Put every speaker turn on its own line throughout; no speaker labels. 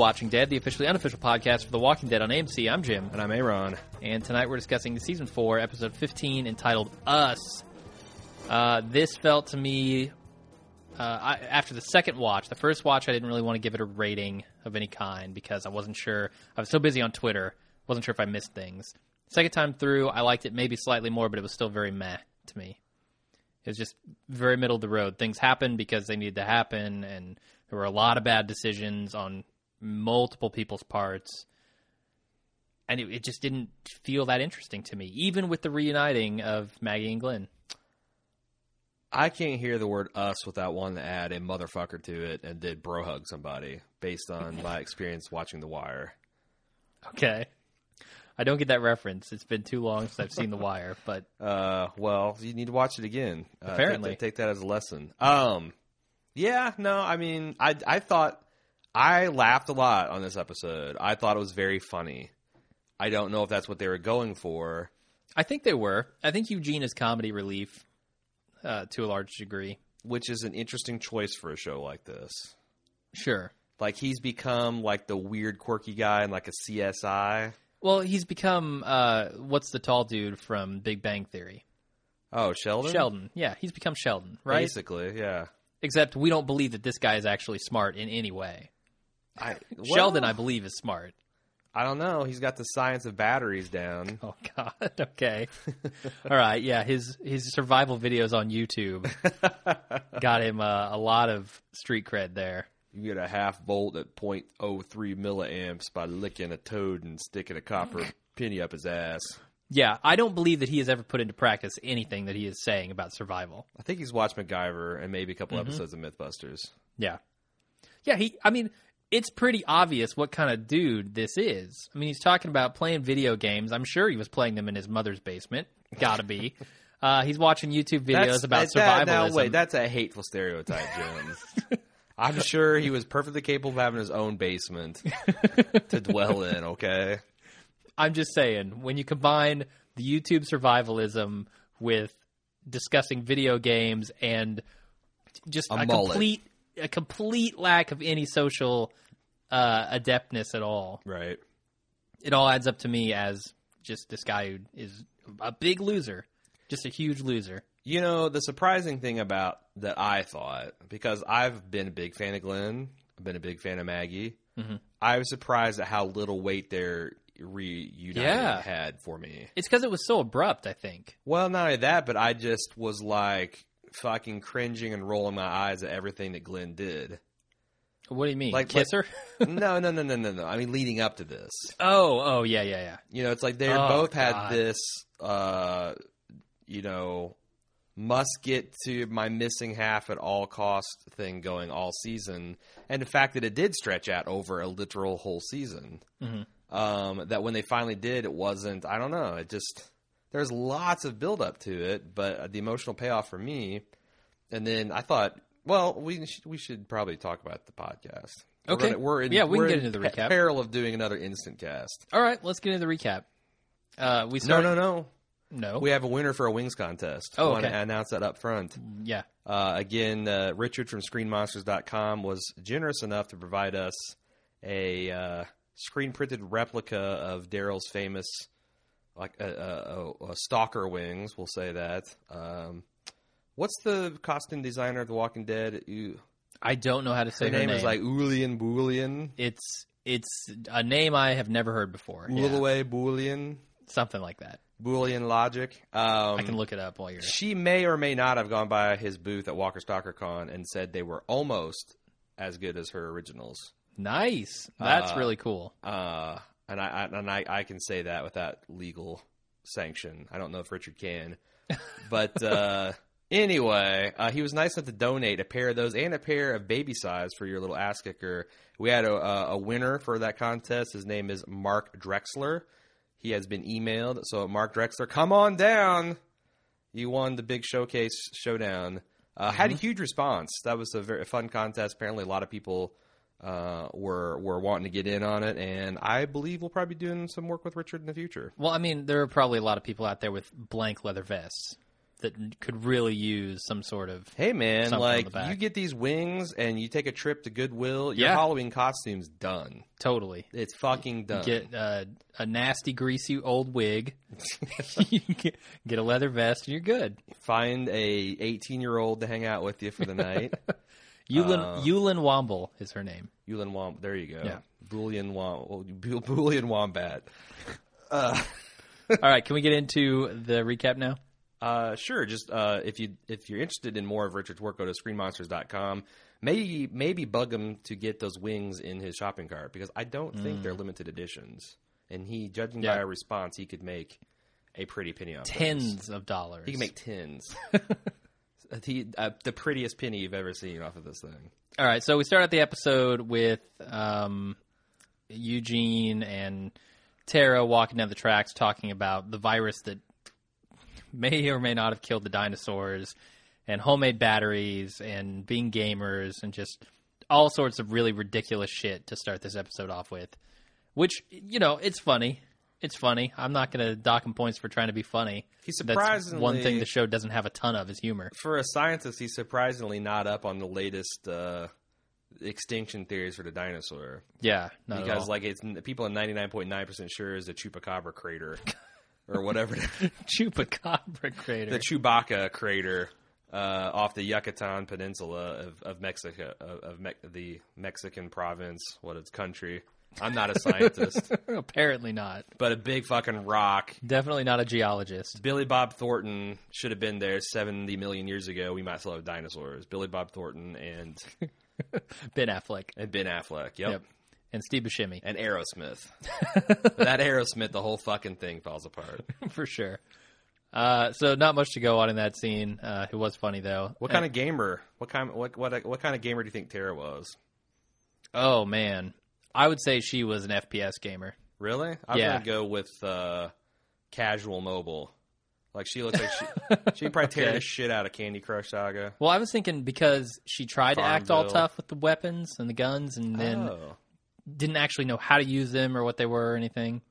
Watching Dead, the officially unofficial podcast for The Walking Dead on AMC. I'm Jim,
And I'm Aaron.
and tonight we're discussing season four, episode 15, entitled "Us." Uh, this felt to me, uh, I, after the second watch, the first watch, I didn't really want to give it a rating of any kind because I wasn't sure. I was so busy on Twitter, wasn't sure if I missed things. Second time through, I liked it maybe slightly more, but it was still very meh to me. It was just very middle of the road. Things happened because they needed to happen, and there were a lot of bad decisions on multiple people's parts. And it, it just didn't feel that interesting to me, even with the reuniting of Maggie and Glenn.
I can't hear the word us without wanting to add a motherfucker to it and did bro hug somebody based on my experience watching The Wire.
Okay. I don't get that reference. It's been too long since I've seen The Wire, but
Uh, well, you need to watch it again. Uh, take
Apparently.
that- take, that as a lesson. Um, yeah, no, I mean, I I thought I laughed a lot on this episode. I thought it was very funny. I don't know if that's what they were going for.
I think they were. I think Eugene is comedy relief uh, to a large degree.
which is an interesting choice for a show like this.
Sure.
Like he's become like the weird, quirky guy in like a CSI.
Well, he's become uh, what's the tall dude from Big Bang Theory?
Oh, Sheldon.
Sheldon. Yeah, he's become Sheldon, right?
Basically, yeah.
Except we don't believe that this guy is actually smart in any way.
I,
Sheldon, I believe, is smart.
I don't know. He's got the science of batteries down.
Oh God. Okay. All right. Yeah. His his survival videos on YouTube got him uh, a lot of street cred there.
You get a half volt at 0.03 milliamps by licking a toad and sticking a copper penny up his ass.
Yeah, I don't believe that he has ever put into practice anything that he is saying about survival.
I think he's watched MacGyver and maybe a couple episodes of MythBusters.
Yeah. Yeah, he I mean, it's pretty obvious what kind of dude this is. I mean, he's talking about playing video games. I'm sure he was playing them in his mother's basement. Gotta be. uh, he's watching YouTube videos about
that-
survivalism.
Wait, that's a hateful stereotype, Jim. I'm sure he was perfectly capable of having his own basement to dwell in. Okay.
I'm just saying, when you combine the YouTube survivalism with discussing video games and just
A
a, complete a complete lack of any social uh, adeptness at all,
Right.
it all adds up to me as just this guy who is a big loser, just a huge loser.
You know, the surprising thing about that I thought, because I've been a big fan of Glenn, I've been a big fan of Maggie,
Mm-hmm.
I was surprised at how little weight their reuniting
Yeah.
had for me.
It's because it was so abrupt. I think.
Well, not only that, but I just was like fucking cringing and rolling my eyes at everything that Glenn did.
What do you mean?
Like-
kiss her?
no, no, no, no, no, no. I mean, leading up to this.
oh, oh, yeah, yeah, yeah.
You know, it's like they
Oh,
both had
God.
this, uh, you know, must get to my missing half at all cost thing going all season, and the fact that it did stretch out over a literal whole season.
Mm-hmm.
Um, that when they finally did, it wasn't. I don't know. It just there's lots of build up to it, but the emotional payoff for me, and then I thought, well, we should, we should probably talk about the podcast. We're
Okay.
gonna- we're in,
Yeah, we can
we're
get
in
into the recap.
Peril of doing another instant cast.
All right, let's get into the recap. Uh, we
No,
start.
no, no.
no.
We have a winner for a wings contest.
Oh,
I want to announce that up front.
yeah.
Uh, again, uh, Richard from ScreenMonsters.com was generous enough to provide us a uh, screen printed replica of Daryl's famous, like a, a, a, stalker wings. We'll say that. Um, what's the costume designer of The Walking Dead? You,
I don't know how to say
her
her
name, is like Ulian Boolean.
it's it's a name I have never heard before. Yeah,
Ulaway Boolean.
something like that.
Boolean logic. Um,
I can look it up while you're.
She may or may not have gone by his booth at Walker Stalker Con and said they were almost as good as her originals.
Nice. That's
Uh,
really cool.
Uh, and I, I and I, I can say that without legal sanction. I don't know if Richard can, but uh, anyway, uh, he was nice enough to donate a pair of those and a pair of baby size for your little ass kicker. We had a, a, winner for that contest. His name is Mark Drexler. He has been emailed. So Mark Drexler, come on down. You won the big showcase showdown. Uh, Had a huge response. That was a very fun contest. Apparently, a lot of people uh, were were wanting to get in on it, and I believe we'll probably be doing some work with Richard in the future.
Well, I mean, there are probably a lot of people out there with blank leather vests. that could really use some sort of
Hey man, like you get these wings and you take a trip to Goodwill, your
Yeah.
Halloween costume's done.
totally
It's fucking done.
get uh, a nasty, greasy old wig, get, get a leather vest, and you're good.
Find a 18 year old to hang out with you for the night.
Yulin,
Uh,
Eulyn Womble is her name.
Yulin Womp. There you go.
Yeah.
Boolean Womp. Boolean Wombat.
All right, can we get into the recap now?
Uh, sure. Just uh, if you if you're interested in more of Richard's work, go to screenmonsters.com. Maybe maybe bug him to get those wings in his shopping cart because I don't think they're limited editions. And he, judging by
Mm. Yeah.
our response, he could make a pretty penny off those.
Tens of dollars.
He can make tens. he, uh, the prettiest penny you've ever seen off of this thing.
All right, so we start out the episode with um, Eugene and Tara walking down the tracks talking about the virus that may or may not have killed the dinosaurs and homemade batteries and being gamers and just all sorts of really ridiculous shit to start this episode off with. Which, you know, it's funny. It's funny. I'm not going to dock him points for trying to be funny.
He's
That's one thing the show doesn't have a ton of is humor.
For a scientist, he's surprisingly not up on the latest uh, extinction theories for the dinosaur.
Yeah, not at
because
all.
like it's people are 99.9% sure is the chupacabra crater or whatever
Chupacabra crater.
the chewbacca crater uh, off the yucatan peninsula of, of mexico of, of Me- the mexican province what its country i'm not a scientist
Apparently not.
but a big fucking rock
Definitely not a geologist.
billy bob thornton should have been there 70 million years ago we might still have dinosaurs billy bob thornton and
Ben Affleck.
and ben affleck yep,
Yep. And Steve Buscemi,
and aerosmith that aerosmith the whole fucking thing falls apart
for sure. Uh, so not much to go on in that scene. Uh, it was funny though.
What kind of gamer? What kind? What what what kind of gamer do you think Tara was?
Oh man, I would say she was an FPS gamer.
Really? I'm
Yeah.
gonna go with uh, casual mobile. Like she looks like she she probably tear
Okay.
the shit out of Candy Crush Saga.
Well, I was thinking because she tried to act all tough with the weapons and the guns, and then
oh,
didn't actually know how to use them or what they were or anything.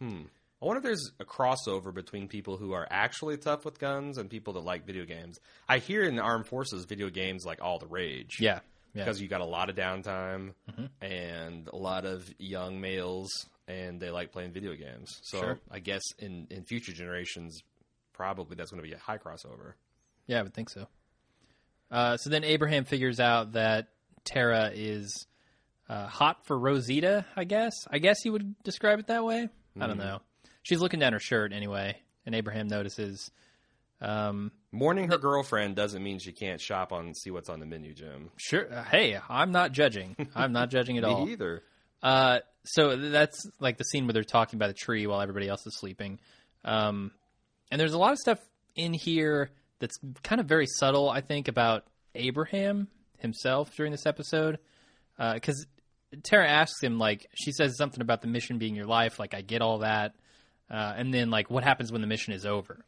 Hmm.
I wonder if there's a crossover between people who are actually tough with guns and people that like video games. I hear in the armed forces, video games like all the rage.
Yeah, yeah.
because you got a lot of downtime
Mm-hmm.
and a lot of young males, and they like playing video games. So
Sure.
I guess in in future generations, probably that's going to be a high crossover.
Yeah, I would think so. Uh, so then Abraham figures out that Tara is uh, hot for Rosita. I guess. I guess he would describe it that way. I don't know. She's looking down her shirt anyway, and Abraham notices. Um,
Mourning her girlfriend doesn't mean she can't shop on see what's on the menu, Jim.
sure. uh, hey, I'm not judging. I'm not judging at all.
Either.
Uh, so that's like the scene where they're talking by the tree while everybody else is sleeping. Um, and there's a lot of stuff in here that's kind of very subtle, I think, about Abraham himself during this episode. Because Tara asks him, like, she says something about the mission being your life. Like, I get all that. Uh, and then, like, what happens when the mission is over?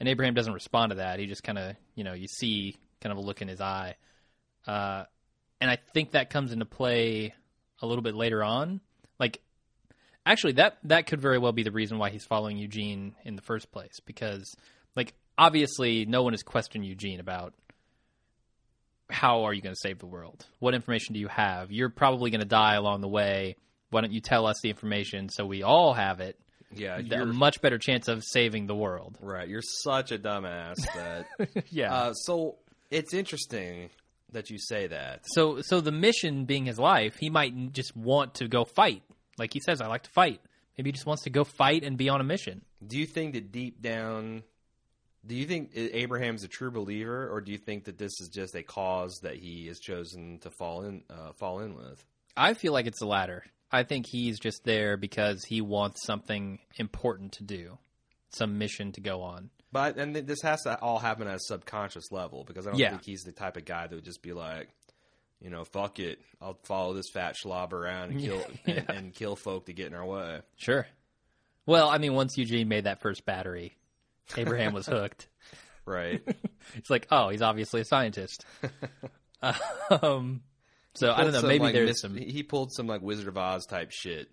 And Abraham doesn't respond to that. He just kind of, you know, you see kind of a look in his eye. Uh, and I think that comes into play a little bit later on. Like, actually, that that could very well be the reason why he's following Eugene in the first place. Because, like, obviously, no one has questioned Eugene about how are you going to save the world. What information do you have? You're probably going to die along the way. Why don't you tell us the information so we all have it?
Yeah,
A
you're
much better chance of saving the world.
right. You're such a dumbass that.
Yeah.
uh, so it's interesting that you say that.
So so the mission being his life, he might just want to go fight. Like he says, I like to fight. Maybe he just wants to go fight and be on a mission.
Do you think that deep down, do you think Abraham's a true believer, or do you think that this is just a cause that he has chosen to fall in uh, fall in with?
I feel like it's the latter. I think he's just there because he wants something important to do, some mission to go on.
But and this has to all happen at a subconscious level because I don't
Yeah.
think he's the type of guy that would just be like, you know, fuck it, I'll follow this fat schlob around and kill
Yeah.
and, and kill folk to get in our way.
Sure. Well, I mean, once Eugene made that first battery, Abraham was hooked.
Right?
It's like, oh, he's obviously a scientist. um, so I don't know.
some,
Maybe
like,
there's
mis-
some.
He pulled some like Wizard of Oz type shit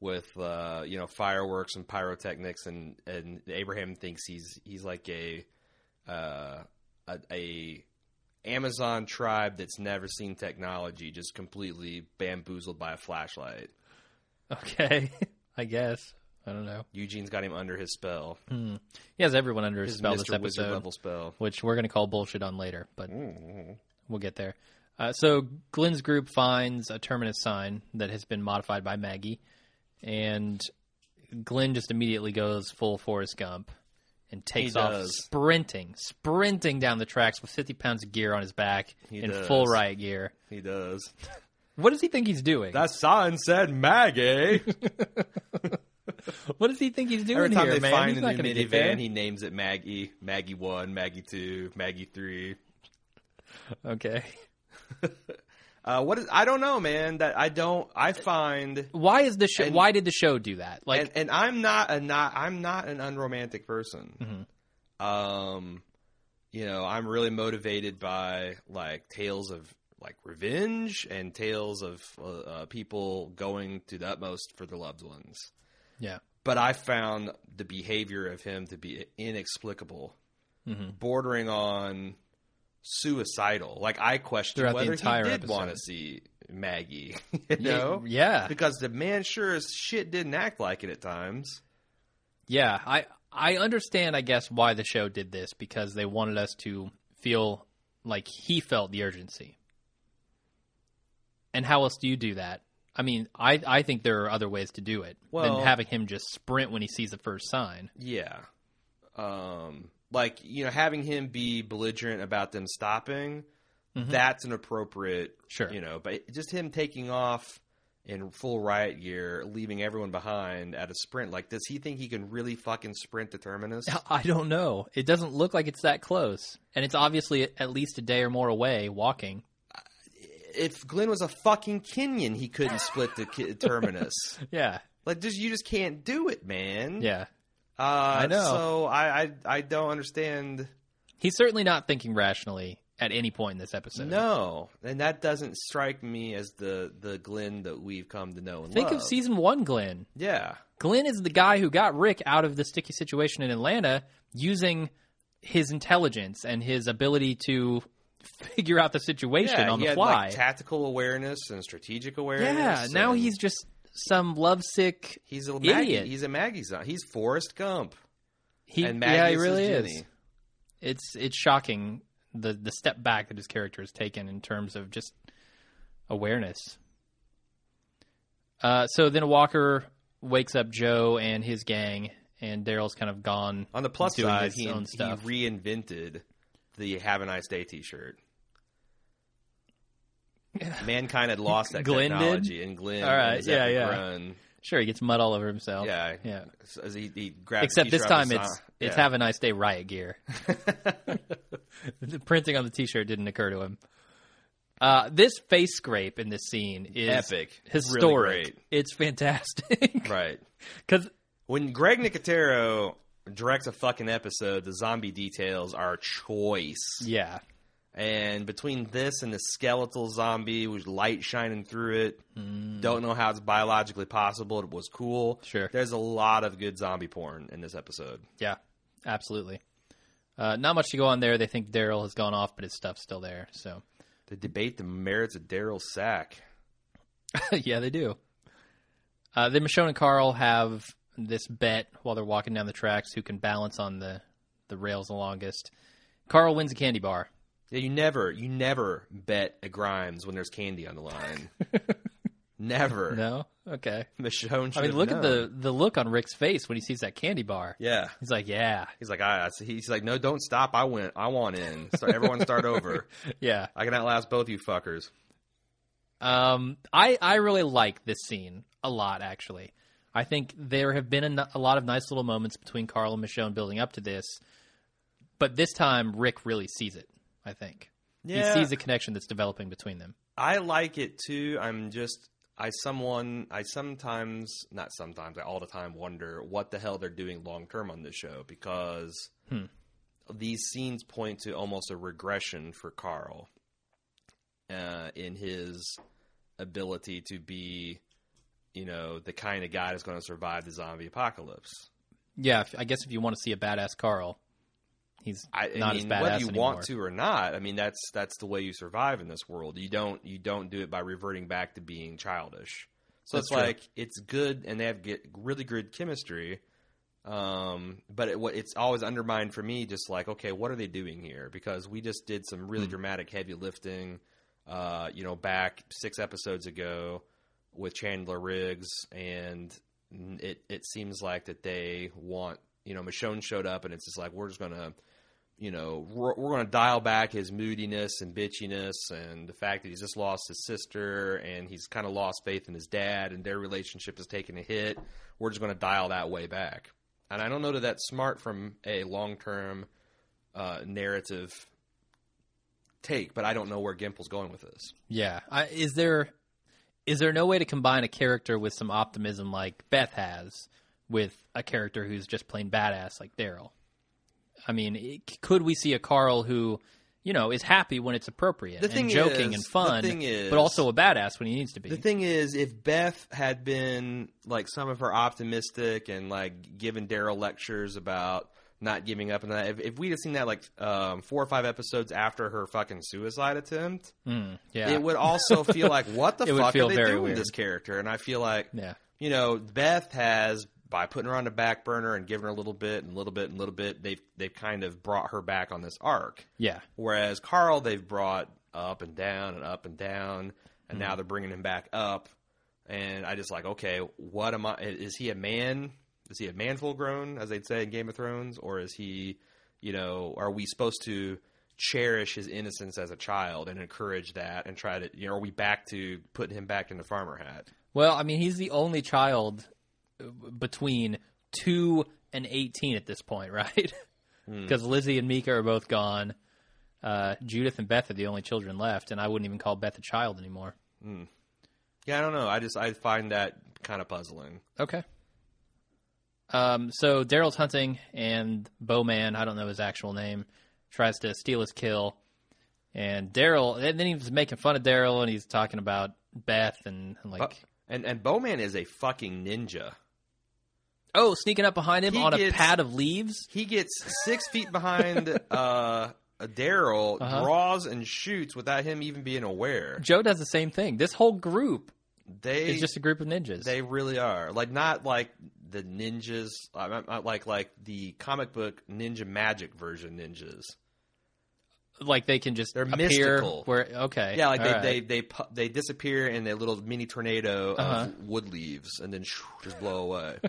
with uh, you know fireworks and pyrotechnics, and and Abraham thinks he's he's like a uh, a, a Amazon tribe that's never seen technology just completely bamboozled by a flashlight.
Okay, I guess. I don't know.
Eugene's got him under his spell,
He has everyone under his,
his
spell this
Mister Wizard
episode,
level spell.
which we're going to call bullshit on later, but we'll get there. Uh, so Glenn's group finds a terminus sign that has been modified by Maggie, and Glenn just immediately goes full Forrest Gump and takes off sprinting, sprinting down the tracks with 50 pounds of gear on his back
He
in
does.
full riot gear.
He does.
What does he think he's doing?
That sign said Maggie.
what does he think he's doing
Every time
here,
they
man?
find
He's
a
not gonna get
minivan, he names it Maggie. Maggie one, Maggie two, Maggie three.
Okay.
Uh, what is? I don't know, man. That I don't. I find,
Why is the show?
And-
why did the show do that? Like,
and, and I'm not a not. I'm not an unromantic person.
Mm-hmm.
Um, you know, I'm really motivated by like tales of like revenge and tales of uh, uh, people going to the utmost for their loved ones.
yeah,
but I found the behavior of him to be inexplicable,
Mm-hmm.
bordering on suicidal. Like I question
Throughout the
whether
entire
he did want to see Maggie. you know,
yeah,
because the man sure as shit didn't act like it at times.
yeah. I I understand, I guess, why the show did this because they wanted us to feel like he felt the urgency. And how else do you do that? I mean, I I think there are other ways to do it
Well-
than having him just sprint when he sees the first sign.
Yeah, um, like you know, having him be belligerent about them stopping. That's an appropriate,
Mm-hmm. Sure.
You know, but just him taking off in full riot gear, leaving everyone behind at a sprint. Like, does he think he can really fucking sprint to terminus?
I don't know. It doesn't look like it's that close, and it's obviously at least a day or more away walking.
If Glenn was a fucking Kenyan, he couldn't split the terminus.
Yeah,
Like, just you just can't do it, man.
yeah.
Uh,
I know.
So I, I, I don't understand.
He's certainly not thinking rationally at any point in this episode.
No, and that doesn't strike me as the the Glenn that we've come to know and
Think
love.
of season one, Glenn.
Yeah,
Glenn is the guy who got Rick out of the sticky situation in Atlanta using his intelligence and his ability to figure out the situation
yeah.
on
he
the
had
fly.
like tactical awareness and strategic awareness.
yeah, now
and
he's just some lovesick
he's a Maggie.
idiot.
He's a Maggie son. He's Forrest Gump,
He,
and Maggie
yeah, he really is.
Jenny.
It's it's shocking the the step back that his character has taken in terms of just awareness. Uh, so then Walker wakes up Joe and his gang, and Daryl's kind of gone.
On the plus side,
his
he, he reinvented the "Have a nice day" T-shirt. Mankind had lost that
Glenn did?
technology, and Glenn,
All right, yeah, yeah.
run,
Sure, he gets mud all over himself.
yeah,
yeah.
So he, he
Except this time it's
arm-
it's have a nice day riot gear. the printing on the t-shirt didn't occur to him. Uh, this face scrape in this scene is
Epic.
historic.
Really great.
It's fantastic.
right.
Because
When Greg Nicotero directs a fucking episode, the zombie details are choice.
yeah,
And between this and the skeletal zombie with light shining through it, don't know how it's biologically possible. It was cool.
Mm. Sure.
There's a lot of good zombie porn in this episode.
yeah, absolutely. Uh, not much to go on there. They think Daryl has gone off, but his stuff's still there. So
They debate the merits of Daryl's sack.
yeah, they do. Uh, then Michonne and Carl have this bet while they're walking down the tracks who can balance on the, the rails the longest. Carl wins a candy bar.
Yeah, you never, you never bet a Grimes when there's candy on the line. never.
No? Okay.
Michonne
I mean, look at the, the look on Rick's face when he sees that candy bar.
Yeah.
He's like, yeah,
He's like, I, I- he's like, no, don't stop. I went. I want in. So everyone start over.
yeah.
I can outlast both you fuckers.
Um, I, I really like this scene a lot, actually. I think there have been a lot of nice little moments between Carl and Michonne building up to this, but this time Rick really sees it, I think.
Yeah.
He sees the connection that's developing between them.
I like it too. I'm just I someone I sometimes not sometimes I all the time wonder what the hell they're doing long term on this show because these scenes point to almost a regression for Carl uh, in his ability to be you know the kind of guy that's going to survive the zombie apocalypse.
Yeah, I guess if you want to see a badass Carl, He's
I, I mean,
as badass
whether you
anymore.
want to or not. I mean, that's that's the way you survive in this world. You don't you don't do it by reverting back to being childish. So
That's
it's
true.
like it's good, and they have get really good chemistry. Um, but it, what it's always undermined for me, just like okay, what are they doing here? Because we just did some really dramatic heavy lifting, uh, you know, back six episodes ago with Chandler Riggs, and it it seems like that they want you know Michonne showed up, and it's just like we're just gonna you know, we're, we're going to dial back his moodiness and bitchiness and the fact that he's just lost his sister and he's kind of lost faith in his dad and their relationship is taking a hit. We're just going to dial that way back. And I don't know that that's smart from a long term uh, narrative take, but I don't know where Gimple's going with this.
Yeah. I, is there is there no way to combine a character with some optimism like Beth has with a character who's just plain badass like Daryl? I mean, it, could we see a Carl who, you know, is happy when it's appropriate
The
and
thing
joking
is-
and fun,
is-
but also a badass when he needs to be?
The thing is, if Beth had been like some of her optimistic and like giving Daryl lectures about not giving up and that, if, if we'd have seen that like um, four or five episodes after her fucking suicide attempt,
Mm, yeah.
it would also feel like what the fuck are they doing
weird.
with this character? And I feel like
yeah.
you know Beth has by putting her on the back burner and giving her a little bit and a little bit and a little bit, they've they've kind of brought her back on this arc.
Yeah.
Whereas Carl, they've brought up and down and up and down, and
Hmm.
now they're bringing him back up. And I just like, okay, what am I? Is he a man? Is he a man full grown, as they'd say in Game of Thrones, or is he, you know, are we supposed to cherish his innocence as a child and encourage that and try to, you know, are we back to putting him back in the farmer hat?
Well, I mean, he's the only child between two and eighteen at this point, right? Because Lizzie and Mika are both gone. Uh, Judith and Beth are the only children left, and I wouldn't even call Beth a child anymore.
Yeah, I don't know. I just I find that kind of puzzling.
Okay. Um, so Daryl's hunting, and Bowman, I don't know his actual name, tries to steal his kill. And Daryl, and then he's making fun of Daryl, and he's talking about Beth and, and like,
Uh, and and Bowman is a fucking ninja.
Oh, sneaking up behind him
He
on a pad of leaves.
He gets six feet behind uh, Daryl,
Uh-huh.
draws and shoots without him even being aware.
Joe does the same thing. This whole group
They
is just a group of ninjas.
they really are like not like the ninjas, uh, like like the comic book Ninja Magic version ninjas.
like they can just
They're
appear
mystical.
where okay,
Yeah, like
all
they,
right.
they they pu- they disappear in a little mini tornado
Uh-huh.
of wood leaves and then shoo, just blow away.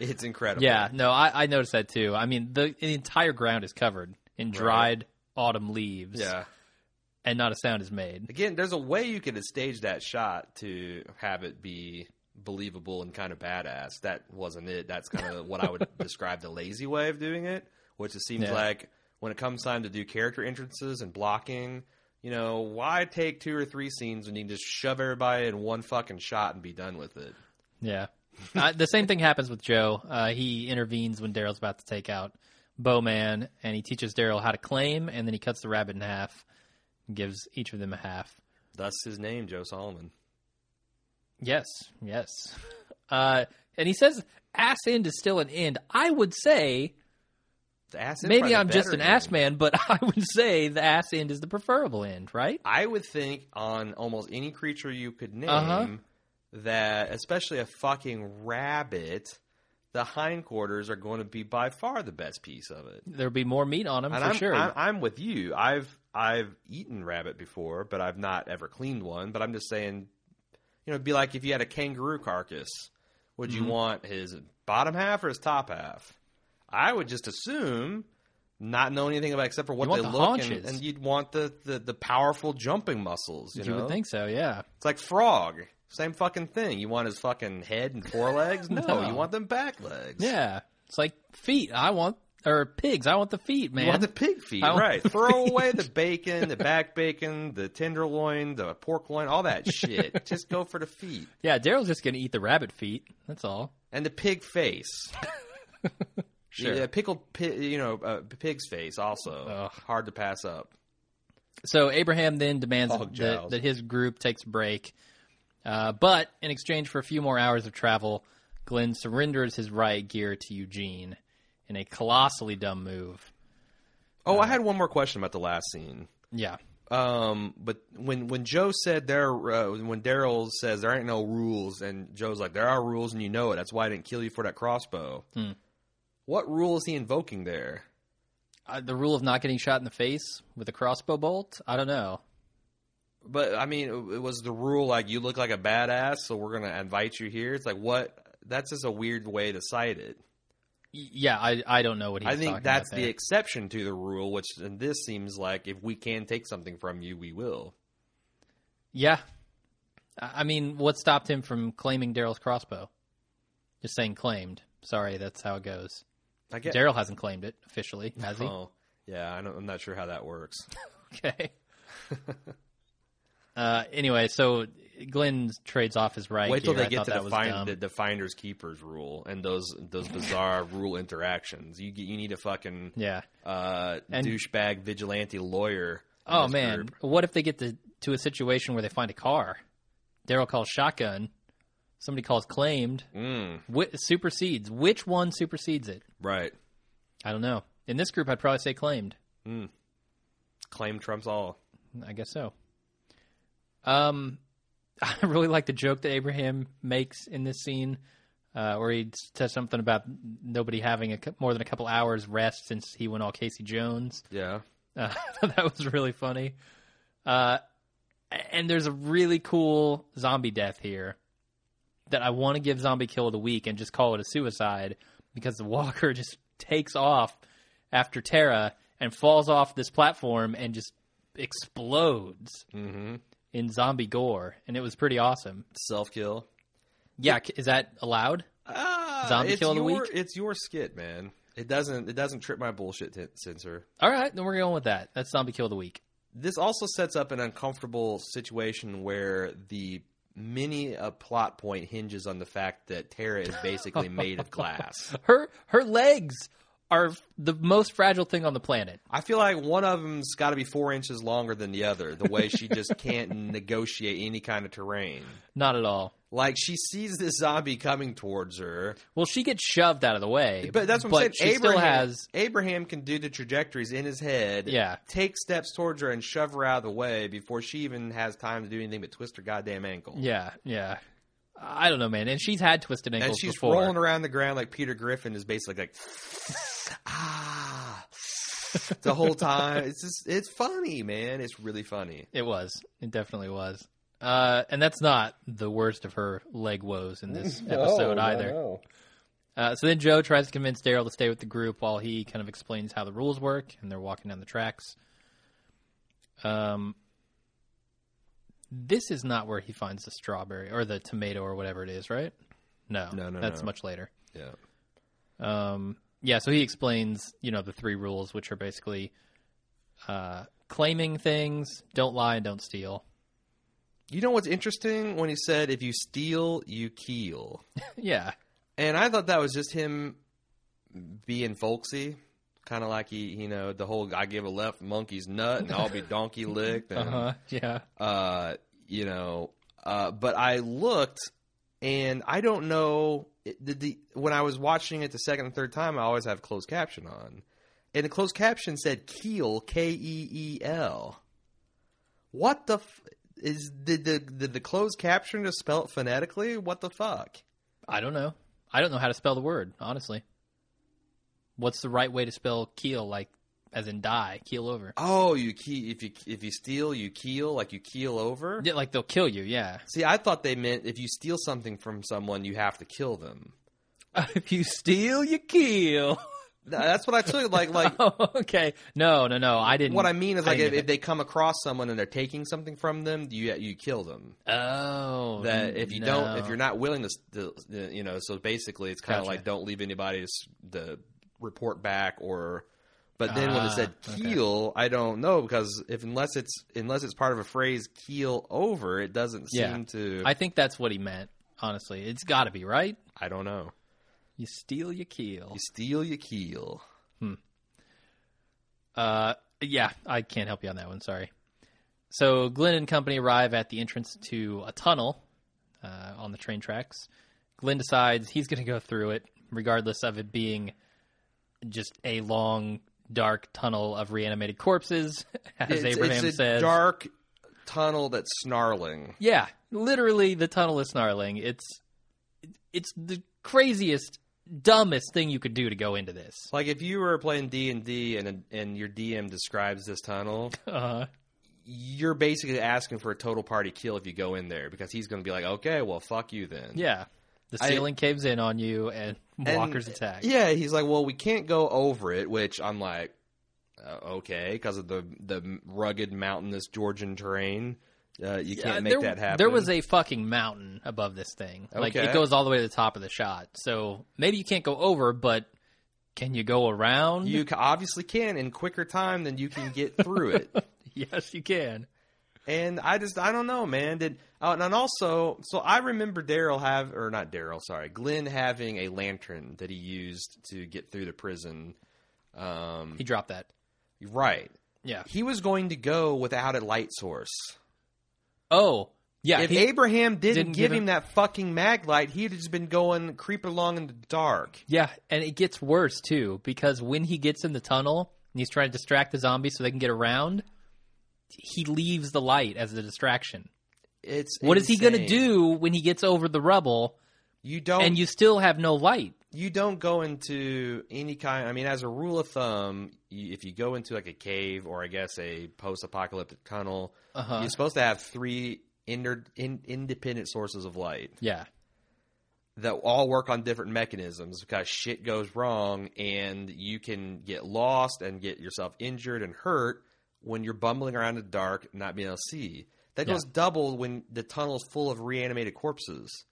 it's incredible.
yeah, no, I, I noticed that too. I mean, the, the entire ground is covered in dried autumn leaves,
yeah.
and not a sound is made.
Again, there's a way you could have staged that shot to have it be believable and kind of badass. That wasn't it. That's kind of what I would describe the lazy way of doing it, which it seems
Yeah.
like when it comes time to do character entrances and blocking, you know, why take two or three scenes when you can just shove everybody in one fucking shot and be done with it?
Yeah. uh, the same thing happens with Joe. Uh, he intervenes when Daryl's about to take out Bowman, and he teaches Daryl how to claim, and then he cuts the rabbit in half and gives each of them a half.
Thus his name, Joe Solomon.
Yes, yes. Uh, and he says ass end is still an end. I would say
The ass
maybe I'm just an ass man, but I would say the ass end is the preferable end, right?
I would think on almost any creature you could name
Uh-huh.
That, especially a fucking rabbit, the hindquarters are going to be by far the best piece of it.
There'll be more meat on them
And
for
I'm,
sure.
I'm, I'm with you. I've I've eaten rabbit before, but I've not ever cleaned one. But I'm just saying, you know, it'd be like if you had a kangaroo carcass, would
Mm-hmm.
you want his bottom half or his top half? I would just assume. Not know anything about except for what they
the
look and, and you'd want the, the, the powerful jumping muscles. You,
you
know,
would think so, yeah.
it's like frog, same fucking thing. You want his fucking head and forelegs? No,
No.
you want them back legs.
Yeah. It's like feet. I want, or pigs. I want the feet, man.
You want the pig feet, right? Throw away the bacon, the back bacon, the tenderloin, the pork loin, all that shit. Just go for the feet
yeah, Daryl's just going to eat the rabbit feet. That's all.
and the pig face.
Sure.
yeah, pickled, pig, you know, uh, pig's face also
Ugh.
hard to pass up.
So Abraham then demands that, that his group takes a break. Uh, but in exchange for a few more hours of travel, Glenn surrenders his riot gear to Eugene in a colossally dumb move.
Oh, I had one more question about the last scene.
Yeah.
Um, but when when Joe said there, uh, when Daryl says there ain't no rules, and Joe's like there are rules, and you know it. That's why I didn't kill you for that crossbow.
Hmm.
What rule is he invoking there?
Uh, the rule of not getting shot in the face with a crossbow bolt? I don't know.
But I mean, it was the rule like you look like a badass, so we're gonna invite you here. It's like what? That's just a weird way to cite it.
Yeah, I I don't know what he's
I think that's the exception to the rule, which in this seems like if we can take something from you, we will.
Yeah. I mean, what stopped him from claiming Daryl's crossbow? Just saying claimed. Sorry, that's how it goes.
I get.
Daryl hasn't claimed it officially, has he?
Oh, yeah. I don't, I'm not sure how that works.
Okay. uh, anyway, so Glenn trades off his right.
Wait till
here.
they
I
get to
that
the, find, the, the finders keepers rule and those those bizarre rule interactions. You you need a fucking
Yeah.
uh, douchebag vigilante lawyer.
Oh man,
group.
what if they get to to a situation where they find a car? Daryl calls shotgun. Somebody calls claimed.
Mm,
Wh- supersedes. Which one supersedes it?
right.
I don't know. In this group, I'd probably say claimed.
Claim trumps all.
I guess so. Um, I really like the joke that Abraham makes in this scene, uh, where he says something about nobody having a, more than a couple hours rest since he went all Casey Jones.
Yeah.
Uh, that was really funny. Uh, and there's a really cool zombie death here that I want to give Zombie Kill of the Week and just call it a suicide because the walker just takes off after Tara and falls off this platform and just explodes
Mm-hmm.
In zombie gore. And it was pretty awesome.
Self kill.
Yeah, is that allowed?
Ah,
Zombie kill of the
your,
week?
It's your skit, man. It doesn't. It doesn't trip my bullshit t- sensor.
All right, then we're going with that. That's Zombie Kill of the Week.
This also sets up an uncomfortable situation where the mini uh, plot point hinges on the fact that Tara is basically made of glass.
Her her legs are the most fragile thing on the planet.
I feel like one of them's got to be four inches longer than the other. The way she just can't negotiate any kind of terrain.
Not at all.
Like she sees this zombie coming towards her,
Well, she gets shoved out of the way.
but that's what I'm
she
saying.
still
Abraham,
has.
Abraham can do the trajectories in his head.
Yeah.
take steps towards her and shove her out of the way before she even has time to do anything but twist her goddamn ankle.
Yeah, yeah. I don't know, man. And she's had twisted ankles
and she's
before.
rolling around the ground like Peter Griffin is basically like ah the whole time. It's just it's funny, man. It's really funny.
It was. It definitely was. Uh, and that's not the worst of her leg woes in this episode either. Uh, so then Joe tries to convince Daryl to stay with the group while he kind of explains how the rules work, and they're walking down the tracks. Um, this is not where he finds the strawberry or the tomato or whatever it is, right? No,
No, no,
that's
no.
much later.
Yeah.
Um, yeah, so he explains, you know, the three rules, which are basically uh, claiming things, don't lie, and don't steal.
You know what's interesting when he said if you steal, you keel."
yeah,
And I thought that was just him being folksy. Kind of like he, you know, the whole I give a left monkey's nut and I'll be donkey licked. And,
uh-huh. yeah.
uh, you know, uh, but I looked and I don't know the, the when I was watching it the second and third time, I always have closed caption on, and the closed caption said Keel K E E L. What the f- is did the did the closed caption just spell it phonetically? What the fuck?
I don't know. I don't know how to spell the word, honestly. What's the right way to spell keel, like as in die, keel over?
Oh, you key if you if you steal, you keel like you keel over.
Yeah, like they'll kill you, yeah.
See, I thought they meant if you steal something from someone, you have to kill them.
if you steal, you kill.
That's what I took. Like like
oh, okay. No, no, no. I didn't.
What I mean is, like, if, if they come across someone and they're taking something from them, you you kill them.
Oh,
That if you don't, if you're not willing to, to you know, so basically, it's kind of
Gotcha.
like don't leave anybody to, to report back or. But then when it said
Ah, okay.
keel, I don't know because if unless it's unless it's part of a phrase keel over, it doesn't
Yeah.
seem to.
I think that's what he meant. Honestly, it's got to be right.
I don't know.
You steal, your keel.
You steal, your keel. Hmm.
Uh, yeah, I can't help you on that one. Sorry. So Glenn and company arrive at the entrance to a tunnel uh, on the train tracks. Glenn decides he's going to go through it, regardless of it being just a long dark tunnel of reanimated corpses, as
It's,
Abraham
it's a
says.
dark tunnel that's snarling.
Yeah, literally, the tunnel is snarling. It's it's the craziest, dumbest thing you could do to go into this.
Like if you were playing D and D and and your DM describes this tunnel,
Uh,
you're basically asking for a total party kill if you go in there because he's going to be like, okay, well, fuck you then.
yeah, the
I-
ceiling caves in on you, and,
And-
walkers attack.
Yeah, he's like, well, we can't go over it, which I'm like, uh, okay, because of the the rugged mountainous Georgian terrain. Uh, you can't
Uh,
make
there,
that happen.
There was a fucking mountain above this thing. Like it goes all the way to the top of the shot. So maybe you can't go over, but can you go around?
you obviously can in quicker time than you can get through it.
yes, you can.
And I just I don't know, man. Did uh, and also so I remember Daryl have or not Daryl, sorry, Glenn having a lantern that he used to get through the prison. Um,
He dropped that.
right.
Yeah.
He was going to go without a light source.
Oh, yeah.
if Abraham didn't,
didn't
give
give
him,
him-
that fucking mag light, he'd have just been going creeping along in the dark.
Yeah, and it gets worse too because when he gets in the tunnel and he's trying to distract the zombies so they can get around, he leaves the light as a distraction.
It's
What is he going to do when he gets over the rubble
You don't
and you still have no light?
you don't go into any kind. I mean, as a rule of thumb, if you go into like a cave or I guess a post-apocalyptic tunnel,
Uh-huh.
you're supposed to have three inter, in, independent sources of light
Yeah.
that all work on different mechanisms because shit goes wrong and you can get lost and get yourself injured and hurt when you're bumbling around in the dark, not being able to see. That
Yeah.
goes double when the tunnel's full of reanimated corpses.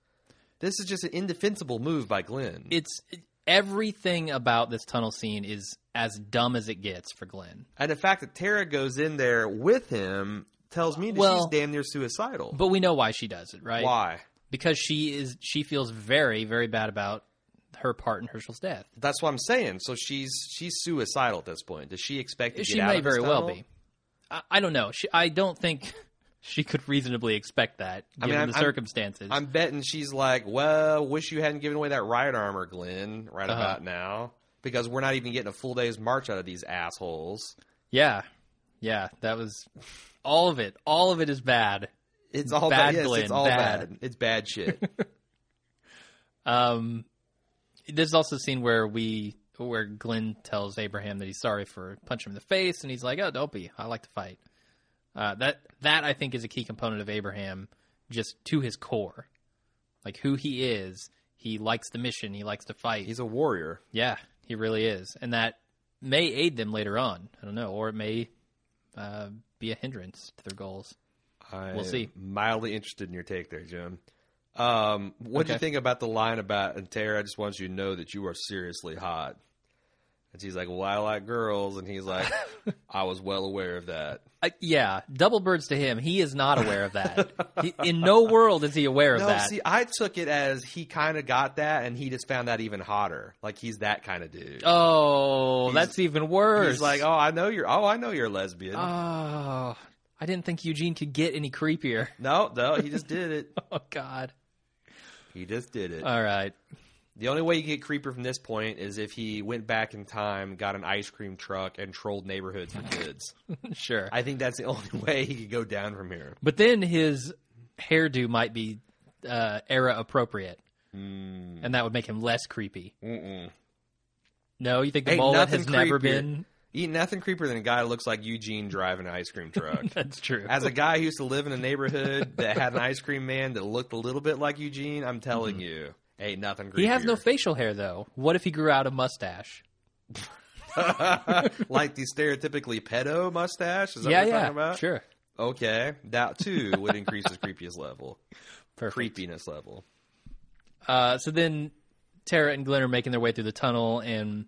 This is just an indefensible move by Glenn.
It's everything about this tunnel scene is as dumb as it gets for Glenn.
And the fact that Tara goes in there with him tells me that
Well-
she's damn near suicidal.
But we know why she does it, right?
Why?
Because she is she feels very very bad about her part in Hershel's death.
That's what I'm saying. So she's she's suicidal at this point. Does she expect to get
She
out
may very well be. I, I don't know. She, I don't think she could reasonably expect that
I
given
mean,
the
I'm-
circumstances.
I'm betting she's like, well, wish you hadn't given away that riot armor, Glenn, right
Uh-huh.
about now. Because we're not even getting a full day's march out of these assholes.
yeah, yeah. That was all of it. All of it is bad.
It's all
Bad,
bad. Yes,
Glenn,
it's all
bad.
bad. It's bad shit.
Um, there's also a scene where we where Glenn tells Abraham that he's sorry for punching him in the face, and he's like, "Oh, don't be. I like to fight." Uh, that that I think is a key component of Abraham, just to his core, like who he is. He likes the mission. He likes to fight.
He's a warrior.
yeah, he really is, and that may aid them later on. I don't know, or it may uh, be a hindrance to their goals.
I'm
We'll see.
Mildly interested in your take there, Jim. Um, what do you think about the line about and Tara? I just want you to know that you are seriously hot. And she's like, "Well, I like girls," and he's like, "I was well aware of that."
Uh, yeah, double birds to him. He is not aware of that. he, in no world is he aware of
No,
that.
see, I took it as he kind of got that, and he just found that even hotter. Like he's that kind of dude.
Oh,
He's-
that's even worse.
He's like, "Oh, I know you're. Oh, I know you're a lesbian."
oh, I didn't think Eugene could get any creepier.
no, no, he just did it.
Oh God.
He just did it.
All right.
The only way you get creeper from this point is if he went back in time, got an ice cream truck, and trolled neighborhoods for kids.
Sure.
I think that's the only way he could go down from here.
but then his hairdo might be uh, era appropriate, and that would make him less creepy.
Mm-mm.
No, you think the
Ain't
mullet has never been?
Eat nothing creepier than a guy that looks like Eugene driving an ice cream truck.
That's true.
As a guy who used to live in a neighborhood that had an ice cream man that looked a little bit like Eugene, I'm telling you, ain't nothing creepier.
he has no facial hair though. What if he grew out a mustache?
like the stereotypically pedo mustache. Is that
yeah,
what you're
yeah,
talking about?
sure.
Okay, that too would increase his creepiest level,
Perfect.
creepiness level.
Uh, so then Tara and Glenn are making their way through the tunnel, and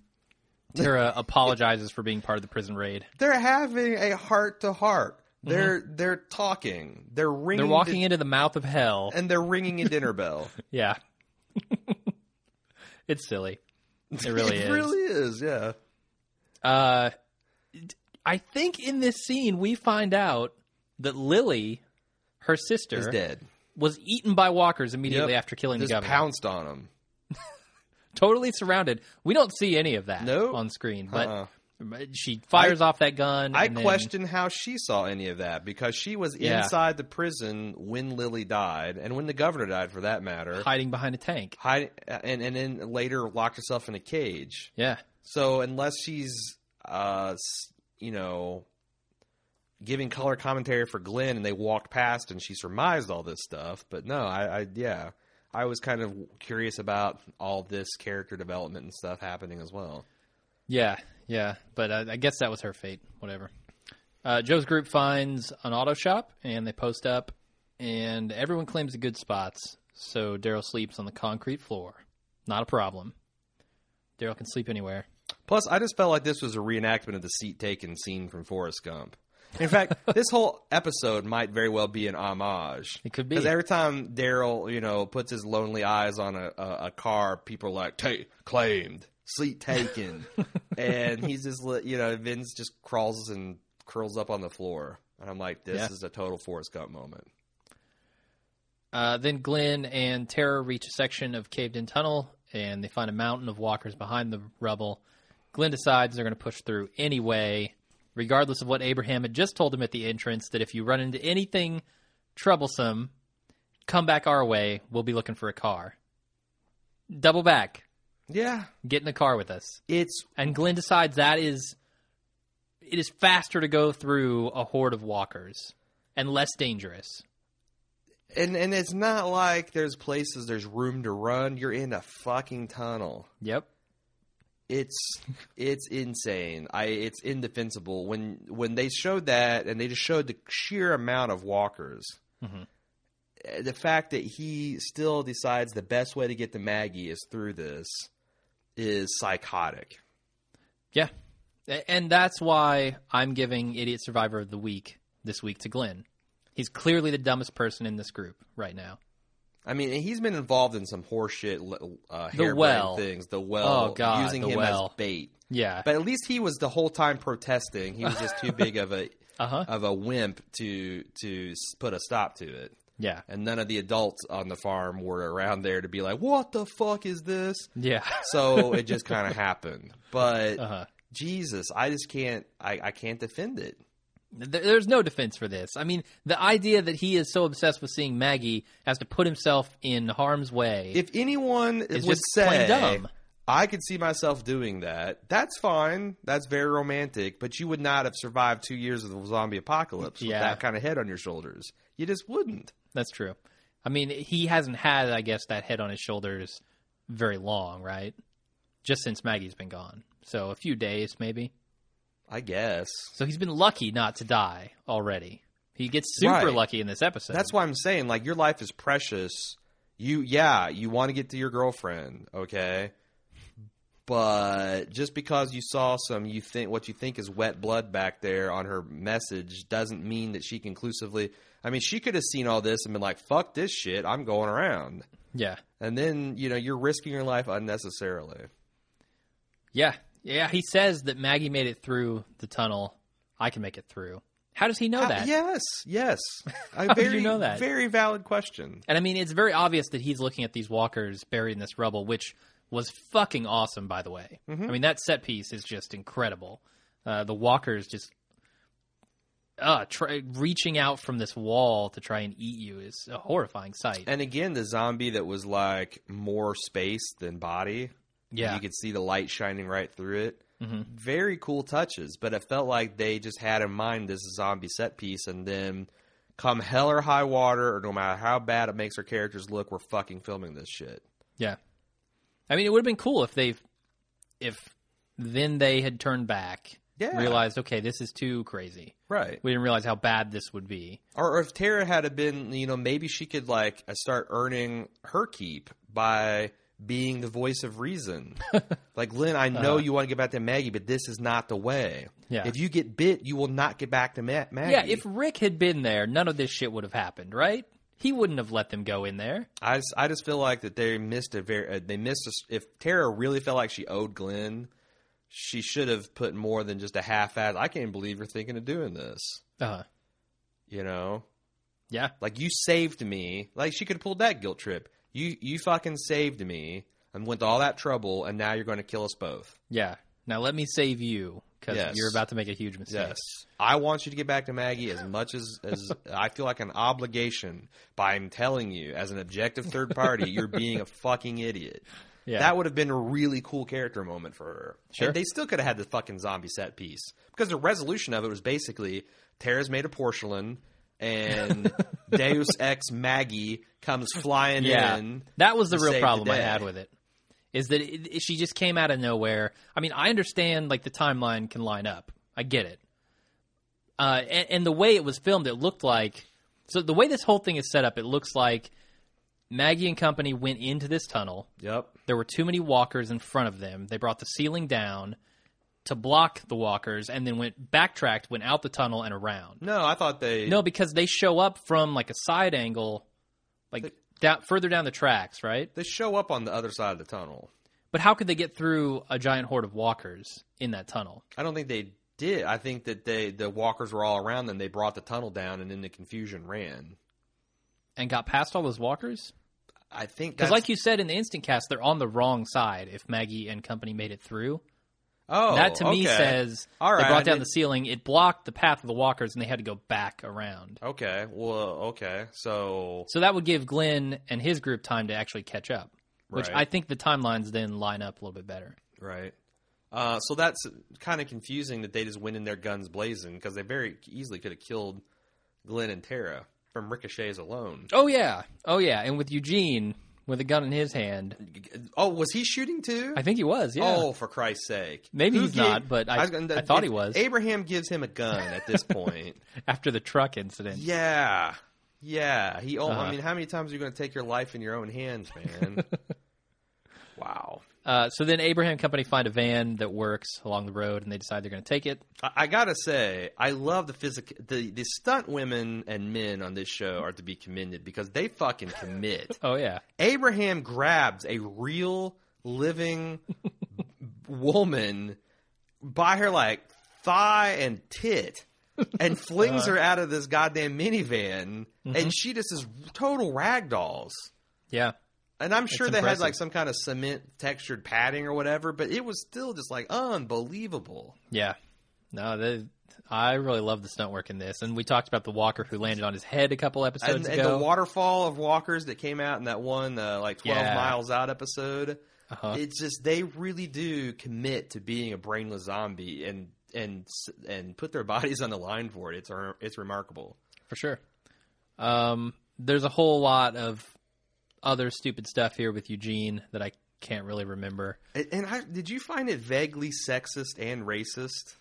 Tara apologizes for being part of the prison raid.
They're having a heart to heart. They're they're talking. They're ringing.
Mm-hmm. They're walking
the-
into the mouth of hell.
and they're ringing a dinner bell.
Yeah. it's silly. It really
it
is.
really is. Yeah.
Uh, I think in this scene we find out that Lily, her sister,
Is dead.
was eaten by walkers immediately
Yep.
after killing
Just
the governor.
pounced on him.
Totally surrounded. We don't see any of that
Nope.
on screen, but
Uh-uh.
She fires off that gun.
I
and then-
question how she saw any of that because she was
Yeah.
inside the prison when Lily died, and when the governor died, for that matter.
hiding behind a tank.
Hide, and and then later locked herself in a cage.
Yeah,
So unless she's, uh, you know, giving color commentary for Glenn, and they walked past and she surmised all this stuff, but no, I, I yeah, I was kind of curious about all this character development and stuff happening as well.
yeah, yeah. But uh, I guess that was her fate. Whatever. Uh, Joe's group finds an auto shop and they post up, and everyone claims the good spots. So Daryl sleeps on the concrete floor. Not a problem. Daryl can sleep anywhere.
Plus, I just felt like this was a reenactment of the seat taken scene from Forrest Gump. In fact, this whole episode might very well be an homage.
It could be.
because every time Daryl, you know, puts his lonely eyes on a, a, a car, people are like, "Take claimed, seat taken," and he's just, you know, Vince just crawls and curls up on the floor, and I'm like, "This
Yeah.
is a total Forrest Gump moment."
Uh, then Glenn and Tara reach a section of caved in tunnel and they find a mountain of walkers behind the rubble. Glenn decides they're going to push through anyway, regardless of what Abraham had just told him at the entrance that if you run into anything troublesome, come back our way. We'll be looking for a car. Double back.
Yeah,
Get in the car with us.
it's
And Glenn decides that is it is faster to go through a horde of walkers and less dangerous.
and and it's not like there's places there's room to run. You're in a fucking tunnel.
Yep.
it's it's insane. I it's indefensible when when they showed that and they just showed the sheer amount of walkers. Uh, The fact that he still decides the best way to get to Maggie is through this is psychotic.
Yeah. And that's why I'm giving Idiot Survivor of the Week this week to Glenn. He's clearly the dumbest person in this group right now.
I mean, he's been involved in some horseshit uh,
The well.
things. The well,
Oh, God,
using him
well.
as bait.
Yeah.
But at least he was the whole time protesting. He was just too big of a
Uh-huh.
of a wimp to to put a stop to it.
Yeah.
and none of the adults on the farm were around there to be like, "What the fuck is this?"
Yeah.
So it just kind of happened. But
Uh-huh.
Jesus, I just can't. I, I can't defend it.
There's no defense for this. I mean, the idea that he is so obsessed with seeing Maggie has to put himself in harm's way.
If anyone
It's
would
just
say,
dumb.
"I could see myself doing that," that's fine. That's very romantic. But you would not have survived two years of the zombie apocalypse with that kind of head on your shoulders. You just wouldn't.
That's true. I mean, he hasn't had, I guess, that head on his shoulders very long, right? Just since Maggie's been gone. So a few days, maybe.
I guess.
So he's been lucky not to die already. He gets super
Right.
lucky in this episode.
That's why I'm saying, like, your life is precious. You, yeah, you want to get to your girlfriend, okay? But just because you saw some, you think what you think is wet blood back there on her message doesn't mean that she conclusively. I mean, she could have seen all this and been like, "Fuck this shit, I'm going around,"
Yeah.
and then you know you're risking your life unnecessarily.
Yeah. Yeah. He says that Maggie made it through the tunnel. I can make it through. How does he know
Uh,
that?
yes, yes,
How did
very,
you know that?
Very valid question.
And I mean, it's very obvious that he's looking at these walkers buried in this rubble, which was fucking awesome, by the way.
Mm-hmm.
I mean, that set piece is just incredible. Uh, the walkers just uh, try, reaching out from this wall to try and eat you is a horrifying sight.
And again, the zombie that was like more space than body.
Yeah.
You could see the light shining right through it.
Mhm.
Very cool touches, but it felt like they just had in mind this zombie set piece, and then come hell or high water, or no matter how bad it makes our characters look, we're fucking filming this shit.
Yeah. I mean, it would have been cool if they, if then they had turned back,
Yeah.
realized, okay, this is too crazy.
Right.
We didn't realize how bad this would be.
Or if Tara had been, you know, maybe she could like uh, start earning her keep by being the voice of reason. like Glenn, I know uh-huh. you want to get back to Maggie, but this is not the way.
Yeah.
If you get bit, you will not get back to Ma- Maggie.
Yeah, if Rick had been there, none of this shit would have happened, right? He wouldn't have let them go in there.
I just, I just feel like that they missed a very uh, they missed a, if Tara really felt like she owed Glenn, she should have put more than just a half ass. I can't believe you're thinking of doing this.
Uh, huh.
You know,
yeah,
like you saved me. Like she could have pulled that guilt trip. You you fucking saved me and went to all that trouble, and now you're going to kill us both.
yeah. Now let me save you because
Yes.
you're about to make a huge mistake.
Yes. I want you to get back to Maggie as much as, as I feel like an obligation by telling you, as an objective third party, you're being a fucking idiot.
Yeah.
That would have been a really cool character moment for her.
Sure.
And they still could have had the fucking zombie set piece. Because the resolution of it was basically Tara's made of porcelain and Deus Ex Maggie comes flying
yeah.
in.
That was the real problem I had with it. Is that it, she just came out of nowhere. I mean, I understand like the timeline can line up. I get it. Uh, and, and the way it was filmed, it looked like so the way this whole thing is set up, it looks like Maggie and company went into this tunnel.
Yep.
There were too many walkers in front of them. They brought the ceiling down to block the walkers, and then went backtracked, went out the tunnel and around.
No, I thought they.
No, because they show up from like a side angle, like down further down the tracks, right?
They show up on the other side of the tunnel.
But how could they get through a giant horde of walkers in that tunnel?
I don't think they did. I think that they the walkers were all around them. They brought the tunnel down, and in the confusion ran.
And got past all those walkers?
I think
Because, like you said in the instant cast, they're on the wrong side. If Maggie and company made it through,
oh,
that to me says
All
they brought down the ceiling. It blocked the path of the walkers, and they had to go back around.
Okay, well, okay, so
So that would give Glenn and his group time to actually catch up, which
Right.
I think the timelines then line up a little bit better.
right. Uh, so that's kind of confusing that they just went in their guns blazing because they very easily could have killed Glenn and Tara from ricochets alone.
Oh yeah, oh yeah, and with Eugene with a gun in his hand,
Oh, was he shooting too?
I think he was. Yeah.
Oh, for Christ's sake!
Maybe
Who
he's not, but I-
gonna-
I thought he was.
Abraham gives him a gun at this point.
After the truck incident.
Yeah, yeah. He. Oh,
Uh-huh.
I mean, how many times are you going to take your life in your own hands, man? wow.
Uh, so then Abraham Company find a van that works along the road, and they decide they're going to take it.
I, I gotta say, I love the physical. The the stunt women and men on this show are to be commended because they fucking commit.
Oh yeah,
Abraham grabs a real living woman by her like thigh and tit and flings
Uh-huh.
her out of this goddamn minivan
Mm-hmm.
and she just is total ragdolls.
yeah.
And I'm sure they had like some kind of cement textured padding or whatever, but it was still just like unbelievable.
Yeah. No, they, I really love the stunt work in this. And we talked about the walker who landed on his head a couple episodes
And, and
ago.
the waterfall of walkers that came out in that one uh, like 12
Yeah.
miles out episode.
Uh-huh.
It's just they really do commit to being a brainless zombie and and and put their bodies on the line for it. It's it's remarkable.
For sure. Um, there's a whole lot of other stupid stuff here with Eugene that I can't really remember.
And, I, did you find it vaguely sexist and racist?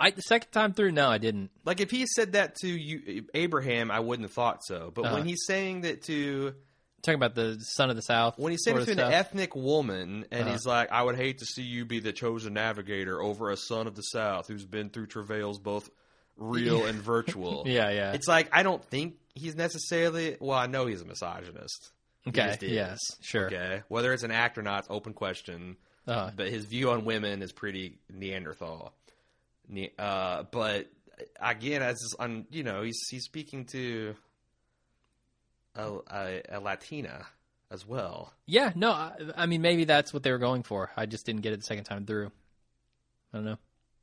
I the second time through, no, I didn't.
Like if he said that to you, Abraham, I wouldn't have thought so. But
Uh-huh.
when he's saying that to
Talking about the son of the South.
when he's saying it to an
stuff.
ethnic woman, and
Uh-huh.
he's like, "I would hate to see you be the chosen navigator over a son of the South who's been through travails both real and virtual."
Yeah, yeah.
It's like I don't think he's necessarily. Well, I know he's a misogynist.
Okay. Yes. Sure.
Okay, whether it's an act or not, open question.
Uh,
But his view on women is pretty Neanderthal. Ne- Uh, but again, as is on, you know, he's he's speaking to a, a, a Latina as well.
yeah. No. I, I mean, maybe that's what they were going for. I just didn't get it the second time through. I don't know.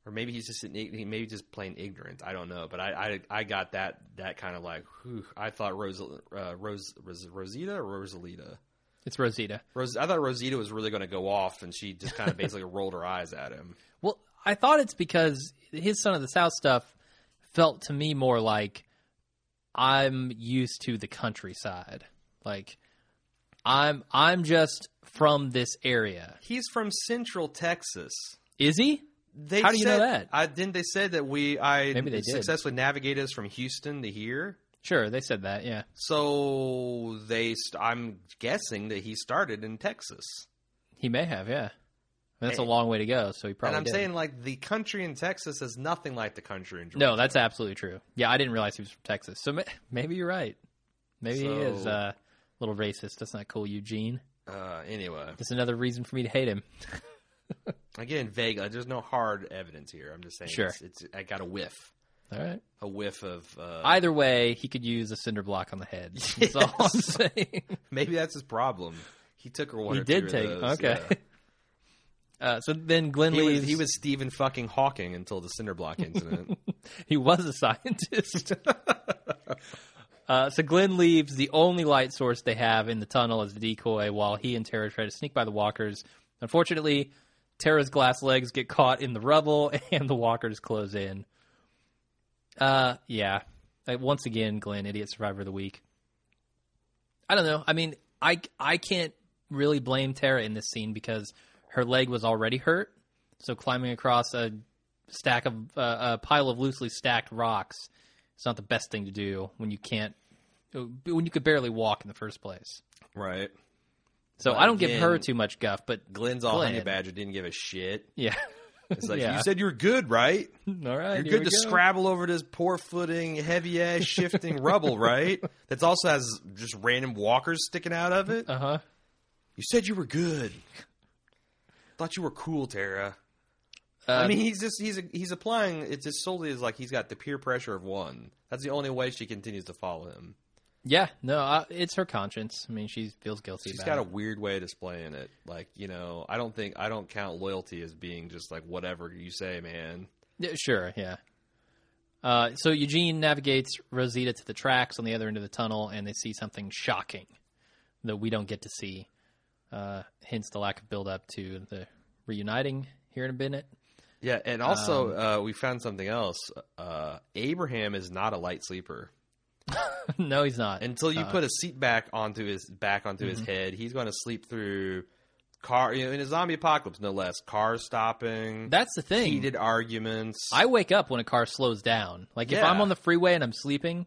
Or maybe he's just an, he maybe just plain ignorant. I don't know, but I I, I got that that kind of like whew, I thought Rose uh, Rose Ros- Rosita or Rosalita.
It's Rosita.
Rose, I thought Rosita was really going to go off, and she just kind of basically rolled her eyes at him.
Well, I thought it's because his son of the South stuff felt to me more like I'm used to the countryside. Like I'm I'm just from this area.
He's from Central Texas.
Is he?
They
How do you know
said-
that?
I didn't. They said that we I
Maybe they did.
successfully navigated us from Houston to here.
Sure, they said that. Yeah.
So they, st- I'm guessing that he started in Texas,
He may have, yeah. That's a long way to go, so he probably
and I'm
did.
saying like the country in Texas is nothing like the country in Georgia.
No, that's absolutely true. Yeah, I didn't realize he was from Texas. So ma- maybe you're right. Maybe he is uh, a little racist. That's not cool, Eugene.
Uh, anyway,
That's another reason for me to hate him.
again, vague. There's no hard evidence here. I'm just saying.
Sure.
It's, it's I got a whiff,
All right.
a whiff of. Uh,
Either way, he could use a cinder block on the head. That's all I'm saying.
maybe that's his problem. He took her one.
he did take.
Those,
okay.
yeah.
Uh, so then Glenn
He
leaves.
was, he was Stephen fucking Hawking until the cinder block incident.
he was a scientist. uh, so Glenn leaves. The only light source they have in the tunnel is the decoy, while he and Tara try to sneak by the walkers. Unfortunately, Tara's glass legs get caught in the rubble, and the walkers close in. Uh, yeah. Uh, once again, Glenn, idiot survivor of the week. I don't know. I mean, I I can't really blame Tara in this scene because her leg was already hurt. So climbing across a stack of uh, a pile of loosely stacked rocks is not the best thing to do when you can't when you could barely walk in the first place.
right.
So I don't give her too much guff, but
Glenn's all honey badger didn't give a shit.
yeah.
It's like
Yeah.
you said you were good, right?
All right,
You're good to
go.
scrabble over this poor footing, heavy ass shifting rubble, right? That also has just random walkers sticking out of it.
Uh huh.
You said you were good. Thought you were cool, Tara.
Uh,
I mean, he's just he's he's applying it just solely as like he's got the peer pressure of one. That's the only way she continues to follow him.
Yeah, no, uh, it's her conscience. I mean, she feels guilty.
She's got a weird way of displaying it. Like you know, I don't think I don't count loyalty as being just like whatever you say, man.
Yeah, sure, yeah. Uh, so Eugene navigates Rosita to the tracks on the other end of the tunnel, and they see something shocking that we don't get to see. Uh, hence the lack of build up to the reuniting here in a minute.
Yeah, and also uh, we found something else. Uh, Abraham is not a light sleeper.
no, he's not.
Until you
Uh,
put a seat back onto his back onto his head, he's going to sleep through car. You know, in a zombie apocalypse, no less. Cars stopping,
that's the thing.
heated arguments.
I wake up when a car slows down. Like if I'm on the freeway and I'm sleeping,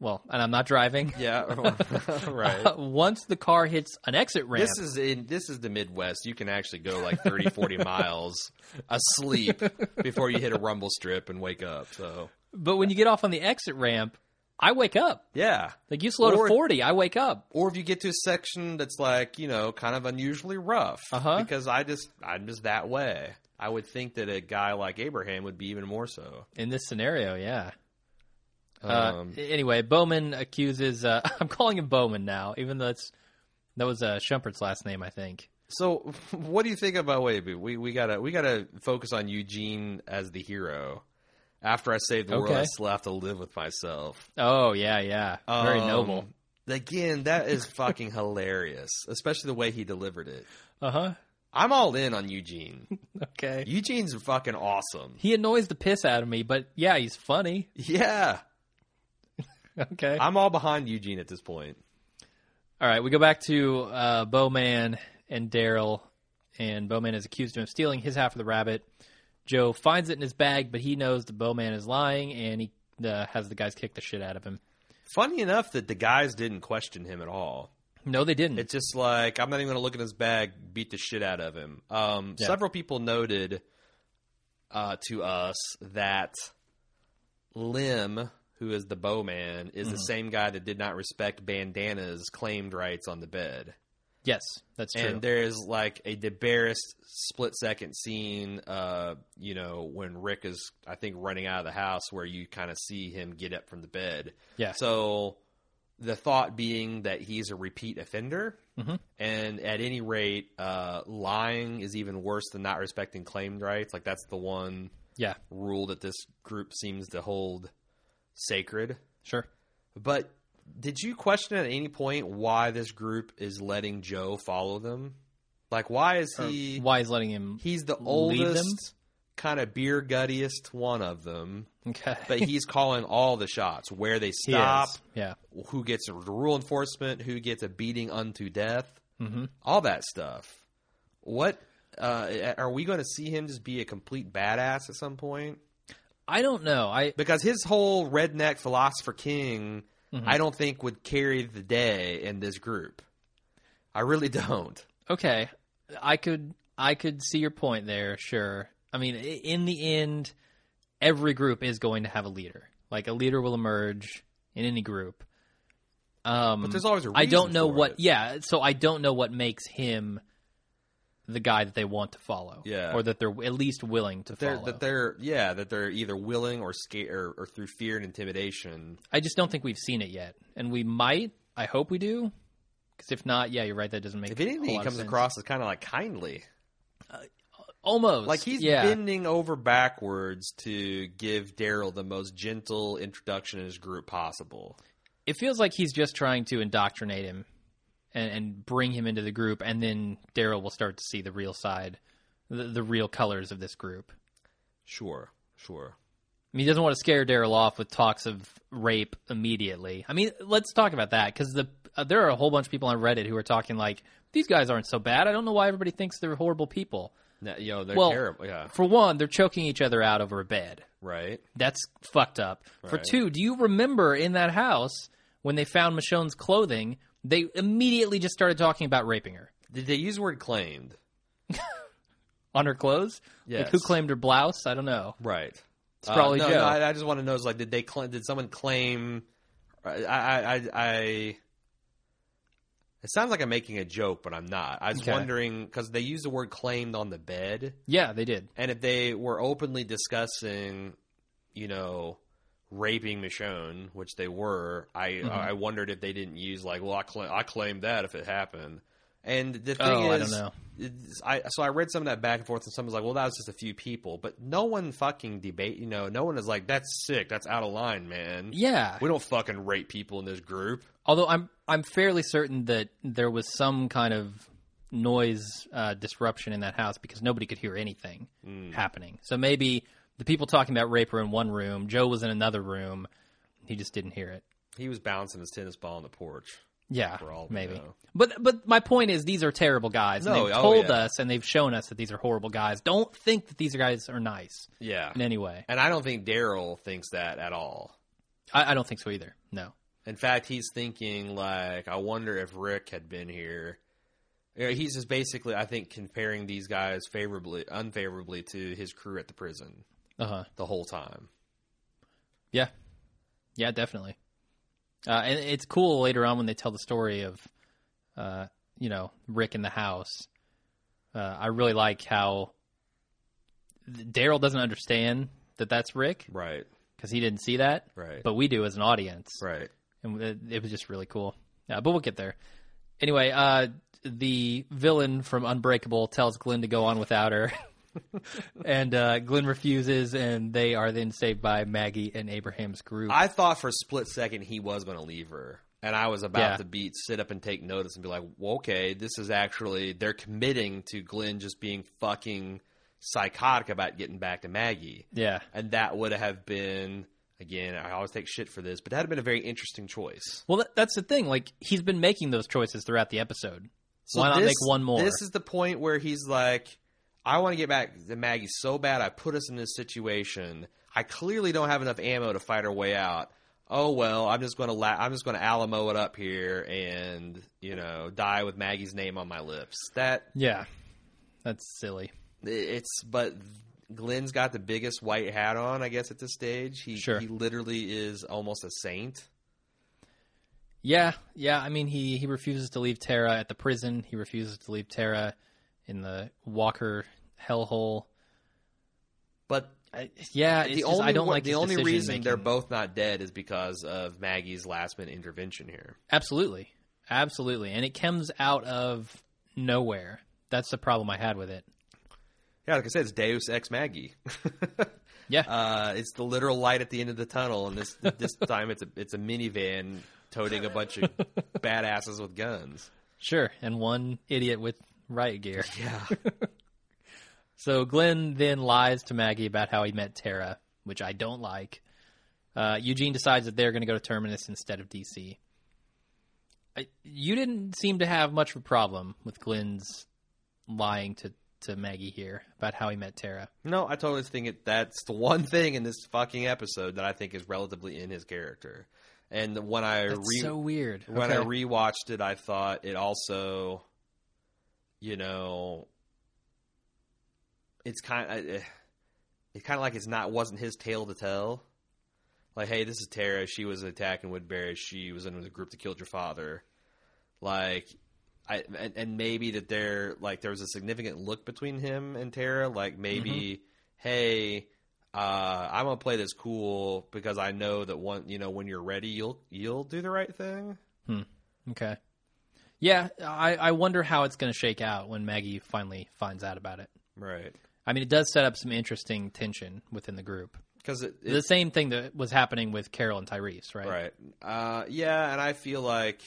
well, and I'm not driving.
yeah, right.
Uh, once the car hits an exit ramp,
This is in this is the Midwest. You can actually go like 30, 40 miles asleep before you hit a rumble strip and wake up. So
but when you get off on the exit ramp, I wake up.
yeah.
Like you slow
Or-
to 40, I wake up.
Or if you get to a section that's like you know kind of unusually rough,
Uh-huh.
because I just I'm just that way. I would think that a guy like Abraham would be even more so.
In this scenario, yeah. Uh,
Um,
anyway, Bowman accuses. Uh, I'm calling him Bowman now, even though it's that was uh, Shumpert's last name, I think.
So, what do you think about wait? We we gotta we gotta focus on Eugene as the hero. After I save the world,
Okay.
I still have to live with myself.
Oh yeah, yeah, very
Um,
noble.
Again, that is fucking hilarious, especially the way he delivered it.
Uh huh.
I'm all in on Eugene.
Okay.
Eugene's fucking awesome.
He annoys the piss out of me, but yeah, he's funny.
Yeah,
Okay.
I'm all behind Eugene at this point.
All right, we go back to uh, Bowman and Daryl, and Bowman is accused of stealing his half of the rabbit. Joe finds it in his bag, but he knows the Bowman is lying, and he uh, has the guys kick the shit out of him.
Funny enough that the guys didn't question him at all.
No, they didn't.
It's just like I'm not even going to look in his bag, beat the shit out of him. Um,
Yeah.
Several people noted uh, to us that Lim, who is the bowman, is the
Mm-hmm.
same guy that did not respect Bandana's claimed rights on the bed.
Yes, that's true.
And there's like a debarrassed split second scene, uh, you know, when Rick is, I think, running out of the house where you kind of see him get up from the bed.
yeah.
So the thought being that he's a repeat offender,
Mhm.
and at any rate, uh, lying is even worse than not respecting claimed rights. Like that's the one
yeah,
rule that this group seems to hold sacred.
sure.
But did you question at any point why this group is letting Joe follow them? Like, why is he?
Why is letting him?
He's the oldest, kind of beer guttiest one of them,
Okay,
but he's calling all the shots. Where they stop.
Yeah.
who gets the rule enforcement, who gets a beating unto death,
hmm
all that stuff. What uh, are we going to see him just be a complete badass at some point?
I don't know. I
Because his whole redneck philosopher king,
Mm-hmm.
I don't think would carry the day in this group. I really don't.
okay. I could I could see your point there. Sure. I mean, in the end, every group is going to have a leader. Like a leader will emerge in any group. Um,
But there's always a
I don't know what.
it.
Yeah, so I don't know what makes him the guy that they want to follow.
Yeah.
or that they're at least willing to
They're,
follow.
that they're yeah that they're either willing or scared or, or through fear and intimidation.
I just don't think we've seen it yet, and we might. I hope we do. Because if not, yeah, you're right. That doesn't make.
If anything, he comes across as kind of like kindly.
Uh, almost
Like he's
yeah.
bending over backwards to give Daryl the most gentle introduction in his group possible.
It feels like he's just trying to indoctrinate him and, and bring him into the group, and then Daryl will start to see the real side, the, the real colors of this group.
Sure, sure.
I mean, he doesn't want to scare Daryl off with talks of rape immediately. I mean, let's talk about that because the uh, there are a whole bunch of people on Reddit who are talking like these guys aren't so bad. I don't know why everybody thinks they're horrible people.
No, know, they're
Well,
terrible. Yeah,
For one, they're choking each other out over a bed.
right.
That's fucked up. For two, do you remember in that house when they found Michonne's clothing? They immediately just started talking about raping her
Did they use the word claimed?
on her clothes. Like who claimed her blouse? I don't know.
Right.
It's probably
uh, no,
Joe.
no, I, I just want to know is like, did they claim? Did someone claim? I, I, I, I. It sounds like I'm making a joke, but I'm not. I was
Okay.
wondering because they used the word claimed on the bed,
yeah, they did.
and if they were openly discussing, you know, raping Michonne, which they were, I
Mm-hmm.
I wondered if they didn't use like, well, I claim I claimed that if it happened. And the thing
Oh, I
is,
don't know.
I so I read some of that back and forth, and someone's like, "Well, that was just a few people," but no one fucking debate. You know, no one is like, "That's sick. That's out of line, man."
Yeah.
we don't fucking rape people in this group.
Although I'm I'm fairly certain that there was some kind of noise uh, disruption in that house because nobody could hear anything
Hmm.
happening. So maybe the people talking about rape were in one room, Joe was in another room, he just didn't hear it.
He was bouncing his tennis ball on the porch.
Yeah,
For all
maybe.
know.
But but my point is, these are terrible guys. and
No,
they've
oh,
told
yeah.
us and they've shown us that these are horrible guys. Don't think that these guys are nice
Yeah,
in any way.
and I don't think Daryl thinks that at all.
I, I don't think so either. No.
In fact, he's thinking like, "I wonder if Rick had been here." He's just basically, I think, comparing these guys favorably, unfavorably to his crew at the prison
Uh huh.
the whole time.
Yeah, yeah, definitely. Uh, and it's cool later on when they tell the story of, uh, you know, Rick in the house. Uh, I really like how Daryl doesn't understand that that's Rick
Right,
because he didn't see that,
right,
but we do as an audience,
right.
and it, it was just really cool. Yeah, but we'll get there. Anyway, uh, the villain from Unbreakable tells Glenn to go on without her. and uh, Glenn refuses, and they are then saved by Maggie and Abraham's group.
I thought for a split second he was going to leave her, and I was about
Yeah.
to beat sit up and take notice and be like, well, "Okay, this is actually they're committing to Glenn just being fucking psychotic about getting back to Maggie."
yeah,
and that would have been again. I always take shit for this, but that would have been a very interesting choice.
Well, that, that's the thing. Like he's been making those choices throughout the episode. So Why not make one more?
This is the point where he's like, "I want to get back to Maggie so bad. I put us in this situation. I clearly don't have enough ammo to fight our way out." Oh well, I'm just going to la- I'm just going to Alamo it up here and you know die with Maggie's name on my lips. That
yeah, that's silly.
it's but Glenn's got the biggest white hat on, I guess, at this stage. He
Sure.
he literally is almost a saint.
Yeah, yeah. I mean, he he refuses to leave Tara at the prison. He refuses to leave Tara in the Walker hellhole.
But
I, yeah,
the
just-
only
I don't like
the only reason
decision-making.
they're both not dead is because of Maggie's last minute intervention here.
absolutely, absolutely, and it comes out of nowhere. That's the problem I had with it.
Yeah, like I said, it's Deus Ex Maggie.
Yeah,
uh, it's the literal light at the end of the tunnel, and this this time it's a it's a minivan toting a bunch of badasses with guns.
sure. And one idiot with riot gear.
Yeah,
So Glenn then lies to Maggie about how he met Tara, which I don't like. Uh, Eugene decides that they're going to go to Terminus instead of DC. I, you didn't seem to have much of a problem with Glenn's lying to, to Maggie here about how he met Tara.
no, I totally think it. That's the one thing in this fucking episode that I think is relatively in his character. And when I
That's
re-
so weird.
when I rewatched it, I thought it also, you know, it's kind of eh, it's kind of like it's not wasn't his tale to tell. Like, hey, this is Tara. She was attacking Woodbury. She was in the group that killed your father. Like, I and, and maybe that there like there was a significant look between him and Tara. Like maybe, mm-hmm. hey. Uh, I'm gonna play this cool because I know that one, you know, when you're ready, you'll you'll do the right thing. Hmm.
Okay. Yeah, I, I wonder how it's going to shake out when Maggie finally finds out about it.
Right.
I mean, it does set up some interesting tension within the group.
Because it,
the same thing that was happening with Carol and Tyrese, right?
Right. Uh, yeah, and I feel like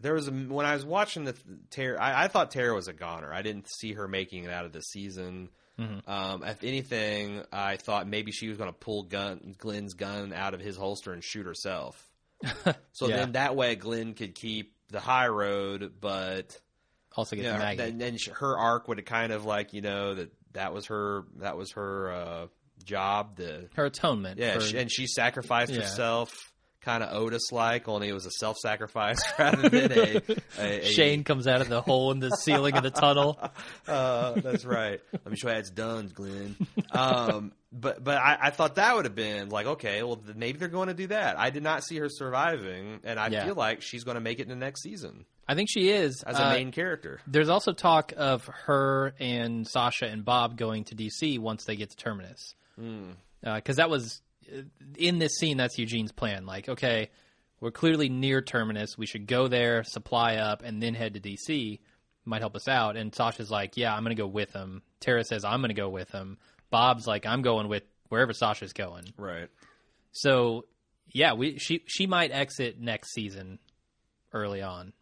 there was a when I was watching the Tara. I, I thought Tara was a goner. I didn't see her making it out of the season.
Mm-hmm.
Um, if anything, I thought maybe she was going to pull gun Glenn's gun out of his holster and shoot herself. so
Yeah.
then that way Glenn could keep the high road, but
Also get
you know,
Maggie.
her arc would have kind of like you know that that was her that was her uh, job. The
Her atonement.
yeah,
for-
she, and she sacrificed
Yeah.
herself, kind of Otis like, only it was a self sacrifice rather than a, a, a
Shane comes out of the hole in the ceiling of the tunnel.
Uh, that's right. Let me show you how it's done, Glenn. Um, but but I, I thought that would have been like okay, well maybe they're going to do that. I did not see her surviving, and I
Yeah.
feel like she's going to make it in the next season
I think she is.
as a
Uh,
main character.
There's also talk of her and Sasha and Bob going to DC once they get to Terminus. Because that was uh, in this scene. That's Eugene's plan. Like, okay, we're clearly near Terminus. We should go there, supply up, and then head to DC. Might help us out. And Sasha's like, yeah, I'm going to go with him. Tara says, I'm going to go with him. Bob's like, I'm going with wherever Sasha's going.
Right.
So, yeah, we she she might exit next season early on.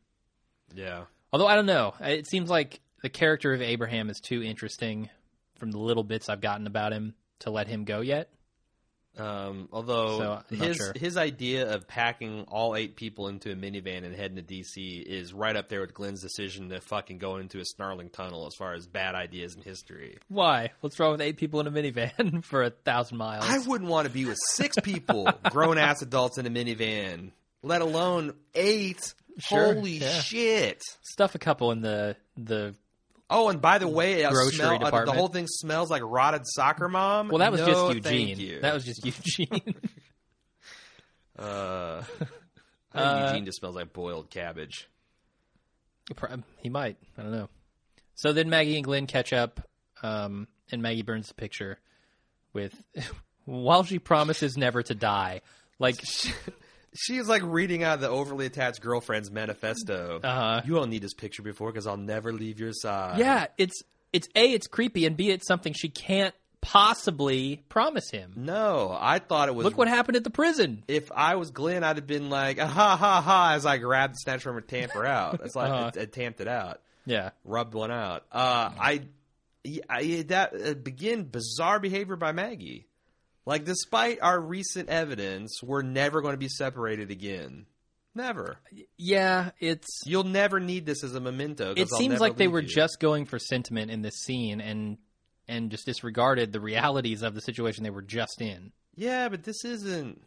Yeah.
Although I don't know, it seems like the character of Abraham is too interesting from the little bits I've gotten about him to let him go yet.
Um, although
So,
his
sure.
his idea of packing all eight people into a minivan and heading to DC is right up there with Glenn's decision to fucking go into a snarling tunnel as far as bad ideas in history.
Why? What's wrong with eight people in a minivan for a thousand miles?
I wouldn't want to be with six people, grown ass adults in a minivan, let alone eight.
Sure,
Holy
yeah.
shit!
Stuff a couple in the the.
Oh, and by the way, it
Grocery
smell, uh, the whole thing smells like rotted soccer mom.
Well, that was
No,
just Eugene.
you.
That was just Eugene.
Uh, I
Uh,
Eugene just smells like boiled cabbage.
he might. I don't know. So then Maggie and Glenn catch up, um, and Maggie burns the picture with, while she promises never to die. Like,
She's like reading out the overly attached girlfriend's manifesto.
Uh-huh.
You won't need this picture before because I'll never leave your side.
yeah, it's it's a it's creepy, and b it's something she can't possibly promise him.
No, I thought it was.
Look what happened at the prison.
if I was Glenn, I'd have been like, ha ha ha, as I grabbed the snatch from her, tamp her out. It's like
Uh-huh.
it, it tamped it out,
Yeah,
rubbed one out. Uh, I, I that uh, begin bizarre behavior by Maggie. Like, despite our recent evidence, we're never going to be separated again. Never.
yeah. It's
You'll never need this as a memento.
it
I'll
seems like they were
you.
just going for sentiment in this scene, and and just disregarded the realities of the situation they were just in.
Yeah, but this isn't.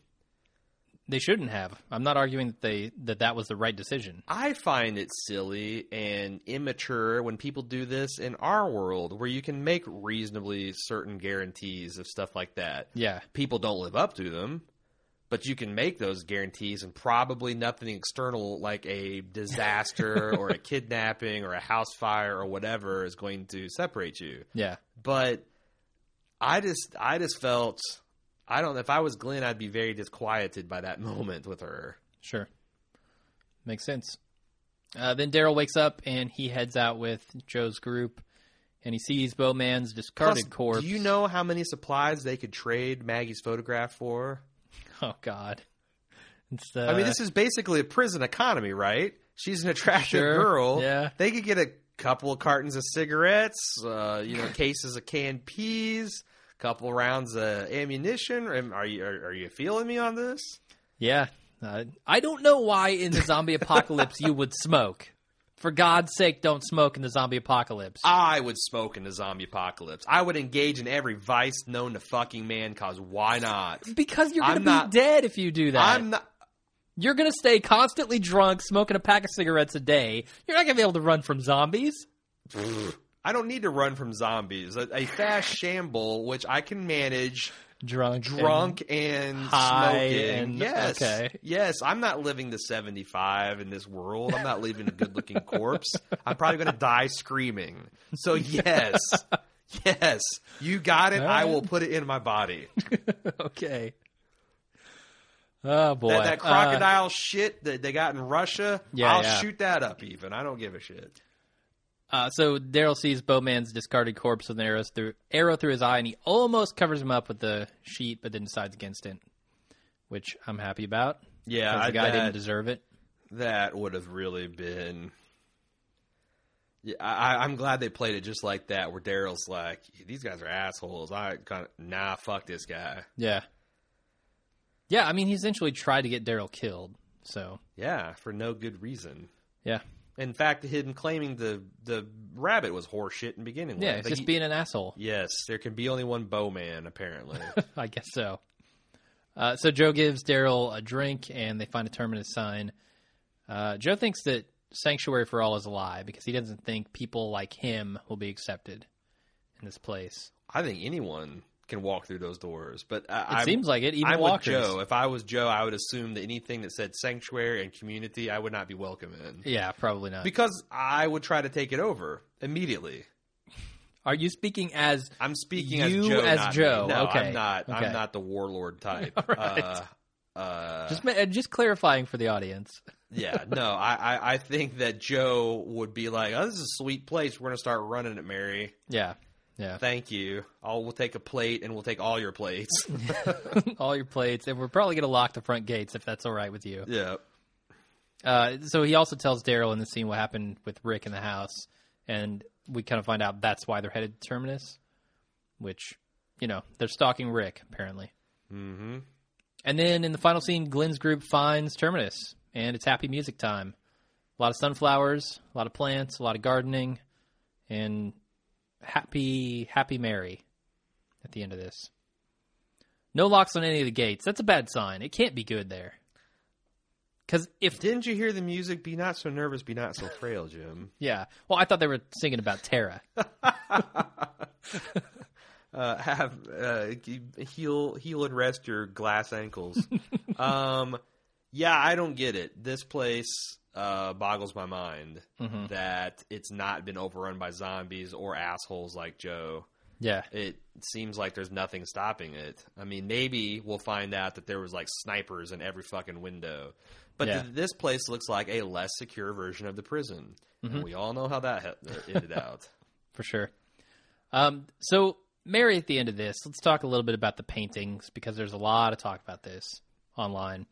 They shouldn't have. I'm not arguing that they that that was the right decision.
I find it silly and immature when people do this in our world where you can make reasonably certain guarantees of stuff like that.
Yeah,
People don't live up to them, but you can make those guarantees and probably nothing external like a disaster or a kidnapping or a house fire or whatever is going to separate you.
yeah.
But I just I just felt I don't if I was Glenn I'd be very disquieted by that moment with her.
Sure. Makes sense. Uh, then Daryl wakes up and he heads out with Joe's group, and he sees Bowman's discarded
Plus,
corpse.
Do you know how many supplies they could trade Maggie's photograph for?
Oh God. Uh,
I mean, this is basically a prison economy, right? She's an attractive
Sure,
girl.
yeah.
They could get a couple of cartons of cigarettes, uh, you know, cases of canned peas, couple rounds of ammunition. Are you are, are you feeling me on this?
yeah. Uh, I don't know why in the zombie apocalypse you would smoke. For God's sake, don't smoke in the zombie apocalypse.
I would smoke in the zombie apocalypse. I would engage in every vice known to fucking man, cause why not?
because you're going to
I'm
be
not-
dead if you do that.
I'm not.
You're going to stay constantly drunk, smoking a pack of cigarettes a day. You're not going to be able to run from zombies.
I don't need to run from zombies. A, a fast shamble, which I can manage
Drunk.
drunk and,
high
smoking.
and-
yes.
okay.
Yes. I'm not living to 75 in this world. I'm not leaving a good looking corpse. I'm probably going to die screaming. So, yes. yes. You got it.
All
I will put it in my body.
okay. Oh boy.
That, that
Uh,
crocodile shit that they got in Russia,
Yeah,
I'll
yeah.
shoot that up even. I don't give a shit.
Uh, so Daryl sees Bowman's discarded corpse with an arrow through, arrow through his eye, and he almost covers him up with the sheet, but then decides against it, which I'm happy about.
Yeah, I,
the guy
that,
didn't deserve it.
that would have really been. Yeah, I, I'm glad they played it just like that, where Daryl's like, "These guys are assholes." I kind of nah, fuck this guy.
Yeah. Yeah, I mean, he essentially tried to get Daryl killed. So,
Yeah, for no good reason.
yeah.
In fact, him claiming the the rabbit was horseshit in the beginning. with.
Yeah, it's
Like,
just
he-
being an asshole.
Yes, there can be only one bowman, apparently.
I guess so. Uh, so Joe gives Daryl a drink, and they find a terminus sign. Uh, Joe thinks that Sanctuary for All is a lie because he doesn't think people like him will be accepted in this place.
I think anyone can walk through those doors, but I,
It
I'm,
seems like it. Even
I'm
walkers.
with Joe. If I was Joe, I would assume that anything that said sanctuary and community, I would not be welcome in
Yeah, probably not.
because I would try to take it over immediately.
Are you speaking as
I'm speaking
You
as Joe.
as
not me.
Joe.
No,
Okay.
I'm not.
Okay.
I'm not the warlord type.
All right.
uh, uh,
just just clarifying for the audience?
yeah, no. I, I, I think that Joe would be like, "Oh, this is a sweet place. We're gonna start running it, Mary.
Yeah, yeah.
Thank you. I'll we'll take a plate and we'll take all your plates.
All your plates, and we're probably going to lock the front gates if that's all right with you.
yeah.
Uh, so he also tells Daryl in the scene what happened with Rick in the house, and we kind of find out that's why they're headed to Terminus, which, you know, they're stalking Rick, apparently.
Mm-hmm.
And then in the final scene, Glenn's group finds Terminus, and it's happy music time. A lot of sunflowers, a lot of plants, a lot of gardening, and happy, happy Mary at the end of this. No locks on any of the gates. That's a bad sign. It can't be good there. Because if
Didn't you hear the music? Be not so nervous, be not so frail, Jim.
Yeah. Well, I thought they were singing about Tara.
Uh, have uh, heal, heal and rest your glass ankles. um, yeah, I don't get it. This place uh, boggles my mind
Mm-hmm.
that it's not been overrun by zombies or assholes like Joe.
Yeah.
It seems like there's nothing stopping it. I mean, maybe we'll find out that there was like snipers in every fucking window. But
Yeah.
th- this place looks like a less secure version of the prison.
Mm-hmm.
And we all know how that he- ended out.
For sure. Um, so, Mary, at the end of this, let's talk a little bit about the paintings because there's a lot of talk about this online.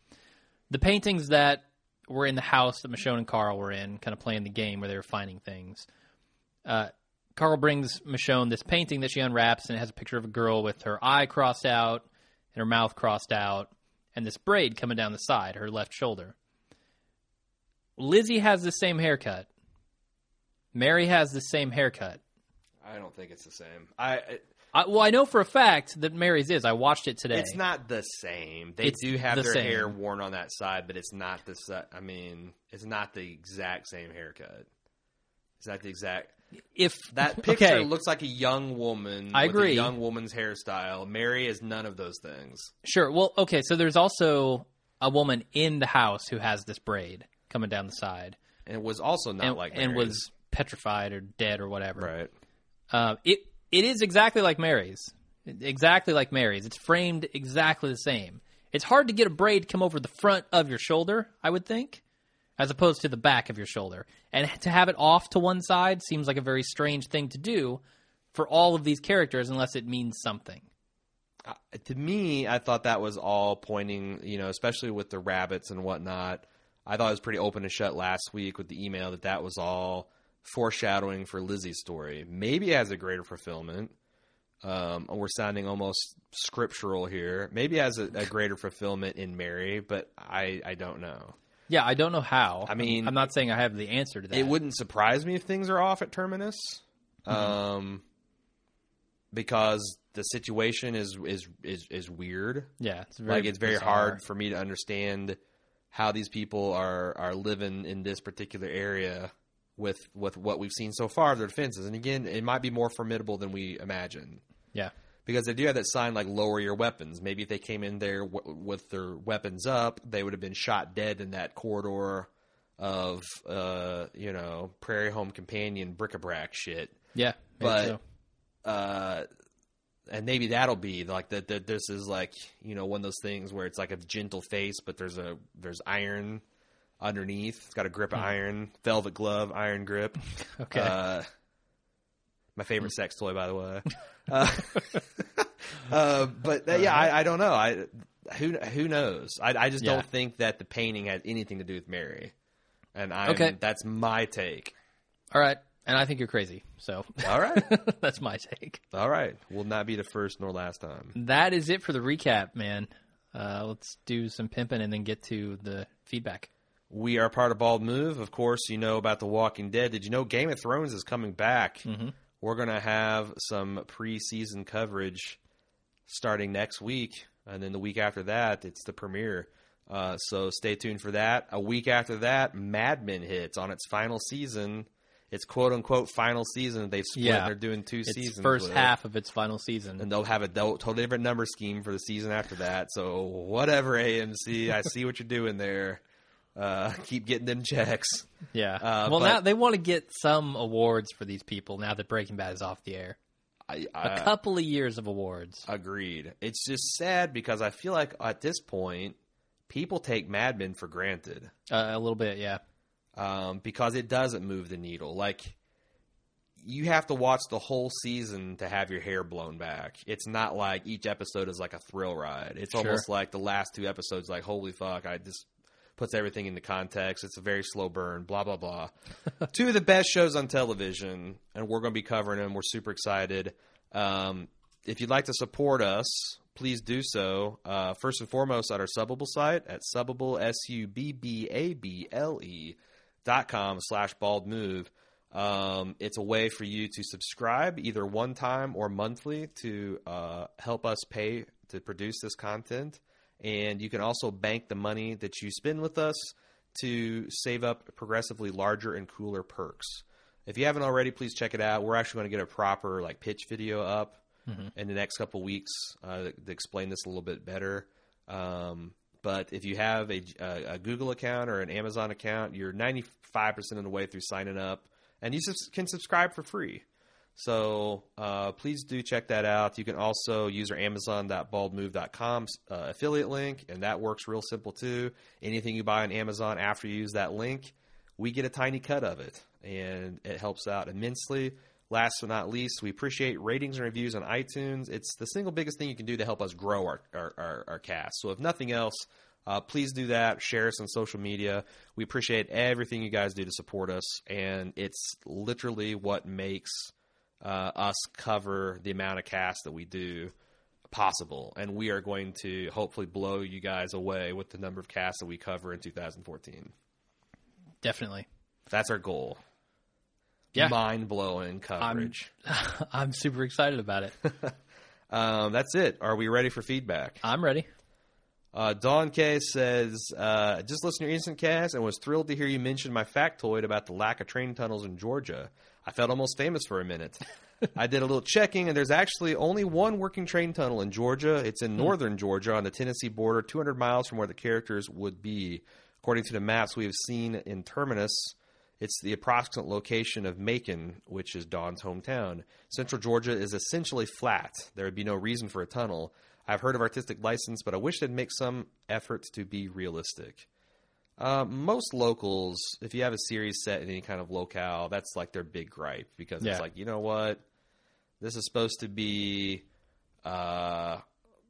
The paintings that were in the house that Michonne and Carl were in, kind of playing the game where they were finding things. Uh, Carl brings Michonne this painting that she unwraps, and it has a picture of a girl with her eye crossed out and her mouth crossed out, and this braid coming down the side, her left shoulder. Lizzie has the same haircut. Mary has the same haircut.
I don't think it's the same. I.
I, well, I know for a fact that Mary's is. I watched it today.
it's not the same. They
It's
do have
the
their
same.
hair worn on that side, but it's not the. I mean, it's not the exact same haircut. It's not the exact.
If
That picture
okay,
looks like a young woman.
I
with
agree.
A young woman's hairstyle. Mary is none of those things.
sure. Well, okay. So there's also a woman in the house who has this braid coming down the side,
And it was also not
and,
like
and was petrified or dead or whatever.
right.
Uh, it it is exactly like Mary's. Exactly like Mary's. It's framed exactly the same. It's hard to get a braid to come over the front of your shoulder, I would think, as opposed to the back of your shoulder. And to have it off to one side seems like a very strange thing to do for all of these characters unless it means something.
Uh, to me, I thought that was all pointing, you know, especially with the rabbits and whatnot. I thought it was pretty open and shut last week with the email that that was all foreshadowing for Lizzie's story. Maybe it has a greater fulfillment. Um, we're sounding almost scriptural here. Maybe it has a, a greater fulfillment in Mary, but I, I don't know.
Yeah, I don't know how.
I mean-
I'm not saying I have the answer to that.
It wouldn't surprise me if things are off at Terminus,
Mm-hmm.
um, because the situation is is is, is weird.
Yeah, it's very
like it's very
bizarre.
hard for me to understand how these people are are living in this particular area with with what we've seen so far of their defenses. And again, it might be more formidable than we imagine
Yeah,
because they do have that sign like lower your weapons. Maybe if they came in there w- with their weapons up, they would have been shot dead in that corridor of uh, you know Prairie Home Companion bric-a-brac shit.
yeah,
But
so.
uh, and maybe that'll be like that. That this is like you know one of those things where it's like a gentle face, but there's a there's iron underneath. It's got a grip of iron, velvet glove, iron grip.
Okay.
Uh, my favorite sex toy, by the way. Uh, uh, but uh, yeah, I, I don't know. I who who knows? I, I just
Yeah.
don't think that the painting has anything to do with Mary. And I
Okay.
that's my take.
All right. And I think you're crazy. So
All right,
that's my take.
all right. Will not be the first nor last time.
That is it for the recap, man. Uh, let's do some pimping and then get to the feedback.
We are part of Bald Move. Of course, you know about The Walking Dead. Did you know Game of Thrones is coming back? Mm-hmm. We're going to have some preseason coverage starting next week. And then the week after that, it's the premiere. Uh, so stay tuned for that. A week after that, Mad Men hits on its final season. It's quote unquote final season. They've split.
Yeah.
They're doing two
It's
seasons.
first
it.
half of its final season.
and they'll have a totally different number scheme for the season after that. So whatever, AMC, I see what you're doing there. Uh, keep getting them checks.
yeah.
uh,
well,
but-
now they want to get some awards for these people now that Breaking Bad is off the air.
I,
A
I
couple of years of awards.
agreed. It's just sad because I feel like at this point, people take Mad Men for granted
Uh, a little bit, yeah.
um, because it doesn't move the needle. Like you have to watch the whole season to have your hair blown back. It's not like each episode is like a thrill ride. It's
Sure.
almost like the last two episodes. Like holy fuck, I just puts everything into context. It's a very slow burn. Blah blah blah. two of the best shows on television, and we're going to be covering them. We're super excited. Um, if you'd like to support us, please do so. Uh, first and foremost, at our Subbable site at Subbable S U B B A B L E dot com slash bald move. Um, it's a way for you to subscribe either one time or monthly to uh, help us pay to produce this content. And you can also bank the money that you spend with us to save up progressively larger and cooler perks. If you haven't already, please check it out. We're actually going to get a proper like pitch video up in the next couple weeks uh, to explain this a little bit better. Um, but if you have a, a, a Google account or an Amazon account, you're 95% of the way through signing up, and you can subscribe for free. So uh, please do check that out. You can also use our Amazon.baldmove.com uh, affiliate link, and that works real simple too. Anything you buy on Amazon after you use that link, we get a tiny cut of it, and it helps out immensely. Last but not least, we appreciate ratings and reviews on iTunes. It's the single biggest thing you can do to help us grow our, our, our, our cast. So if nothing else, uh, please do that. Share us on social media. We appreciate everything you guys do to support us, and it's literally what makes uh, us cover the amount of cast that we do possible. And we are going to hopefully blow you guys away with the number of casts that we cover in 2014.
Definitely.
That's our goal.
Yeah.
Mind blowing coverage.
I'm super excited about it.
Um, that's it. Are we ready for feedback?
I'm ready.
Uh, Dawn K says, uh, just listen to your instant cast and was thrilled to hear you mention my factoid about the lack of train tunnels in Georgia. I felt almost famous for a minute. I did a little checking, and there's actually only one working train tunnel in Georgia. It's in hmm. northern Georgia on the Tennessee border, 200 miles from where the characters would be. According to the maps we have seen in Terminus, it's the approximate location of Macon, which is Dawn's hometown. Central Georgia is essentially flat. There would be no reason for a tunnel. I've heard of artistic license, but I wish they'd make some effort to be realistic. Uh, most locals, if you have a series set in any kind of locale, that's like their big gripe because
Yeah.
it's like, you know what? This is supposed to be, uh,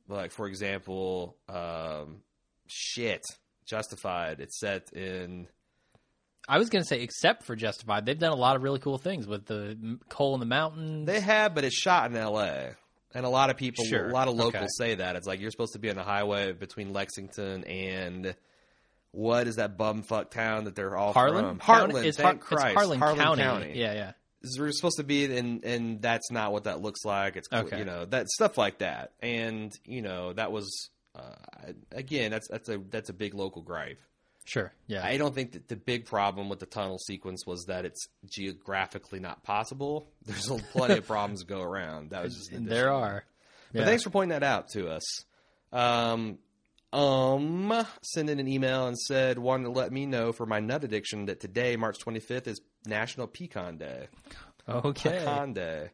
like, for example, um, shit, Justified. It's set in.
I was going to say, except for Justified, they've done a lot of really cool things with the coal in the mountains.
They have, but it's shot in L.A. And a lot of people,
Sure.
a lot of locals
Okay.
say that it's like you're supposed to be on the highway between Lexington and what is that bumfuck town that they're all
Harlan?
from?
County?
Heartland.
It's,
thank
Har-
Christ.
Harlan, County.
County.
Yeah, yeah.
we're supposed to be and and that's not what that looks like it's
Okay.
you know that stuff like that and you know that was uh, again that's that's a that's a big local gripe
Sure. Yeah.
i don't think that the big problem with the tunnel sequence was that it's geographically not possible there's plenty of problems to go around that was just
there are.
but
Yeah.
thanks for pointing that out to us um um sent in an email and said wanted to let me know for my nut addiction that today march 25th is national pecan day
Okay.
pecan day.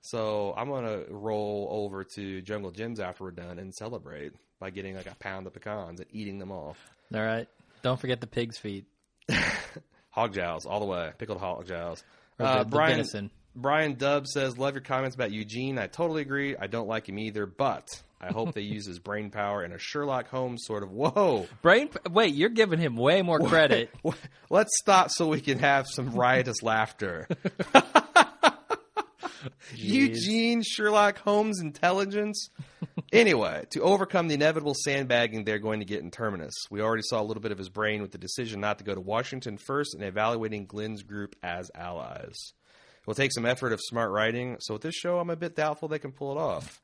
So I'm gonna roll over to Jungle Jim's after we're done and celebrate by getting like a pound of pecans and eating them all.
All right. Don't forget the pig's feet.
Hog jowls all the way. Pickled hog jowls. Uh,
the, the
Brian
venison.
Brian Dubb says, "Love your comments about Eugene. I totally agree. I don't like him either, but I hope they use his brain power in a Sherlock Holmes sort of whoa.
Brain. Wait, you're giving him way more credit.
Let's stop so we can have some riotous laughter. Eugene Sherlock Holmes intelligence. anyway, to overcome the inevitable sandbagging they're going to get in Terminus, we already saw a little bit of his brain with the decision not to go to Washington first and evaluating Glenn's group as allies. It will take some effort of smart writing, so with this show, I'm a bit doubtful they can pull it off.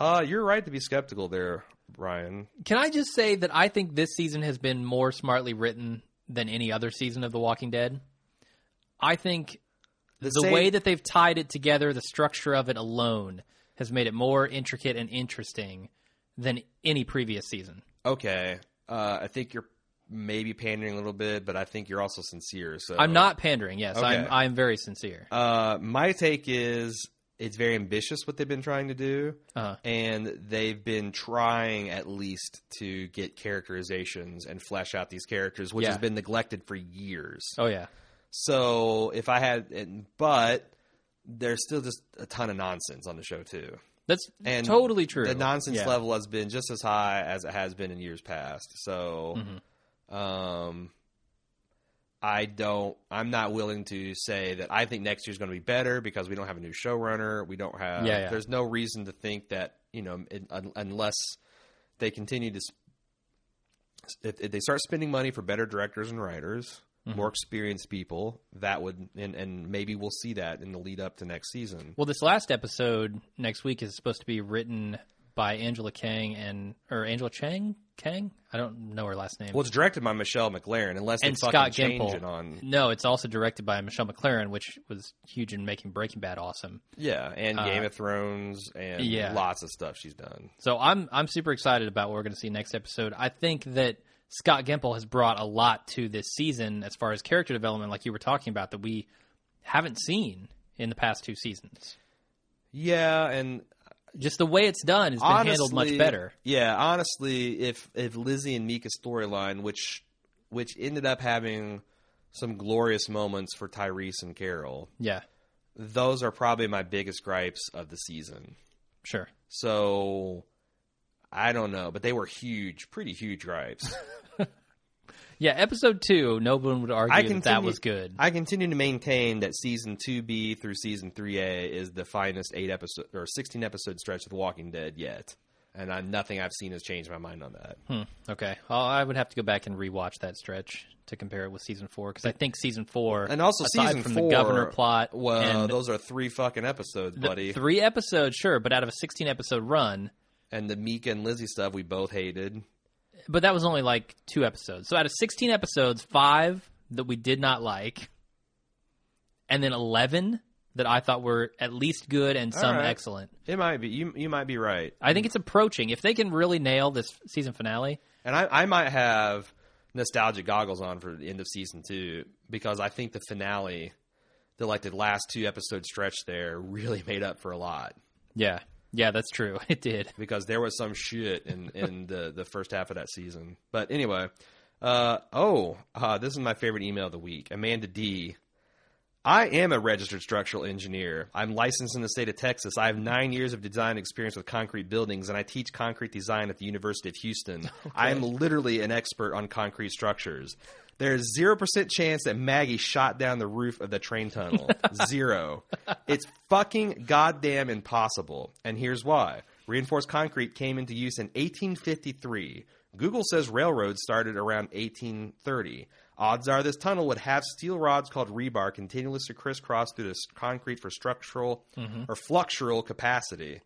Uh, you're right to be skeptical there, Brian.
Can I just say that I think this season has been more smartly written than any other season of The Walking Dead? I think the
same-
way that they've tied it together, the structure of it alone, has made it more intricate and interesting than any previous season.
Okay, uh, I think you're maybe pandering a little bit, but I think you're also sincere. So
I'm not pandering. Yes,
Okay.
I'm. I'm very sincere.
Uh, my take is it's very ambitious what they've been trying to do,
Uh-huh.
and they've been trying at least to get characterizations and flesh out these characters, which
Yeah.
has been neglected for years.
Oh yeah,
So if I had, but there's still just a ton of nonsense on the show too.
that's
And
totally true.
The nonsense
Yeah.
level has been just as high as it has been in years past. So,
Mm-hmm.
um, I don't. I'm not willing to say that I think next year's going to be better because we don't have a new showrunner. We don't have.
Yeah, yeah.
There's no reason to think that you know it, un, unless they continue to. If, if they start spending money for better directors and writers,
Mm-hmm.
more experienced people, that would and, and maybe we'll see that in the lead up to next season.
Well, this last episode next week is supposed to be written by Angela Kang and or Angela Chang Kang. I don't know her last name.
Well, it's directed by Michelle MacLaren, unless they
and
fucking
Scott
change
Gimple.
it on.
No, it's also directed by Michelle MacLaren, which was huge in making Breaking Bad awesome.
Yeah, and Game of Thrones and
Uh, yeah.
lots of stuff she's done.
So I'm I'm super excited about what we're going to see next episode. I think that Scott Gimple has brought a lot to this season as far as character development, like you were talking about, that we haven't seen in the past two seasons.
Yeah, and
Just the way it's done has been
honestly,
handled much better.
Yeah, honestly, if if Lizzie and Mika's storyline, which which ended up having some glorious moments for Tyrese and Carol,
Yeah,
those are probably my biggest gripes of the season.
sure.
So I don't know, but they were huge, pretty huge gripes.
Yeah, episode two, no one would argue
I
that
continue,
that was good.
I continue to maintain that season two B through season three A is the finest eight episode or sixteen episode stretch of The Walking Dead yet, and I, nothing I've seen has changed my mind on that.
Hmm, okay, well, I would have to go back and rewatch that stretch to compare it with season four because I think season four,
And also
aside
season
from
four,
the governor plot,
Well, those are three fucking episodes, buddy.
three episodes, sure, but out of a sixteen episode run,
and the Mika and Lizzie stuff we both hated.
But that was only like two episodes. So out of 16 episodes, five that we did not like, and then 11 that I thought were at least good and some
right.
excellent.
It might be you. You might be right,
I think it's approaching. If they can really nail this season finale,
and I, I might have nostalgic goggles on for the end of season two because I think the finale, the like the last two episode stretch there, really made up for a lot.
yeah, yeah, that's true. It did.
because there was some shit in in the the first half of that season. But anyway, uh oh, uh, this is my favorite email of the week. Amanda D. I am a registered structural engineer. I'm licensed in the state of Texas. I have nine years of design experience with concrete buildings, and I teach concrete design at the University of Houston. I am literally an expert on concrete structures. There's zero percent chance that Maggie shot down the roof of the train tunnel. Zero. It's fucking goddamn impossible. And here's why. Reinforced concrete came into use in 1853. Google says railroads started around 1830. Odds are this tunnel would have steel rods called rebar continuously crisscrossed through this concrete for structural or fluxural capacity,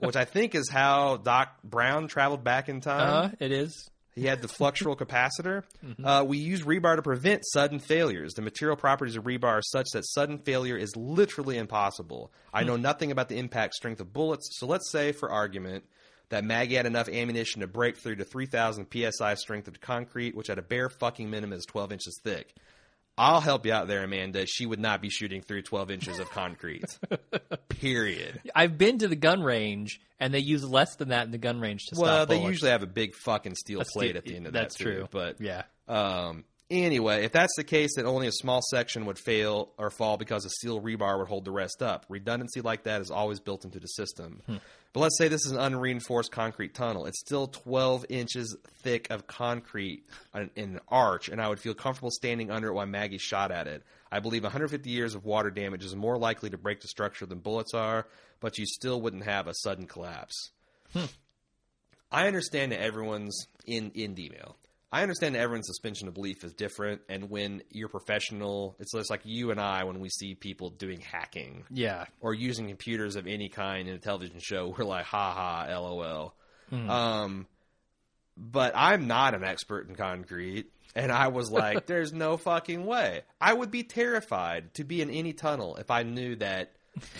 which I think is how Doc Brown traveled back in time.
Uh, it is.
He had the fluxural capacitor. Uh, we use rebar to prevent sudden failures. The material properties of rebar are such that sudden failure is literally impossible. I know nothing about the impact strength of bullets, so let's say, for argument, that Maggie had enough ammunition to break through to 3,000 psi strength of concrete, which at a bare fucking minimum is 12 inches thick. I'll help you out there, Amanda. She would not be shooting through 12 inches of concrete. Period.
I've been to the gun range, and they use less than that in the gun range to
Well,
stop Well,
they
bullets.
usually have a big fucking steel
That's
plate
the-
at the end of
that's
that. That's
true.
but
Yeah.
Um, anyway, if that's the case, then only a small section would fail or fall because a steel rebar would hold the rest up. Redundancy like that is always built into the system. Hmm. But let's say this is an unreinforced concrete tunnel. It's still 12 inches thick of concrete in in an arch, and I would feel comfortable standing under it while Maggie shot at it. I believe 150 years of water damage is more likely to break the structure than bullets are, but you still wouldn't have a sudden collapse. Hmm. I understand that everyone's in in email. I understand everyone's suspension of belief is different, and when you're professional, it's just like you and I when we see people doing hacking
Yeah.
or using computers of any kind in a television show, we're like, ha ha, lol. Um, but I'm not an expert in concrete. And I was like, there's no fucking way. I would be terrified to be in any tunnel if I knew that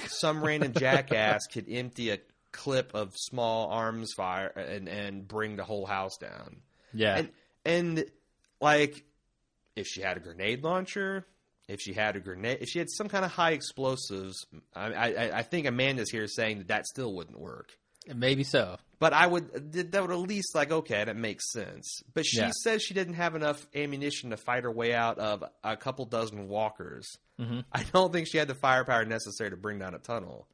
some random jackass could empty a clip of small arms fire and, and bring the whole house down.
Yeah.
And, and like, if she had a grenade launcher, if she had a grenade, if she had some kind of high explosives, I, I, I think Amanda's here saying that that still wouldn't work.
Maybe so.
But I would that would at least like okay, that makes sense. But she
Yeah.
says she didn't have enough ammunition to fight her way out of a couple dozen walkers.
Mm-hmm.
I don't think she had the firepower necessary to bring down a tunnel.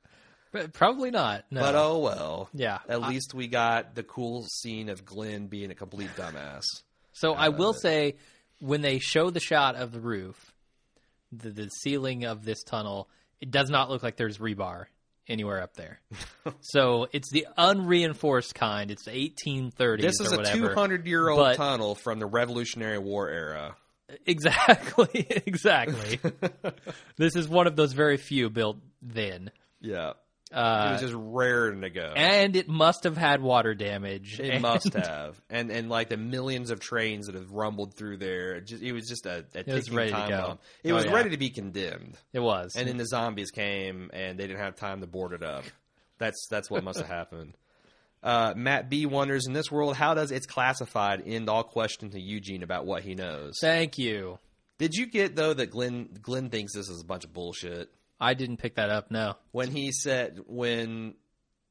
But probably not. No.
But oh well.
Yeah.
At
I-
least we got the cool scene of Glenn being a complete dumbass.
So I uh, will say, when they show the shot of the roof, the, the ceiling of this tunnel, it does not look like there's rebar anywhere up there. so it's the unreinforced kind. It's 1830s
This is
or
a
whatever.
200 year old
But-
tunnel from the Revolutionary War era.
Exactly. exactly. this is one of those very few built then.
Yeah. It
Uh,
was just raring to go.
and it must have had water damage.
It
And-
must have, and and like the millions of trains that have rumbled through there, it, just, it was just a, a ticking
ready to
time
go.
bomb. It
Oh,
was
yeah.
ready to be condemned,
It was.
and then the zombies came, and they didn't have time to board it up. That's that's what must have happened. Uh, Matt B wonders in this world, how does it's classified end all question to Eugene about what he knows?
Thank you.
Did you get though that Glenn Glenn thinks this is a bunch of bullshit
I didn't pick that up. No.
when he said when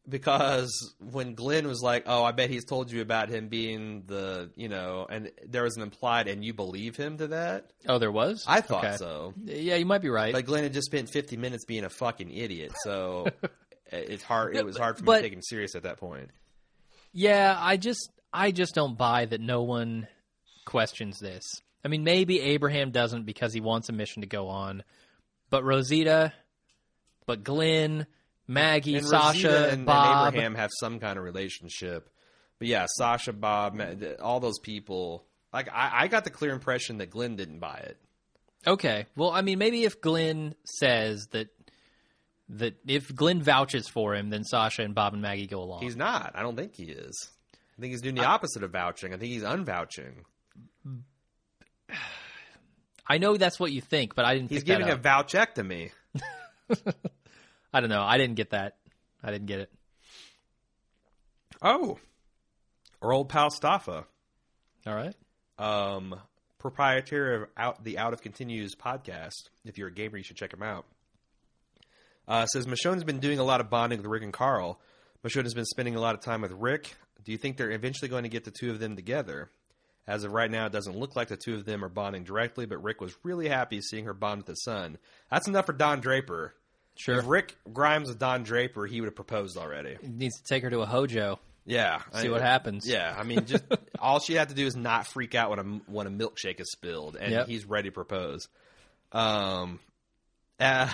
because when Glenn was like, "Oh, I bet he's told you about him being the you know," and there was an implied, and you believe him to that.
Oh, there was.
I thought
Okay.
so,
Yeah, you might be right.
but Glenn had just spent fifty minutes being a fucking idiot, so it's hard. It was hard for me
But-
to take him serious at that point.
Yeah, I just I just don't buy that no one questions this. I mean, maybe Abraham doesn't because he wants a mission to go on, but Rosita, but Glenn, Maggie,
And
Sasha,
Rosita and, and Abraham have some kind of relationship, but yeah, Sasha, Bob, all those people. Like I, I got the clear impression that Glenn didn't buy it.
Okay, well, I mean, maybe if Glenn says that that if Glenn vouches for him, then Sasha and Bob and Maggie go along.
He's not. I don't think he is. I think he's doing the opposite of vouching. I think he's unvouching.
I know that's what you think, but I didn't.
He's giving a vouchectomy.
I don't know. I didn't get that. I didn't get it.
Oh, our old pal Staffa,
All right.
um, proprietor of out the Out of Continues podcast. If you're a gamer, you should check him out. Uh, says Michonne's been doing a lot of bonding with Rick and Carl. Michonne has been spending a lot of time with Rick. Do you think they're eventually going to get the two of them together? As of right now, it doesn't look like the two of them are bonding directly, but Rick was really happy seeing her bond with his son. That's enough for Don Draper.
Sure.
If Rick Grimes was Don Draper, he would have proposed already.
He needs to take her to a hojo.
Yeah,
See
I-
what happens.
Yeah, I mean, just all she had to do is not freak out when a when a milkshake is spilled, and
Yep.
he's ready to propose. Um, uh,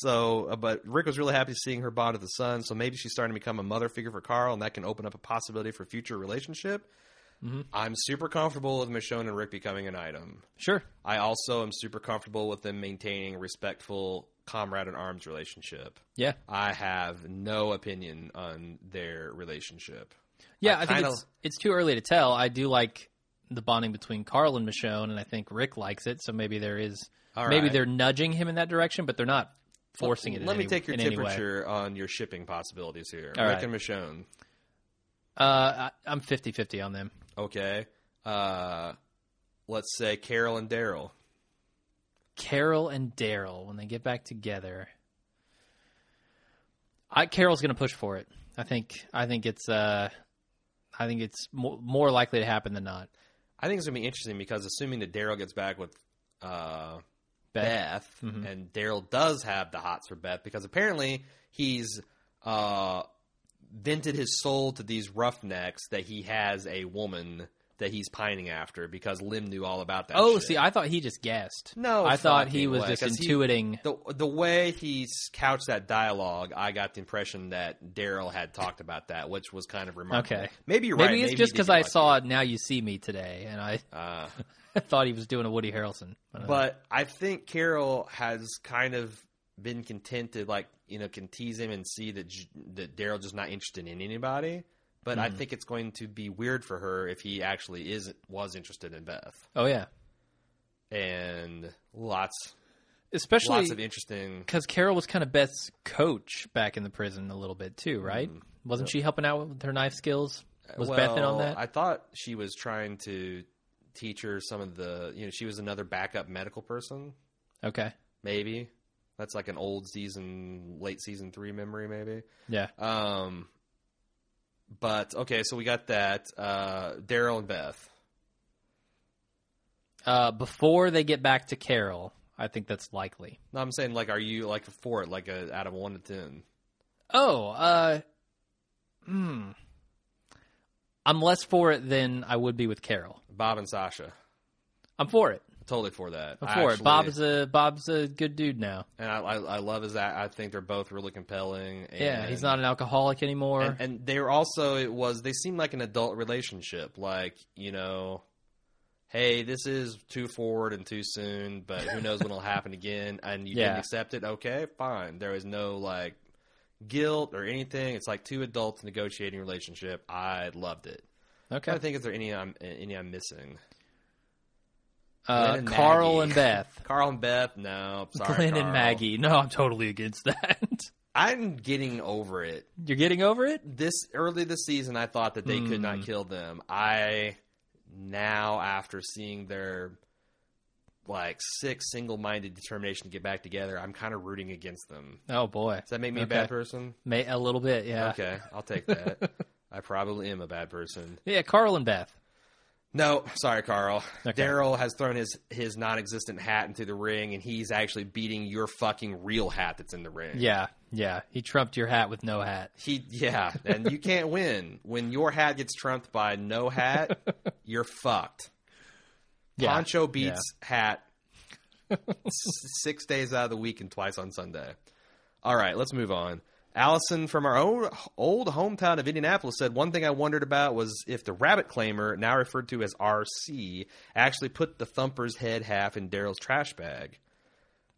so, uh, but Rick was really happy seeing her bond with the son, so maybe she's starting to become a mother figure for Carl, and that can open up a possibility for future relationship.
Mm-hmm.
I'm super comfortable with Michonne and Rick becoming an item.
Sure.
I also am super comfortable with them maintaining respectful comrade in arms relationship.
Yeah.
I have no opinion on their relationship.
Yeah,
I
I, think
kinda-
it's it's too early to tell. I do like the bonding between Carl and Michonne, and I think Rick likes it. So maybe there is maybe they're nudging him in that direction, but they're not forcing it. in
Let me
any-
take your
in any way.
temperature on your shipping possibilities here.
All
Rick
right.
and Michonne.
Uh, I, I'm 50-50 on them.
Okay. Uh, let's say Carol and Daryl.
Carol and Daryl when they get back together. I Carol's going to push for it. I think I think it's uh I think it's mo- more likely to happen than not.
I think it's gonna be interesting because assuming that Daryl gets back with uh, Beth,
Mhm.
and Daryl does have the hots for Beth because apparently he's uh, vented his soul to these roughnecks that he has a woman that he's pining after because Lim knew all about that.
Oh,
shit.
see, I thought he just guessed.
No
I thought he was
way,
just
'cause he-
intuiting.
the the way he couched that dialogue, I got the impression that Daryl had talked about that, which was kind of remarkable.
Okay.
maybe you're
Maybe
right.
it's
maybe
just because I saw "Now You See Me" today, and I
Uh,
thought he was doing a Woody Harrelson. Uh,
but I think Carol has kind of been content to like you know can tease him and see that J- that Daryl just not interested in anybody. But I
Mhm.
think it's going to be weird for her if he actually is was interested in Beth
oh yeah,
and lots
especially
lots of interesting.
because Carol was kind of Beth's coach back in the prison a little bit too, right?
Mm.
Wasn't she helping out with her knife skills? Was Beth in on that?
I thought she was trying to teach her some of the you know she was another backup medical person
Okay,
maybe that's like an old season late season three memory maybe
yeah.
um but okay so we got that uh daryl and beth
Uh, before they get back to Carol, I think that's likely.
no i'm saying like are you like for it like a out of one to ten
Oh, uh, hmm. I'm less for it than I would be with Carol.
bob and sasha
I'm for it.
Totally for that
I'm for it. Bob's a Bob's a good dude now.
and I, I i love his that i think they're both really compelling
Yeah, he's not an alcoholic anymore.
and, and they're also it was they seemed like an adult relationship like you know hey this is too forward and too soon but who knows when it'll happen again and you
Yeah.
didn't accept it okay fine there was no like guilt or anything it's like two adults negotiating a relationship i loved it
okay.
i think is there any i'm any i'm missing
Uh,
and
Carl
Maggie.
and Beth.
carl and beth no sorry
Glenn
Carl.
and Maggie. No, I'm totally against that.
i'm getting over it
You're getting over it?
this early this season I thought that they could not
Hmm.
kill them. I now after seeing their like sick single-minded determination to get back together, I'm kind of rooting against them.
Oh boy.
Does that make me a bad person?
May a little bit, yeah.
Okay, I'll take that. I probably am a bad person.
Yeah, Carl and Beth.
No, sorry, Carl.
Okay.
Daryl has thrown his his non-existent hat into the ring, and he's actually beating your fucking real hat that's in the ring.
Yeah, yeah. He trumped your hat with no hat.
He yeah, and you can't win when your hat gets trumped by no hat. you're fucked.
Yeah.
Poncho beats hat s- six days out of the week and twice on Sunday. All right, let's move on. Allison from our own old hometown of Indianapolis said one thing I wondered about was if the rabbit claimer, now referred to as RC, actually put the thumper's head half in Daryl's trash bag.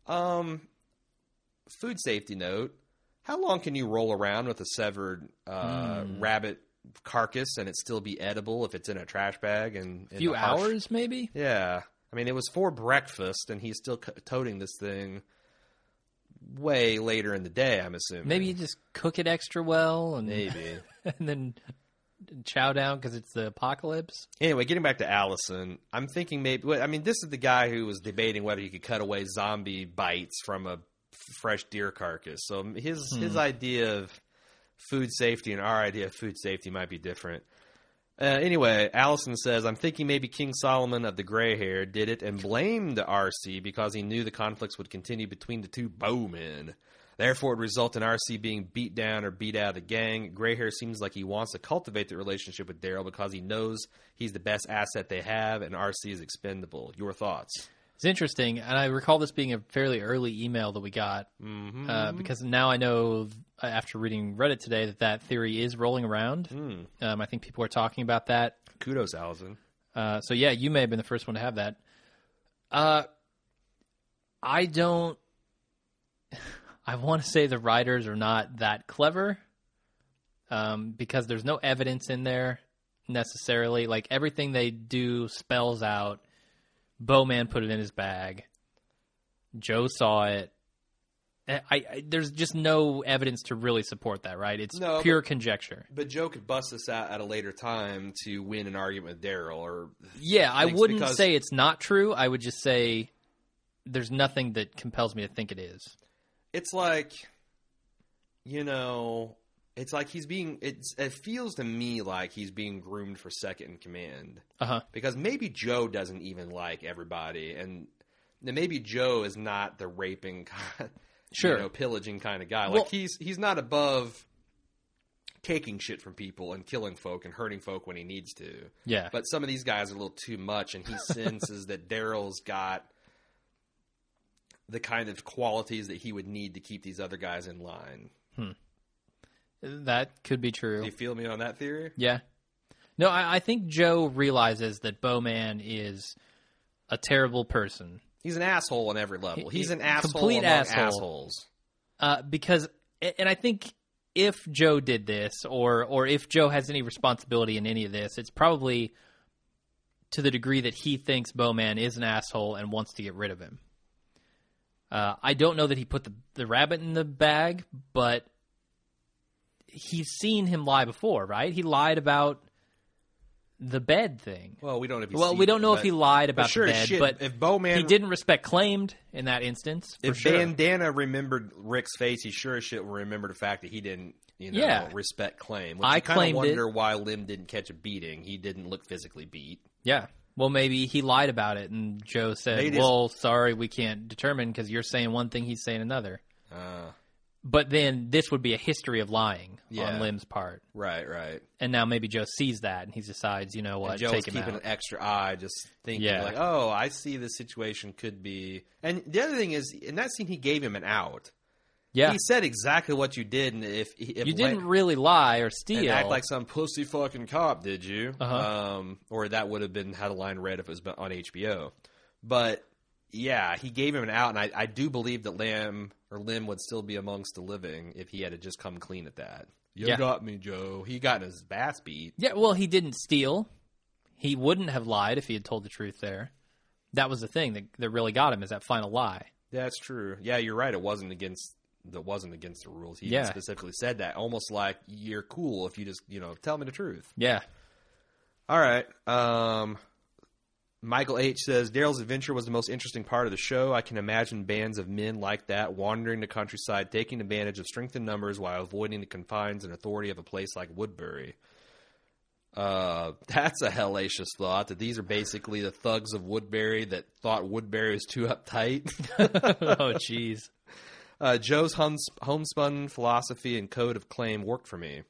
Um, food safety note: How long can you roll around with a severed uh,
Hmm.
rabbit carcass and it still be edible if it's in a trash bag and
A few hours, maybe?
yeah. I mean, it was for breakfast, and he's still c- toting this thing way later in the day, I'm assuming.
Maybe you just cook it extra well and,
Maybe.
and then chow down because it's the apocalypse.
anyway, getting back to Allison, I'm thinking maybe. I mean, this is the guy who was debating whether he could cut away zombie bites from a fresh deer carcass. So his
Hmm.
his idea of food safety and our idea of food safety might be different. Uh, anyway, Allison says, I'm thinking maybe King Solomon of the gray hair did it and blamed RC because he knew the conflicts would continue between the two bowmen. Therefore, it would result in RC being beat down or beat out of the gang. Gray hair seems like he wants to cultivate the relationship with Daryl because he knows he's the best asset they have and RC is expendable. Your thoughts?
It's interesting, and I recall this being a fairly early email that we got
Mm-hmm.
uh, because now I know uh, after reading Reddit today that that theory is rolling around.
Mm.
Um, I think people are talking about that.
Kudos, Allison.
Uh, so yeah, you may have been the first one to have that. Uh, I don't. I want to say the writers are not that clever, um, because there's no evidence in there necessarily. Like everything they do spells out. Bowman put it in his bag. Joe saw it. Eh, I, I there's just no evidence to really support that, right? It's
No,
pure conjecture.
But Joe could bust this out at a later time to win an argument with Daryl, or
Yeah, I wouldn't
because-
say it's not true. I would just say there's nothing that compels me to think it is.
it's like, you know, it's like he's being. It's it feels to me like he's being groomed for second in command
Uh huh.
because maybe Joe doesn't even like everybody, and maybe Joe is not the raping, kind,
Sure.
you know, pillaging kind of guy.
Well-
like he's he's not above taking shit from people and killing folk and hurting folk when he needs to.
Yeah.
But some of these guys are a little too much, and he senses that Daryl's got the kind of qualities that he would need to keep these other guys in line.
That could be true.
Do you feel me on that theory?
Yeah. No, I, I think Joe realizes that Bowman is a terrible person
He's an asshole on every level.
He-
He's an asshole
complete asshole.
assholes.
uh, because, and I think if Joe did this, or or if Joe has any responsibility in any of this, it's probably to the degree that he thinks Bowman is an asshole and wants to get rid of him. Uh, I don't know that he put the the rabbit in the bag, but he's seen him lie before, right? He lied about the bed thing.
Well, we don't know if he
Well, we don't
it,
know if he lied about
sure
the bed,
shit,
but
if Bowman
he didn't respect claimed in that instance. For
if
sure.
Bandana remembered Rick's face, he sure as shit will remember the fact that he didn't, you know,
Yeah.
respect claim. Which
I
kind of
claimed it.
wonder why Lim didn't catch a beating. He didn't look physically beat.
Yeah. Well, maybe he lied about it, and Joe said, "Well, sorry, we can't determine because you're saying one thing, he's saying another."
Uh,
But then this would be a history of lying
Yeah.
on Lim's part,
right, right.
and now maybe Joe sees that and he decides, you know what,
And Joe's
take him
keeping
out.
an extra eye, just thinking
Yeah.
like, "Oh, I see this situation could be." And the other thing is, in that scene, he gave him an out.
yeah,
He said exactly what you did, and if, if
you didn't really lie or steal.
act like some pussy fucking cop, did you?
Uh-huh.
Um, or that would have been had a line read if it was on HBO. But yeah, he gave him an out, and I, I do believe that Lamb or Lim would still be amongst the living if he had to just come clean at that. You
Yeah.
got me, Joe. He got his ass beat.
yeah, well, he didn't steal. He wouldn't have lied if he had told the truth there. That was the thing that, that really got him is that final lie.
That's true. Yeah, you're right. It wasn't against that wasn't against the rules. He
Yeah.
specifically said that, almost like you're cool if you just you know tell me the truth.
Yeah,
All right. Um, Michael H says Daryl's adventure was the most interesting part of the show. I can imagine bands of men like that wandering the countryside, taking advantage of strength in numbers while avoiding the confines and authority of a place like Woodbury. Uh, that's a hellacious thought that these are basically the thugs of Woodbury that thought Woodbury was too uptight.
oh, jeez.
Uh, Joe's hum- homespun philosophy and code of claim worked for me.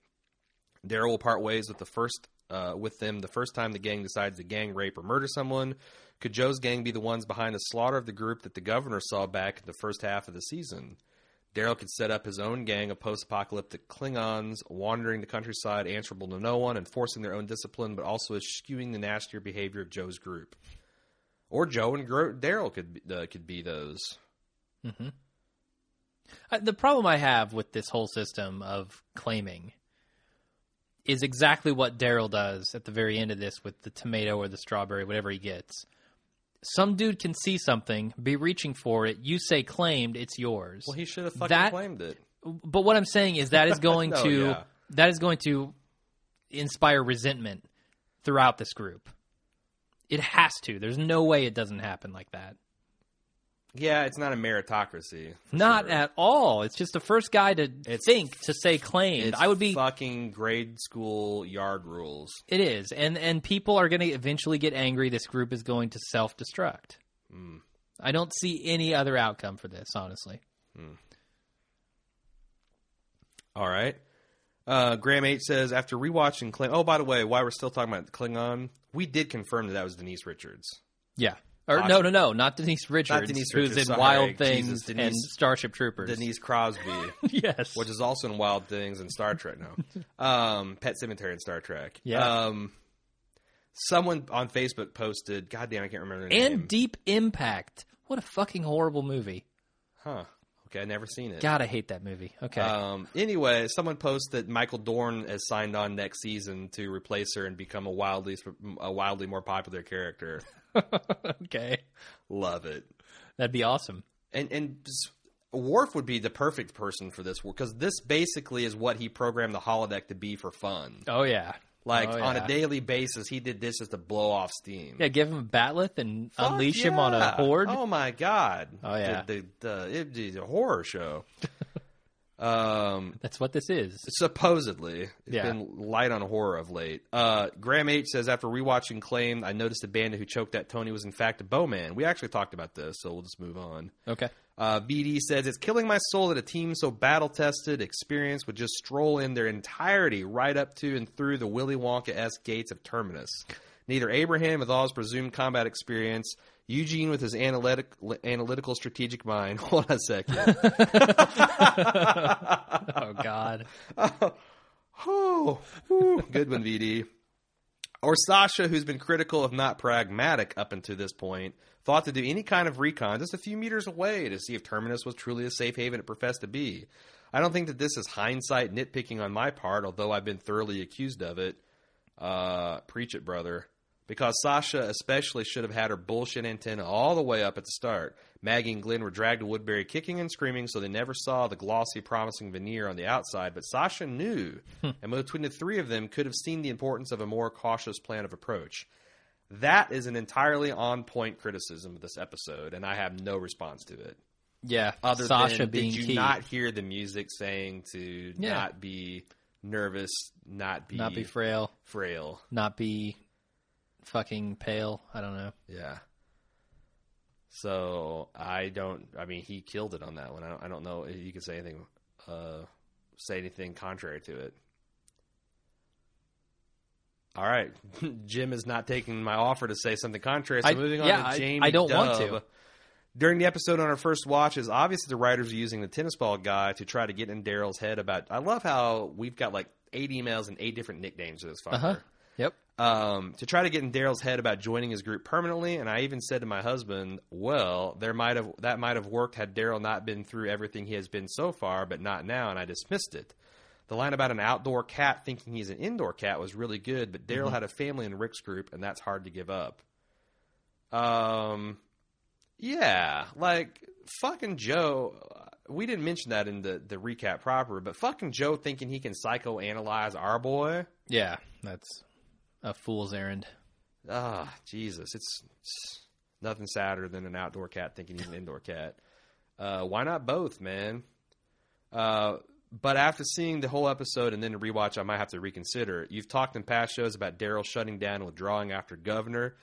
Daryl will part ways with the first uh, with them the first time the gang decides to gang rape or murder someone. Could Joe's gang be the ones behind the slaughter of the group that the governor saw back in the first half of the season? Daryl could set up his own gang of post-apocalyptic Klingons wandering the countryside, answerable to no one, enforcing their own discipline, but also eschewing the nastier behavior of Joe's group. Or Joe and Gro- Daryl could be, uh, could be those.
Uh, The problem I have with this whole system of claiming is exactly what Daryl does at the very end of this with the tomato or the strawberry, whatever he gets. Some dude can see something, be reaching for it. You say claimed, it's yours.
Well, he should have fucking
That-
claimed it.
but what I'm saying is that is going
No,
to
yeah.
that is going to inspire resentment throughout this group. It has to. There's no way it doesn't happen like that.
Yeah, it's not a meritocracy.
Not
sure.
at all. It's just the first guy to
It's-
think to say claimed. I would be
fucking grade school yard rules.
It is, and and people are going to eventually get angry. This group is going to self destruct.
Hmm.
I don't see any other outcome for this, honestly.
All right. Uh, Graham H says after rewatching Kling. Oh, by the way, while we're still talking about Klingon, we did confirm that that was Denise Richards.
Yeah. Or no, no, no, not Denise Richards, not
Denise
who's in
sorry.
Wild Things
Jesus,
and Starship Troopers.
Denise Crosby,
yes,
which is also in Wild Things and Star Trek now. Um, Pet Sematary and Star Trek.
Yeah.
Um, someone on Facebook posted. God damn, I can't remember their name.
and Deep Impact. What a fucking horrible movie.
huh? Okay, I never seen it.
God, I hate that movie. Okay,
Um, anyway, someone posted that Michael Dorn has signed on next season to replace her and become a wildly a wildly more popular character.
okay,
Love it.
that'd be awesome.
And and Worf would be the perfect person for this because this basically is what he programmed the holodeck to be for fun.
Oh yeah,
Like
Oh,
on a daily basis, he did this just to blow off steam.
yeah. Give him a bat'leth and
Fuck
unleash him on a horde.
Oh my god!
Oh, yeah.
the, the, the, a horror show. Um,
That's what this is.
supposedly, it's
Yeah.
been light on horror of late. Uh, Graham H says after rewatching Claim, I noticed the bandit who choked at Tony was in fact a bowman. We actually talked about this, so we'll just move on.
Okay.
Uh, BD says it's killing my soul that a team so battle tested, experienced would just stroll in their entirety right up to and through the Willy Wonka esque gates of Terminus. Neither Abraham, with all his presumed combat experience, Eugene with his analytic, analytical strategic mind. Hold on a second.
Oh God.
oh, whew, good one, VD. Or Sasha, who's been critical of not pragmatic up until this point, thought to do any kind of recon just a few meters away to see if Terminus was truly a safe haven it professed to be. I don't think that this is hindsight nitpicking on my part, although I've been thoroughly accused of it. Uh, preach it, brother. Because Sasha especially should have had her bullshit antenna all the way up at the start. Maggie and Glenn were dragged to Woodbury kicking and screaming, so they never saw the glossy, promising veneer on the outside. But Sasha knew, and between the three of them, could have seen the importance of a more cautious plan of approach. That is an entirely on point criticism of this episode, and I have no response to it.
Yeah.
Other
Sasha
than,
being
did you
key.
not hear the music saying to
Yeah.
not be nervous, not be,
not be frail,
frail?
not be fucking pale. I don't know.
Yeah. So I don't. I mean, he killed it on that one. I don't, I don't know if you can say anything, uh, say anything contrary to it. All right, Jim is not taking my offer to say something contrary. So
I-
moving on
yeah,
to
I-
Jamie.
I don't want to.
During the episode on our first watch, it's obvious that the writers are using the tennis ball guy to try to get in Daryl's head about. I love how we've got like eight emails and eight different nicknames for this fucker
Uh huh. Yep.
um, to try to get in Daryl's head about joining his group permanently. And I even said to my husband, "Well, there might have that might have worked had Daryl not been through everything he has been so far, but not now." And I dismissed it. The line about an outdoor cat thinking he's an indoor cat was really good, but Daryl had a family in Rick's group, and that's hard to give up. Um, yeah, like fucking Joe. We didn't mention that in the the recap proper, but fucking Joe thinking he can psychoanalyze our boy.
Yeah. That's a fool's errand.
Ah, Jesus, it's, it's nothing sadder than an outdoor cat thinking he's an indoor cat. Uh, why not both, man? Uh, but after seeing the whole episode and then the rewatch, I might have to reconsider. You've talked in past shows about Daryl shutting down and withdrawing after Governor,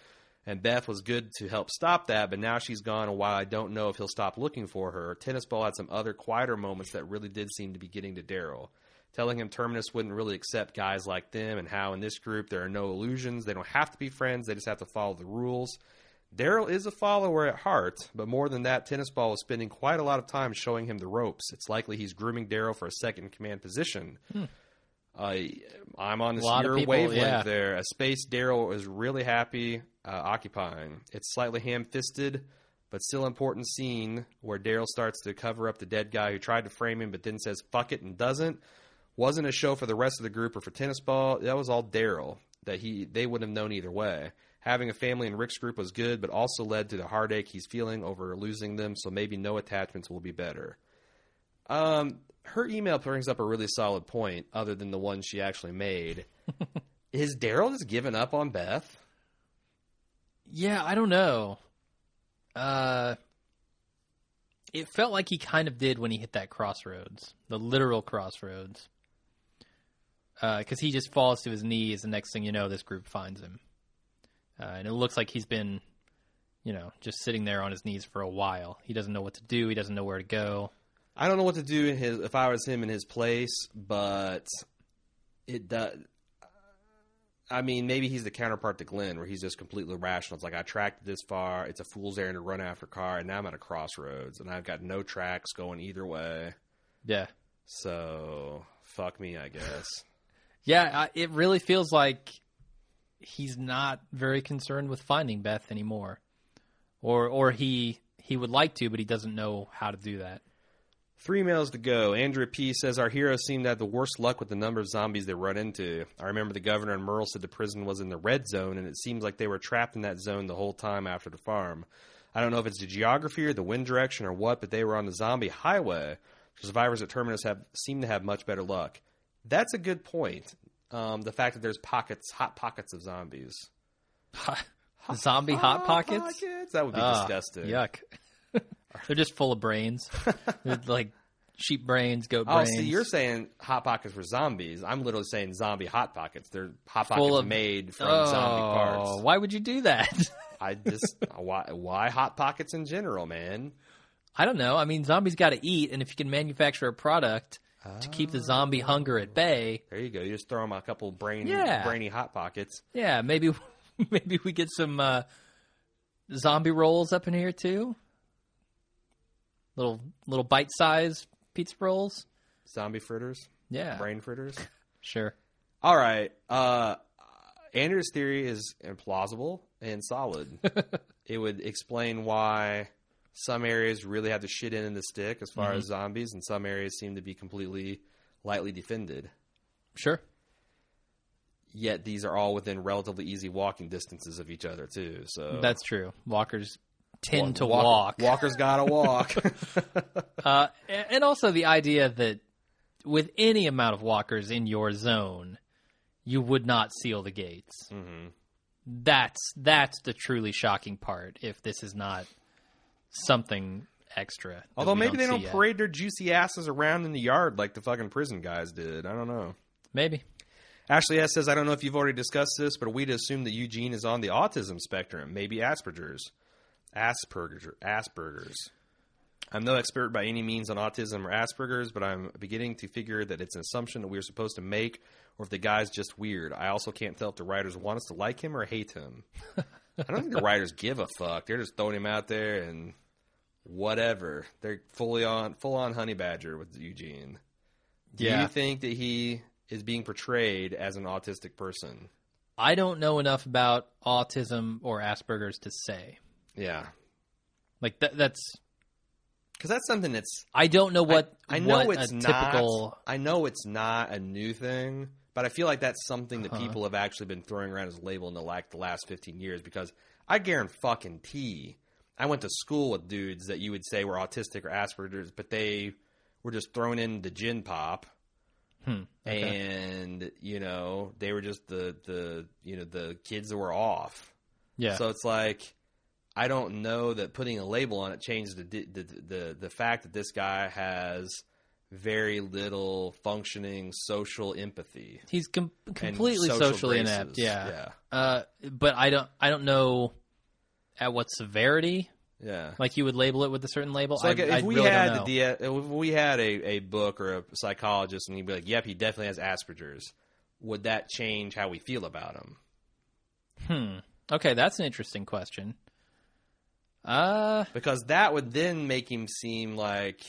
and Beth was good to help stop that, but now she's gone, and while I don't know if he'll stop looking for her, Tennis Ball had some other quieter moments that really did seem to be getting to Daryl. Telling him Terminus wouldn't really accept guys like them, and how in this group there are no illusions. They don't have to be friends, they just have to follow the rules. Daryl is a follower at heart, but more than that, Tennis Ball is spending quite a lot of time showing him the ropes. It's likely he's grooming Daryl for a second command position. I I'm on this
Hmm.
your
people,
wavelength
yeah.
there. A space Daryl is really happy uh, occupying. It's slightly ham-fisted, but still important scene where Daryl starts to cover up the dead guy who tried to frame him, but then says "fuck it" and doesn't. Wasn't a show for the rest of the group or for tennis ball. That was all Daryl. That he they wouldn't have known either way. Having a family in Rick's group was good, but also led to the heartache he's feeling over losing them. So maybe no attachments will be better. Um, her email brings up a really solid point, other than the one she actually made. Is Daryl just giving up on Beth?
Yeah, I don't know. Uh, it felt like he kind of did when he hit that crossroads, the literal crossroads. Because he just falls to his knees, and next thing you know, this group finds him. Uh, and it looks like he's been, you know, just sitting there on his knees for a while. He doesn't know what to do. He doesn't know where to go.
I don't know what to do in his if I was him in his place, but it does. I mean, maybe he's the counterpart to Glenn, where he's just completely rational. It's like I tracked this far; it's a fool's errand to run after car, and now I'm at a crossroads, and I've got no tracks going either way.
Yeah.
So fuck me, I guess.
Yeah, I, it really feels like he's not very concerned with finding Beth anymore, or or he he would like to, but he doesn't know how to do that.
Three emails to go. Andrea P says our heroes seem to have the worst luck with the number of zombies they run into. I remember the governor and Merle said the prison was in the red zone, and it seems like they were trapped in that zone the whole time after the farm. I don't know if it's the geography or the wind direction or what, but they were on the zombie highway. Survivors at Terminus have seem to have much better luck. That's a good point. Um, the fact that there's pockets, hot pockets of zombies.
Zombie hot pockets?
That would be
Ah,
disgusting.
Yuck. They're just full of brains. They're like sheep brains, goat brains.
Oh, see, you're saying hot pockets for zombies. I'm literally saying zombie hot pockets. They're hot pockets
of-
made from
oh,
zombie parts.
Why would you do that?
I just why why hot pockets in general, man?
I don't know. I mean, zombies got to eat, and if you can manufacture a product to keep the zombie hunger at bay,
There you go. You just throw them a couple brain
Yeah.
brainy hot pockets.
yeah, maybe maybe we get some uh, zombie rolls up in here too. Little little bite sized pizza rolls.
Zombie fritters,
Yeah,
brain fritters.
sure.
All right. Uh, Andrew's theory is implausible and solid. it would explain why some areas really have the shit in the stick as far as zombies, and some areas seem to be completely lightly defended.
Sure.
Yet these are all within relatively easy walking distances of each other too. So
That's true. Walkers tend to
Walker-
walk.
Walker's got to walk.
Uh, and also the idea that with any amount of walkers in your zone, you would not seal the gates.
hmm
That's that's the truly shocking part. If this is not something extra,
Although maybe they don't
yet.
parade their juicy asses around in the yard like the fucking prison guys did. I don't know.
Maybe.
Ashley S says, I don't know if you've already discussed this, but we'd assume that Eugene is on the autism spectrum? Maybe Asperger's. Asperger's. Asperger's. I'm no expert by any means on autism or Asperger's, but I'm beginning to figure that it's an assumption that we're supposed to make, or if the guy's just weird. I also can't tell if the writers want us to like him or hate him. I don't think the writers give a fuck. They're just throwing him out there and whatever. They're fully on, full on honey badger with Eugene. Do
Yeah.
you think that he is being portrayed as an autistic person?
I don't know enough about autism or Asperger's to say.
Yeah,
Like that, that's
because that's something that's
I don't know what
I, I know
what
it's
a
not.
typical
I know it's not a new thing, but I feel like that's something that
Uh-huh.
people have actually been throwing around as a label in the like the last fifteen years. Because I guarantee fucking t. I went to school with dudes that you would say were autistic or Asperger's, but they were just thrown in the gin pop.
Hmm, okay.
And you know they were just the the you know the kids that were off.
yeah.
So it's like I don't know that putting a label on it changes the the the, the fact that this guy has very little functioning social empathy.
He's com- completely
social
socially inept. Yeah.
yeah,
Uh, but I don't I don't know at what severity
yeah.
like you would label it with a certain label.
So like
I,
if
I
we
really
had
don't know.
the if we had a, a book or a psychologist and he'd be like, "Yep, he definitely has Asperger's," would that change how we feel about him?
hmm. Okay, that's an interesting question. Uh,
Because that would then make him seem like.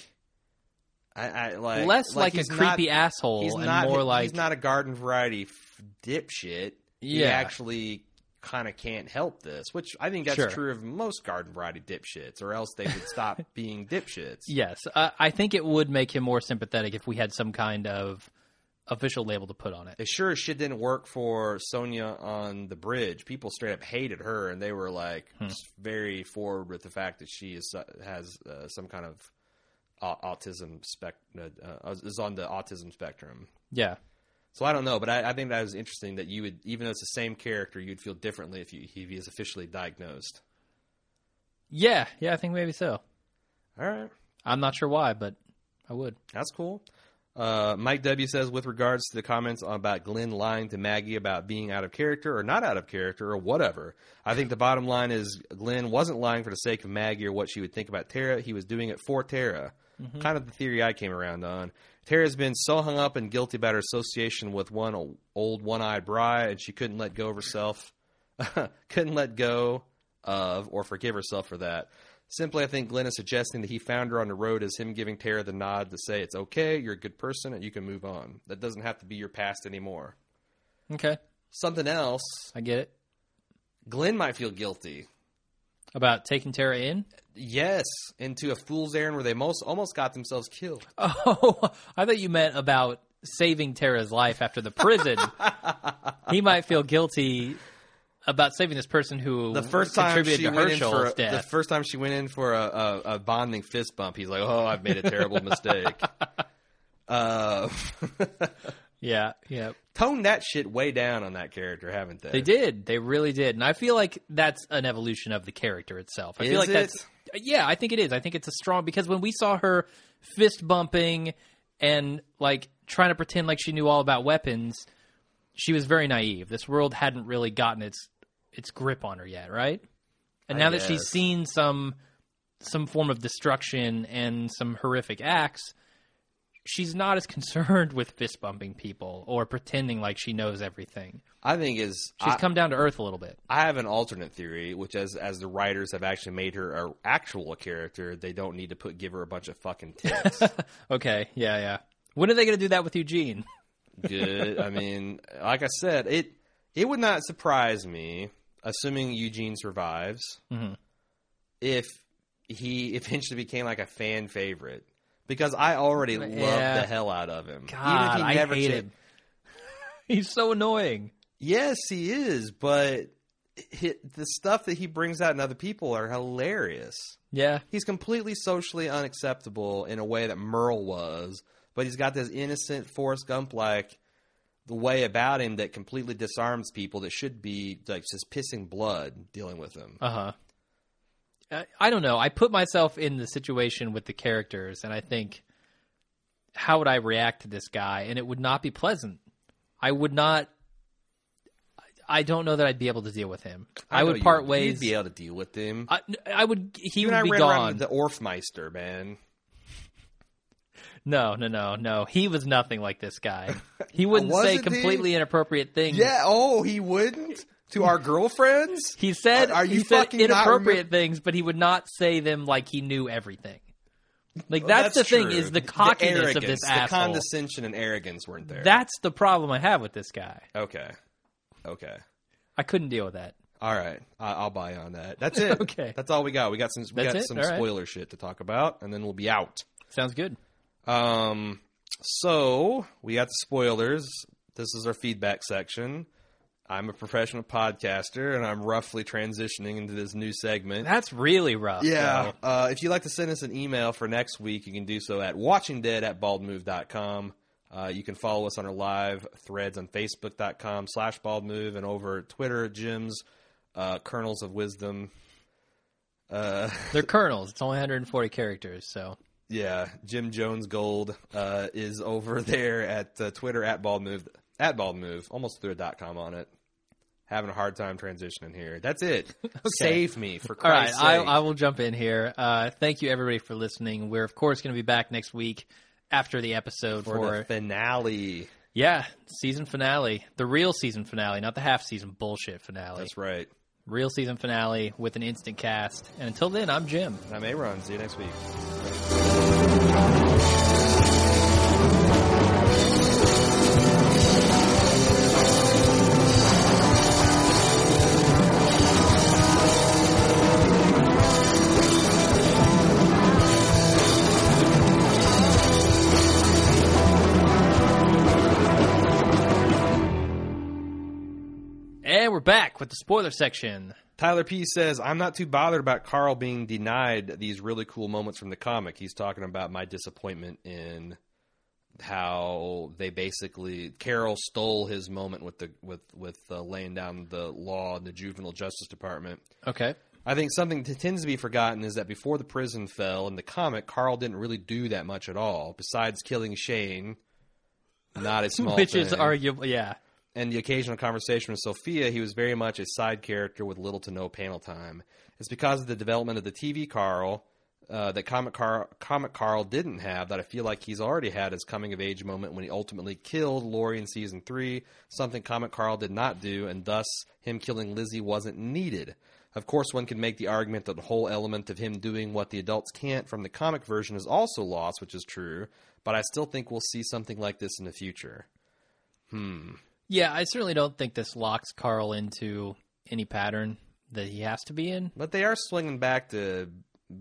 I, I like
less like, a
he's not-
creepy asshole
he's
and
not
more like he's
not a garden variety f- dipshit. He
Yeah.
actually kind of can't help this, which I think that's
Sure.
true of most garden variety dipshits, or else they would stop being dipshits.
yes. Uh, I think it would make him more sympathetic if we had some kind of official label to put on it.
It sure as shit didn't work for Sonya on the bridge. People straight up hated her, and they were like
Hmm.
very forward with the fact that she is uh, has uh, some kind of au- autism spec uh, uh, is on the autism spectrum.
Yeah.
So I don't know, but I, I think that was interesting that you would, even though it's the same character, you'd feel differently if, you, if he is officially diagnosed.
Yeah. Yeah. I think maybe so.
All right,
I'm not sure why, but I would.
that's cool. Uh, Mike W says, with regards to the comments about Glenn lying to Maggie about being out of character or not out of character or whatever, I think the bottom line is Glenn wasn't lying for the sake of Maggie or what she would think about Tara. He was doing it for Tara. Mm-hmm. Kind of the theory I came around on. Tara's been so hung up and guilty about her association with one old one-eyed Brian, and she couldn't let go of herself, couldn't let go of or forgive herself for that. Simply, I think Glenn is suggesting that he found her on the road as him giving Tara the nod to say it's okay, you're a good person, and you can move on. That doesn't have to be your past anymore.
Okay.
Something else,
I get it.
Glenn might feel guilty.
About taking Tara in?
Yes, into a fool's errand where they most almost got themselves killed.
Oh, I thought you meant about saving Tara's life after the prison. he might feel guilty about saving this person who
The first time
contributed
she
to
went in for a, the first time she went in for a, a, a bonding fist bump, he's like, "Oh, I've made a terrible mistake." Uh,
Yeah, yeah.
Toned that shit way down on that character, haven't they?
They did. They really did. And I feel like that's an evolution of the character itself. I feel
Is
like
it?
that's yeah, I think it is. I think it's a strong because when we saw her fist bumping and like trying to pretend like she knew all about weapons, she was very naive. This world hadn't really gotten its its grip on her yet, right? And
I
now that she's seen some some form of destruction and some horrific acts, she's not as concerned with fist bumping people or pretending like she knows everything.
I think is
She's
I,
come down to earth a little bit.
I have an alternate theory, which as as the writers have actually made her a actual character, they don't need to put give her a bunch of fucking tits.
Okay, yeah, yeah. When are they going to do that with Eugene?
Good. I mean, like I said, it it would not surprise me, assuming Eugene survives,
Mhm.
if he eventually became like a fan favorite. Because I already love
Yeah.
the hell out of him.
God,
Even
I
if he never
hate
cha-
him. He's so annoying.
Yes, he is, but hi the stuff that he brings out in other people are hilarious.
Yeah,
He's completely socially unacceptable in a way that Merle was, but he's got this innocent Forrest Gump like the way about him that completely disarms people that should be like just pissing blood dealing with him.
uh huh. I, I don't know. I put myself in the situation with the characters, and I think, how would I react to this guy? And it would not be pleasant. I would not. I don't know that I'd be able to deal with him. I,
know
would
you-
part ways.
You'd be able to deal with him.
I, I would. He
you
would
and I
be
ran
gone.
the Orfmeister, man.
No, no, no, no. He was nothing like this guy. He wouldn't say
Wasn't he?
completely inappropriate things.
Yeah. Oh, he wouldn't to our girlfriends.
He said
Are- are
he said inappropriate things, but he would not say them like he knew everything. Like that's, the thing is the cockiness of
arrogance,
this
the
asshole.
condescension and arrogance weren't there.
That's the problem I have with this guy.
okay. Okay.
I couldn't deal with that.
All right, I- I'll buy on that. That's it.
Okay.
that's all we got. We got some we
That's
got
it?
some
All right.
spoiler shit to talk about, and then we'll be out.
Sounds good.
Um, so we got the spoilers. This is our feedback section. I'm a professional podcaster, and I'm roughly transitioning into this new segment.
That's really rough.
Yeah. Uh, if you'd like to send us an email for next week, you can do so at watchingdead at baldmove.com. Uh, you can follow us on our live threads on facebook.com slash baldmove and over at Twitter, Jim's uh, Kernels of Wisdom. Uh,
They're kernels. It's only 140 characters, so
yeah, Jim Jones Gold uh, is over there at uh, Twitter at baldmove, at Bald Move. Almost threw a dot com on it. Having a hard time transitioning here. That's it. Save me, for
All right,
Christ's
I,
sake.
I will jump in here. Uh, thank you everybody for listening. We're of course going to be back next week after the episode
for
for,
the finale.
yeah season finale, the real season finale, not the half season bullshit finale.
That's right.
Real season finale with an instant cast. And until then, I'm Jim.
I'm Aaron. See you next week.
And we're back with the spoiler section.
Tyler P says, I'm not too bothered about Carl being denied these really cool moments from the comic. He's talking about my disappointment in how they basically Carol stole his moment with the with with uh, laying down the law in the juvenile justice department.
Okay.
I think something that tends to be forgotten is that before the prison fell in the comic, Carl didn't really do that much at all, besides killing Shane. Not a small
Which is
thing
arguable. Yeah.
And the occasional conversation with Sophia, he was very much a side character with little to no panel time. It's because of the development of the TV Carl uh, that comic Carl, comic Carl didn't have that I feel like he's already had his coming of age moment when he ultimately killed Lori in season three, something comic Carl did not do, and thus him killing Lizzie wasn't needed. Of course, one can make the argument that the whole element of him doing what the adults can't from the comic version is also lost, which is true, but I still think we'll see something like this in the future.
Yeah, I certainly don't think this locks Carl into any pattern that he has to be in.
But they are swinging back to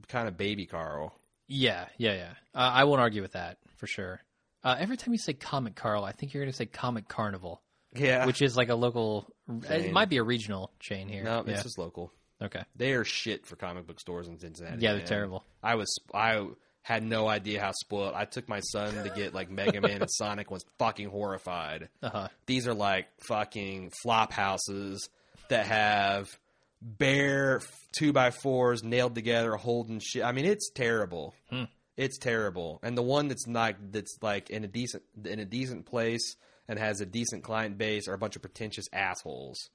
kind of baby Carl.
Yeah, yeah, yeah. Uh, I won't argue with that for sure. Uh, every time you say Comic Carl, I think you're going to say Comic Carnival,
Yeah.
which is like a local. It might be a regional chain here.
no,
yeah.
it's just local.
okay.
They are shit for comic book stores in Cincinnati.
Yeah, they're
man.
terrible.
I was I had no idea how spoiled. I took my son to get like Mega Man and Sonic was fucking horrified.
Uh-huh.
These are like fucking flop houses that have bare two by fours nailed together, holding shit. I mean, it's terrible. It's terrible. And the one that's not that's like in a decent in a decent place and has a decent client base are a bunch of pretentious assholes.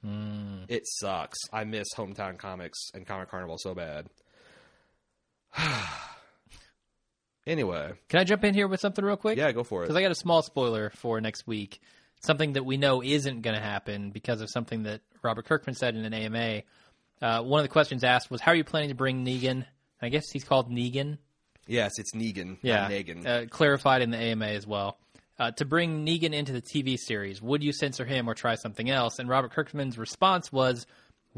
It sucks. I miss hometown comics and Comic Carnival so bad. anyway,
Can I jump in here with something real quick?
yeah, go for it. Because.
I got a small spoiler for next week. Something that we know isn't going to happen because of something that Robert Kirkman said in an AMA. Uh, one of the questions asked was, "How are you planning to bring Negan?" I guess he's called Negan.
Yes, it's Negan,
Yeah,
Negan.
Uh, clarified in the AMA as well. Uh, to bring Negan into the TV series, would you censor him or try something else? And Robert Kirkman's response was,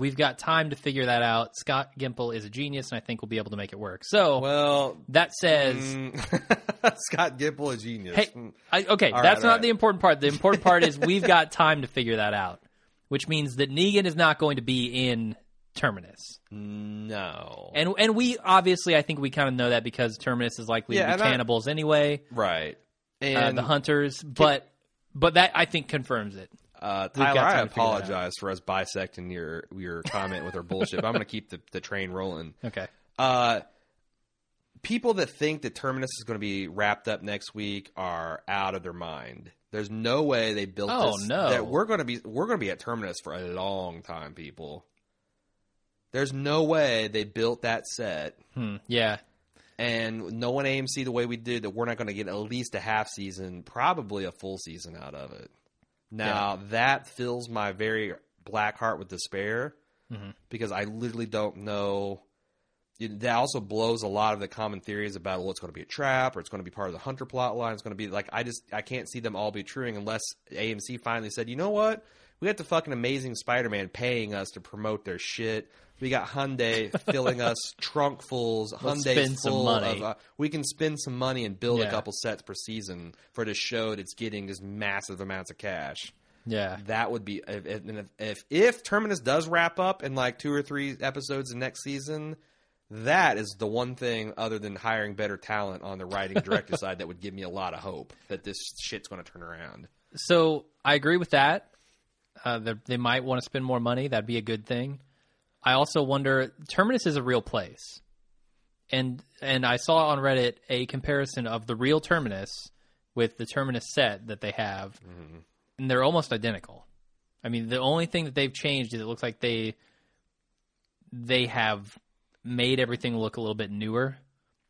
"We've got time to figure that out. Scott Gimple is a genius, and I think we'll be able to make it work." So
well,
that says.
mm, Scott Gimple, a genius.
Hey, I, okay,
All
that's
right,
not
right.
the important part. The important part is we've got time to figure that out, which means that Negan is not going to be in Terminus.
no,
And and we obviously I think we kind of know that because Terminus is likely
Yeah,
to be
I-
cannibals anyway,
right.
uh,
And
the hunters, but but that I think confirms it.
Uh, Tyler, I
time to figure that out.
apologize for us bisecting your your comment with our bullshit. but I'm going to keep the, the train rolling.
Okay.
Uh, people that think that Terminus is going to be wrapped up next week are out of their mind. There's no way they built
Oh,
this.
no.
That we're going to be we're going to be at Terminus for a long time, people. There's no way they built that set
Hmm. Yeah.
and no one AMC the way we did that we're not going to get at least a half season, probably a full season out of it. Now that fills my very black heart with despair
Mhm.
because I literally don't know. it- That also blows a lot of the common theories about well, it's going to be a trap or it's going to be part of the Hunter plot line. It's going to be like I just I can't see them all be true unless AMC finally said, you know what, we got the fucking amazing Spider-Man paying us to promote their shit. We got Hyundai filling us trunkfuls, Hyundai full of. Uh, we can spend some money and build a couple sets per season for this show that's getting just massive amounts of cash.
Yeah.
That would be if if, if if Terminus does wrap up in like two or three episodes in next season. That is the one thing, other than hiring better talent on the writing director side, that would give me a lot of hope that this shit's going to turn around.
So I agree with that. Uh, that they might want to spend more money. That'd be a good thing. I also wonder. Terminus is a real place, and and I saw on Reddit a comparison of the real Terminus with the Terminus set that they have, mm-hmm. and they're almost identical. I mean, the only thing that they've changed is it looks like they they have made everything look a little bit newer,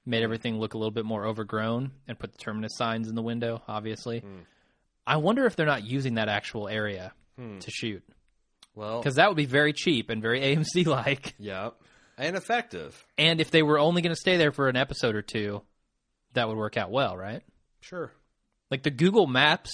made everything look a little bit more overgrown, and put the Terminus signs in the window. Obviously, hmm. I wonder if they're not using that actual area hmm. to shoot
Well,
because that would be very cheap and very AMC like.
yeah, and effective.
And if they were only going to stay there for an episode or two, that would work out well, right?
Sure.
Like the Google Maps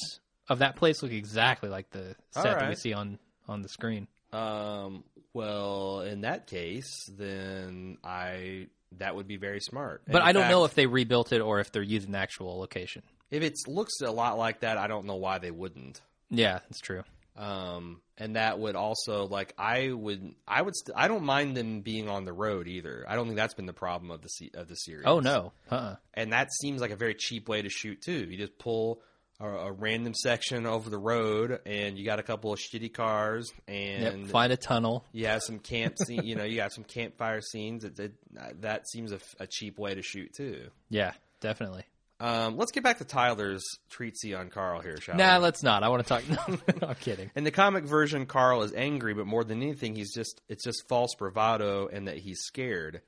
of that place look exactly like the set that we see on on the screen.
Um, well, in that case, then I that would be very smart.
But I don't know if they rebuilt it or if they're using the actual location.
if it looks a lot like that. I don't know why they wouldn't.
Yeah, that's true.
Um, and that would also like I would I would st- I don't mind them being on the road either. I don't think that's been the problem of the se- of the series.
Oh no, uh-uh.
and that seems like a very cheap way to shoot too. You just pull a, a random section over the road, and you got a couple of shitty cars,
Yep,
and
find a tunnel.
you have some camp scene. You know, you got some campfire scenes. It, it, that seems a, a cheap way to shoot too.
Yeah, definitely.
Um, let's get back to Tyler's treatise on Carl here, shall
Nah,
we?
let's not. I want to talk. No, I'm kidding.
In the comic version, Carl is angry, but more than anything, he's just it's just false bravado and that he's scared.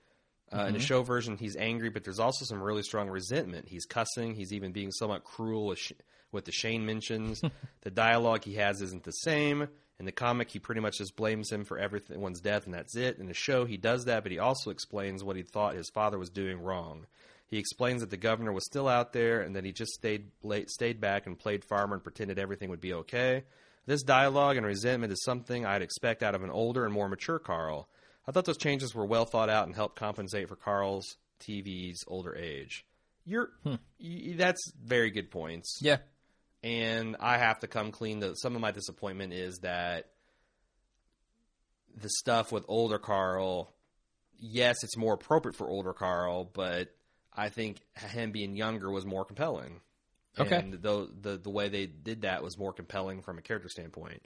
Uh, In the show version, he's angry, but there's also some really strong resentment. He's cussing. He's even being somewhat cruel with, Sh- with the Shane mentions. the dialogue he has isn't the same. In the comic, he pretty much just blames him for everyone's death, and that's it. In the show, he does that, but he also explains what he thought his father was doing wrong. He explains that the governor was still out there and that he just stayed late, stayed back and played farmer and pretended everything would be okay. This dialogue and resentment is something I'd expect out of an older and more mature Carl. I thought those changes were well thought out and helped compensate for Carl's TV's older age. You're hmm. y- that's very good points.
Yeah,
And I have to come clean that some of my disappointment is that the stuff with older Carl, yes, it's more appropriate for older Carl, but I think him being younger was more compelling.
Okay.
And the, the the way they did that was more compelling from a character standpoint.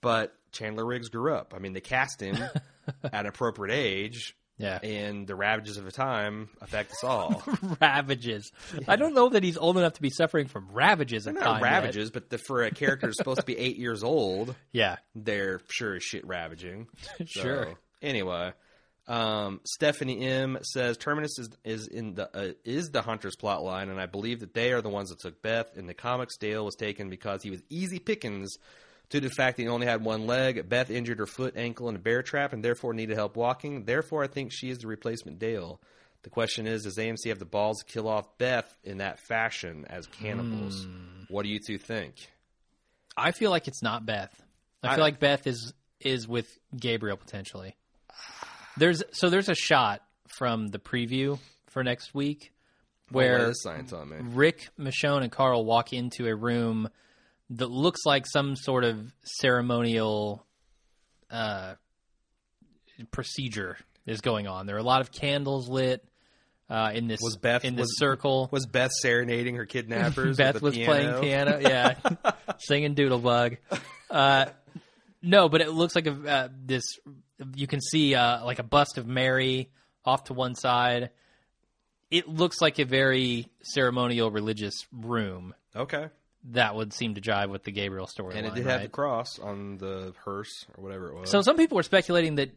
But Chandler Riggs grew up. I mean, they cast him at an appropriate age,
Yeah.
and the ravages of the time affect us all.
ravages. I don't know that he's old enough to be suffering from ravages of
They're
time
not
yet.
ravages, but the, for a character who's supposed to be eight years old,
Yeah.
they're sure as shit ravaging.
Sure.
So, anyway, um, Stephanie M says Terminus is is in the uh, is the Hunters plot line, and I believe that they are the ones that took Beth. In the comics, Dale was taken because he was easy pickings due to the fact that he only had one leg. Beth injured her foot, ankle, in a bear trap, and therefore needed help walking. Therefore, I think she is the replacement Dale. The question is, does AMC have the balls to kill off Beth in that fashion as cannibals? What do you two think?
I feel like it's not Beth. I,
I-
feel like Beth is is with Gabriel potentially. There's so there's a shot from the preview for next week
Where science on me?
Rick, Michonne, and Carl walk into a room that looks like some sort of ceremonial uh, procedure is going on. There are a lot of candles lit uh, in this
Was Beth-
in this
was-
circle.
Was Beth serenading her kidnappers?
Beth was
the
playing piano, yeah, singing Doodlebug. Uh, no, but it looks like a uh, this. You can see uh, like a bust of Mary off to one side. It looks like a very ceremonial religious room.
Okay.
That would seem to jive with the Gabriel story.
And it did
right?
have the cross on the hearse or whatever it was.
So some people were speculating that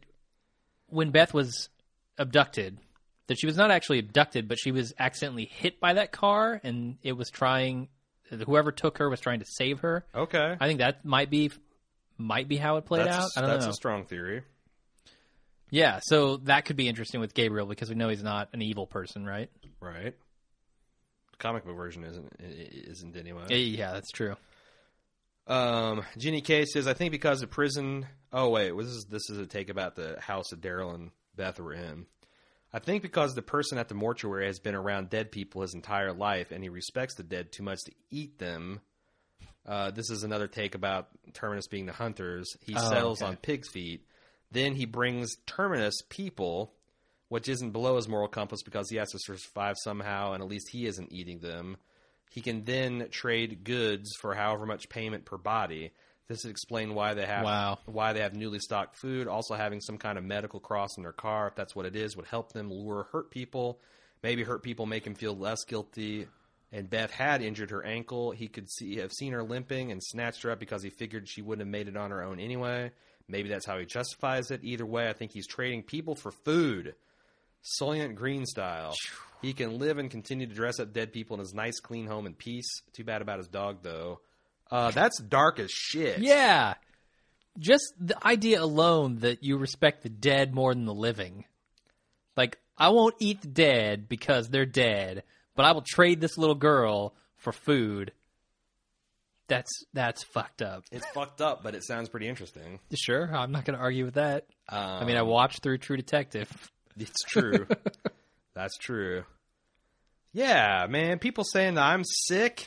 when Beth was abducted, that she was not actually abducted, but she was accidentally hit by that car, and it was trying. Whoever took her was trying to save her.
okay.
I think that might be might be how it played
that's
out.
a,
I don't
that's
know.
a strong theory.
Yeah, so that could be interesting with Gabriel because we know he's not an evil person, right?
Right. The comic book version isn't isn't anyway.
Yeah, that's true.
Um, Ginny K says, I think because the prison. Oh wait, this is this is a take about the house that Daryl and Beth were in. I think because the person at the mortuary has been around dead people his entire life, and he respects the dead too much to eat them. Uh, this is another take about Terminus being the hunters. He
Oh,
settles
okay.
on pig's feet. Then he brings Terminus people, which isn't below his moral compass because he has to survive somehow, and at least he isn't eating them. He can then trade goods for however much payment per body. This would explain why they have
Wow.
why they have newly stocked food. Also, having some kind of medical cross in their car, if that's what it is, would help them lure hurt people. Maybe hurt people make him feel less guilty. And Beth had injured her ankle. He could see have seen her limping and snatched her up because he figured she wouldn't have made it on her own anyway. Maybe that's how he justifies it. Either way, I think he's trading people for food. Soylent Green style. He can live and continue to dress up dead people in his nice, clean home in peace. Too bad about his dog, though. Uh, that's dark as shit.
Yeah, just the idea alone that you respect the dead more than the living. Like, I won't eat the dead because they're dead, but I will trade this little girl for food. That's that's fucked up.
It's fucked up, but it sounds pretty interesting.
Sure, I'm not going to argue with that.
Um,
I mean, I watched through True Detective.
It's true. That's true. Yeah, man. People saying that I'm sick.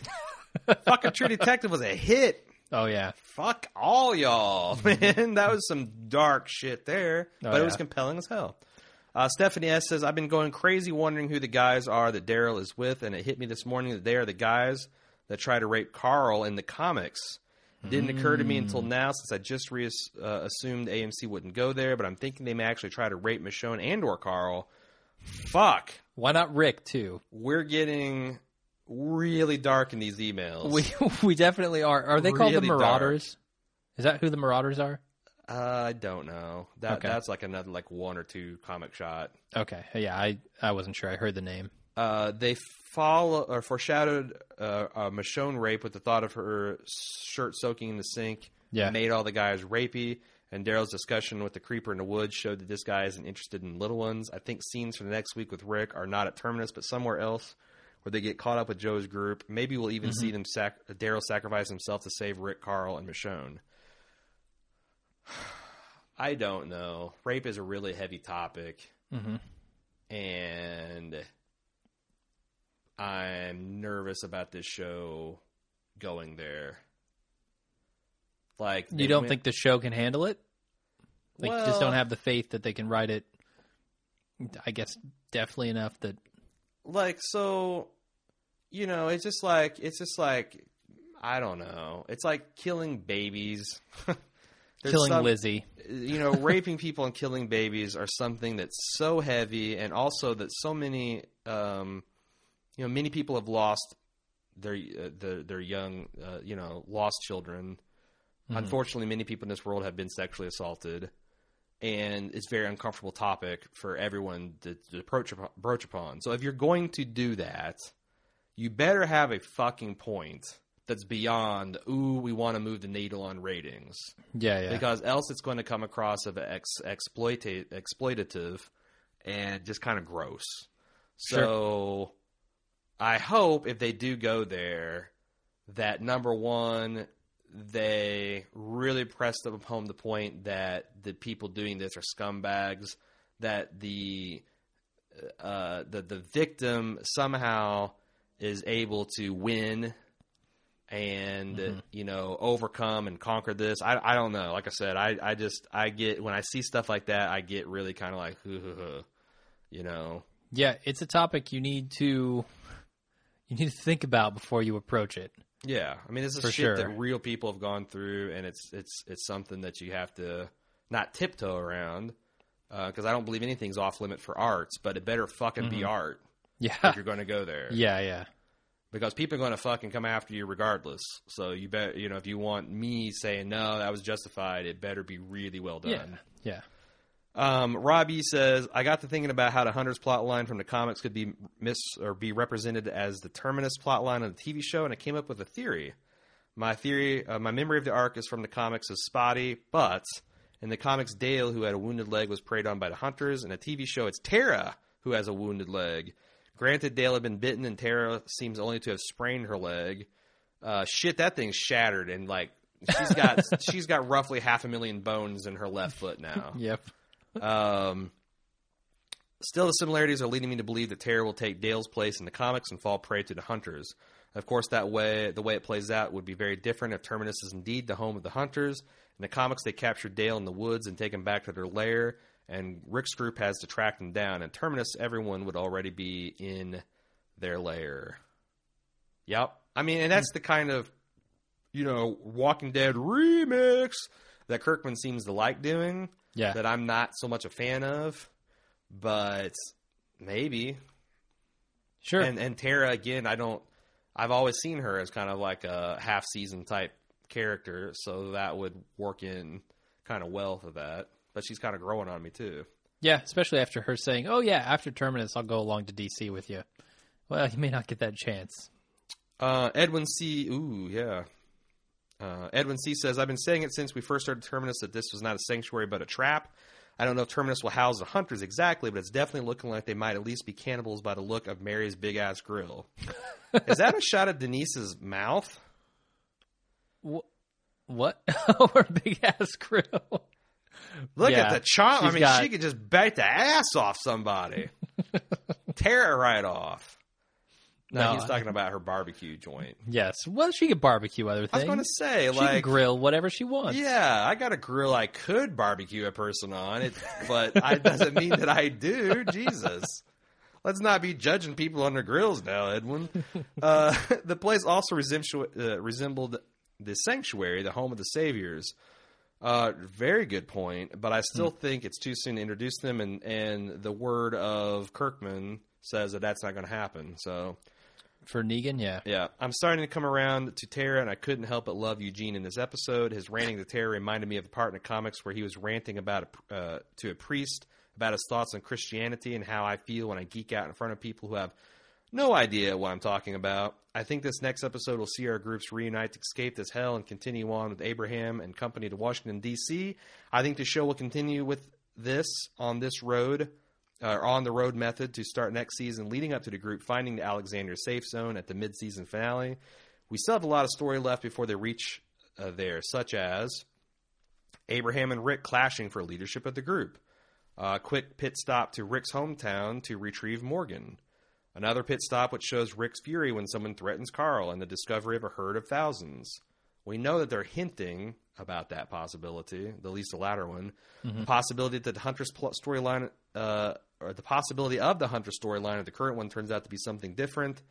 Fucking True Detective was a hit.
Oh yeah,
Fuck all y'all, man. That was some dark shit there,
Oh,
but it was compelling as hell. Uh, Stephanie S says, I've been going crazy wondering who the guys are that Daryl is with, and it hit me this morning that they are the guys that try to rape Carl in the comics. Didn't occur to me
Hmm.
until now, since I just re- uh, assumed AMC wouldn't go there, but I'm thinking they may actually try to rape Michonne and or Carl. Fuck.
why not Rick too?
We're getting really dark in these emails.
We we definitely are. Are they called the
Really dark.
Marauders? Is that who the Marauders are?
uh, I don't know. That
Okay.
That's like another like one or two comic shot.
Okay, yeah, I I wasn't sure. I heard the name.
Uh, they follow or foreshadowed uh, a Michonne rape with the thought of her shirt soaking in the sink.
Yeah.
made all the guys rapey. And Daryl's discussion with the creeper in the woods showed that this guy isn't interested in little ones. I think scenes for the next week with Rick are not at Terminus, but somewhere else where they get caught up with Joe's group. Maybe we'll even see them sac- Daryl sacrifice himself to save Rick, Carl, and Michonne. I don't know. Rape is a really heavy topic,
Mhm.
and I'm nervous about this show going there. Like
You don't
went-
think the show can handle it? Like, you just don't have the faith that they can write it. I guess definitely enough that
like so you know it's just like it's just like i don't know it's like killing babies
Killing
some-
Lizzie.
you know raping people and killing babies are something that's so heavy and also that so many um you know many people have lost their uh, their, their young uh, you know lost children unfortunately many people in this world have been sexually assaulted and it's a very uncomfortable topic for everyone to, to approach upon, broach upon. So if you're going to do that, you better have a fucking point that's beyond. Ooh, we want to move the needle on ratings
Yeah, yeah.
because else it's going to come across of ex, exploita- exploitative and just kind of gross. So I hope if they do go there, that number one, they really press them home the point that the people doing this are scumbags, that the uh, the the victim somehow is able to win and you know overcome and conquer this. I I don't know. Like I said, I I just I get when I see stuff like that, I get really kind of like, you know.
yeah, it's a topic you need to you need to think about before you approach it.
Yeah, I mean, this is shit
sure.
that real people have gone through, and it's it's it's something that you have to not tiptoe around uh, because I don't believe anything's off limit for arts, but it better fucking be mm-hmm. art
Yeah.
if you're going to go there.
yeah, yeah.
because people are going to fucking come after you regardless. So you bet, you know, if you want me saying no, that was justified, it better be really well
Yeah.
done.
Yeah.
Um, Robbie says, I got to thinking about how the Hunter's plot line from the comics could be mis or be represented as the Terminus plot line on the TV show, and I came up with a theory. My theory, uh, my memory of the arc is from the comics is spotty, but in the comics, Dale, who had a wounded leg, was preyed on by the Hunters. In a TV show, it's Tara who has a wounded leg. Granted, Dale had been bitten, and Tara seems only to have sprained her leg. Uh, shit, that thing's shattered, and like she's got she's got roughly half a million bones in her left foot now.
Yep.
Um, still, the similarities are leading me to believe that Tara will take Dale's place in the comics and fall prey to the Hunters. Of course, that way, the way it plays out would be very different if Terminus is indeed the home of the Hunters. In the comics, they capture Dale in the woods and take him back to their lair, and Rick's group has to track them down. And Terminus, everyone would already be in their lair. Yep. I mean, and that's the kind of, you know, Walking Dead remix that Kirkman seems to like doing
Yeah.
that I'm not so much a fan of, but maybe.
Sure.
And and Tara again, I don't. I've always seen her as kind of like a half season type character, so that would work in kind of well for that. But she's kind of growing on me too.
yeah, especially after her saying, "Oh yeah, after Terminus, I'll go along to DC with you." Well, you may not get that chance.
Uh, Edwin C. Ooh, yeah. Uh, Edwin C. says, I've been saying it since we first started Terminus that this was not a sanctuary but a trap. I don't know if Terminus will house the hunters exactly, but it's definitely looking like they might at least be cannibals by the look of Mary's big ass grill. Is that a shot of Denise's mouth?
What? Her big ass grill.
Look
Yeah,
at the chomp. I mean,
got-
she could just bite the ass off somebody, tear it right off. No,
No,
he's talking about her barbecue joint.
Yes. Well, she could barbecue other things.
I
things.
was going to say, like.
she can
like,
grill whatever she wants.
Yeah, I got a grill I could barbecue a person on it, but I doesn't mean that I do. Jesus. Let's not be judging people on their grills now, Edwin. Uh, the place also resembled, uh, resembled the sanctuary, the home of the saviors. Uh, very good point, but I still think it's too soon to introduce them, and, and the word of Kirkman says that that's not going to happen. So
For Negan, yeah.
yeah, I'm starting to come around to Tara, and I couldn't help but love Eugene in this episode. His ranting to Tara reminded me of the part in the comics where he was ranting about a, uh, to a priest about his thoughts on Christianity and how I feel when I geek out in front of people who have no idea what I'm talking about. I think this next episode will see our groups reunite to escape this hell and continue on with Abraham and company to Washington D.C. I think the show will continue with this on this road uh, on the road method to start next season, leading up to the group finding the Alexandria safe zone at the mid-season finale. We still have a lot of story left before they reach uh, there, such as Abraham and Rick clashing for leadership of the group, a quick pit stop to Rick's hometown to retrieve Morgan, another pit stop which shows Rick's fury when someone threatens Carl, and the discovery of a herd of thousands. We know that they're hinting about that possibility, at least the latter one. The possibility that the Huntress pl- storyline, uh, or the possibility of the Hunter storyline of the current one turns out to be something different.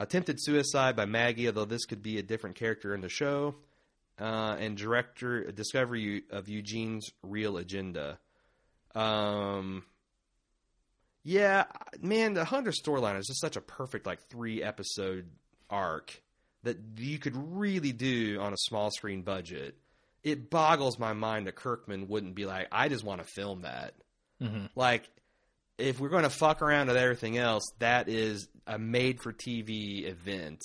Attempted suicide by Maggie, although this could be a different character in the show. Uh, and director discovery of Eugene's real agenda. Um, yeah, man, the Hunter storyline is just such a perfect like three episode arc that you could really do on a small screen budget. It boggles my mind that Kirkman wouldn't be like, I just want to film that.
Mhm.
Like, if we're going to fuck around with everything else, that is a made for TV event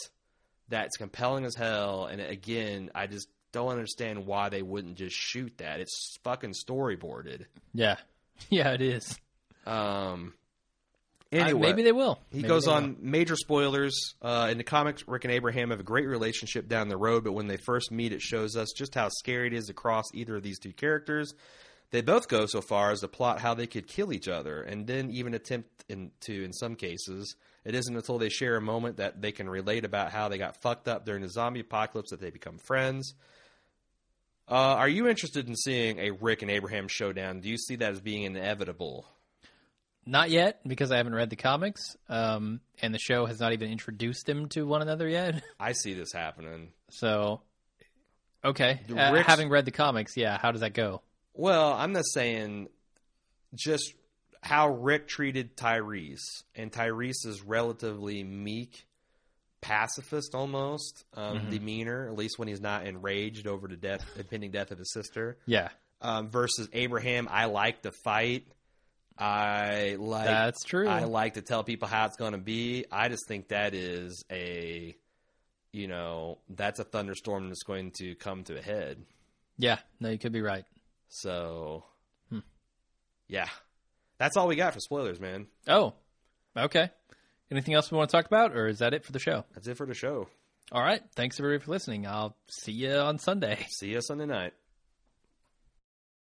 that's compelling as hell. And again, I just don't understand why they wouldn't just shoot that. It's fucking storyboarded.
Yeah, yeah, it is.
Um,
I-
anyway,
maybe they will.
he
Maybe
goes on major spoilers. Uh, in the comics, Rick and Abraham have a great relationship down the road, but when they first meet, it shows us just how scary it is to cross either of these two characters. They both go so far as to plot how they could kill each other, and then even attempt in, to, in some cases. It isn't until they share a moment that they can relate about how they got fucked up during the zombie apocalypse that they become friends. Uh, are you interested in seeing a Rick and Abraham showdown? Do you see that as being inevitable?
Not yet, because I haven't read the comics, um, and the show has not even introduced them to one another yet.
I see this happening.
So, okay, uh, having read the comics, yeah, how does that go?
Well, I'm not saying just how Rick treated Tyrese, and Tyrese is relatively meek, pacifist almost um, demeanor, at least when he's not enraged over the death, impending death of his sister.
Yeah,
Um, versus Abraham, I like to fight. I like
That's true.
I like to tell people how it's going to be. I just think that is a, you know, that's a thunderstorm that's going to come to a head.
yeah, no, you could be right.
So,
Hmm.
yeah, that's all we got for spoilers, man.
Oh, okay. Anything else we want to talk about, or is that it for the show?
That's it for the show.
All right, thanks everybody for listening. I'll see you on Sunday.
See you Sunday night.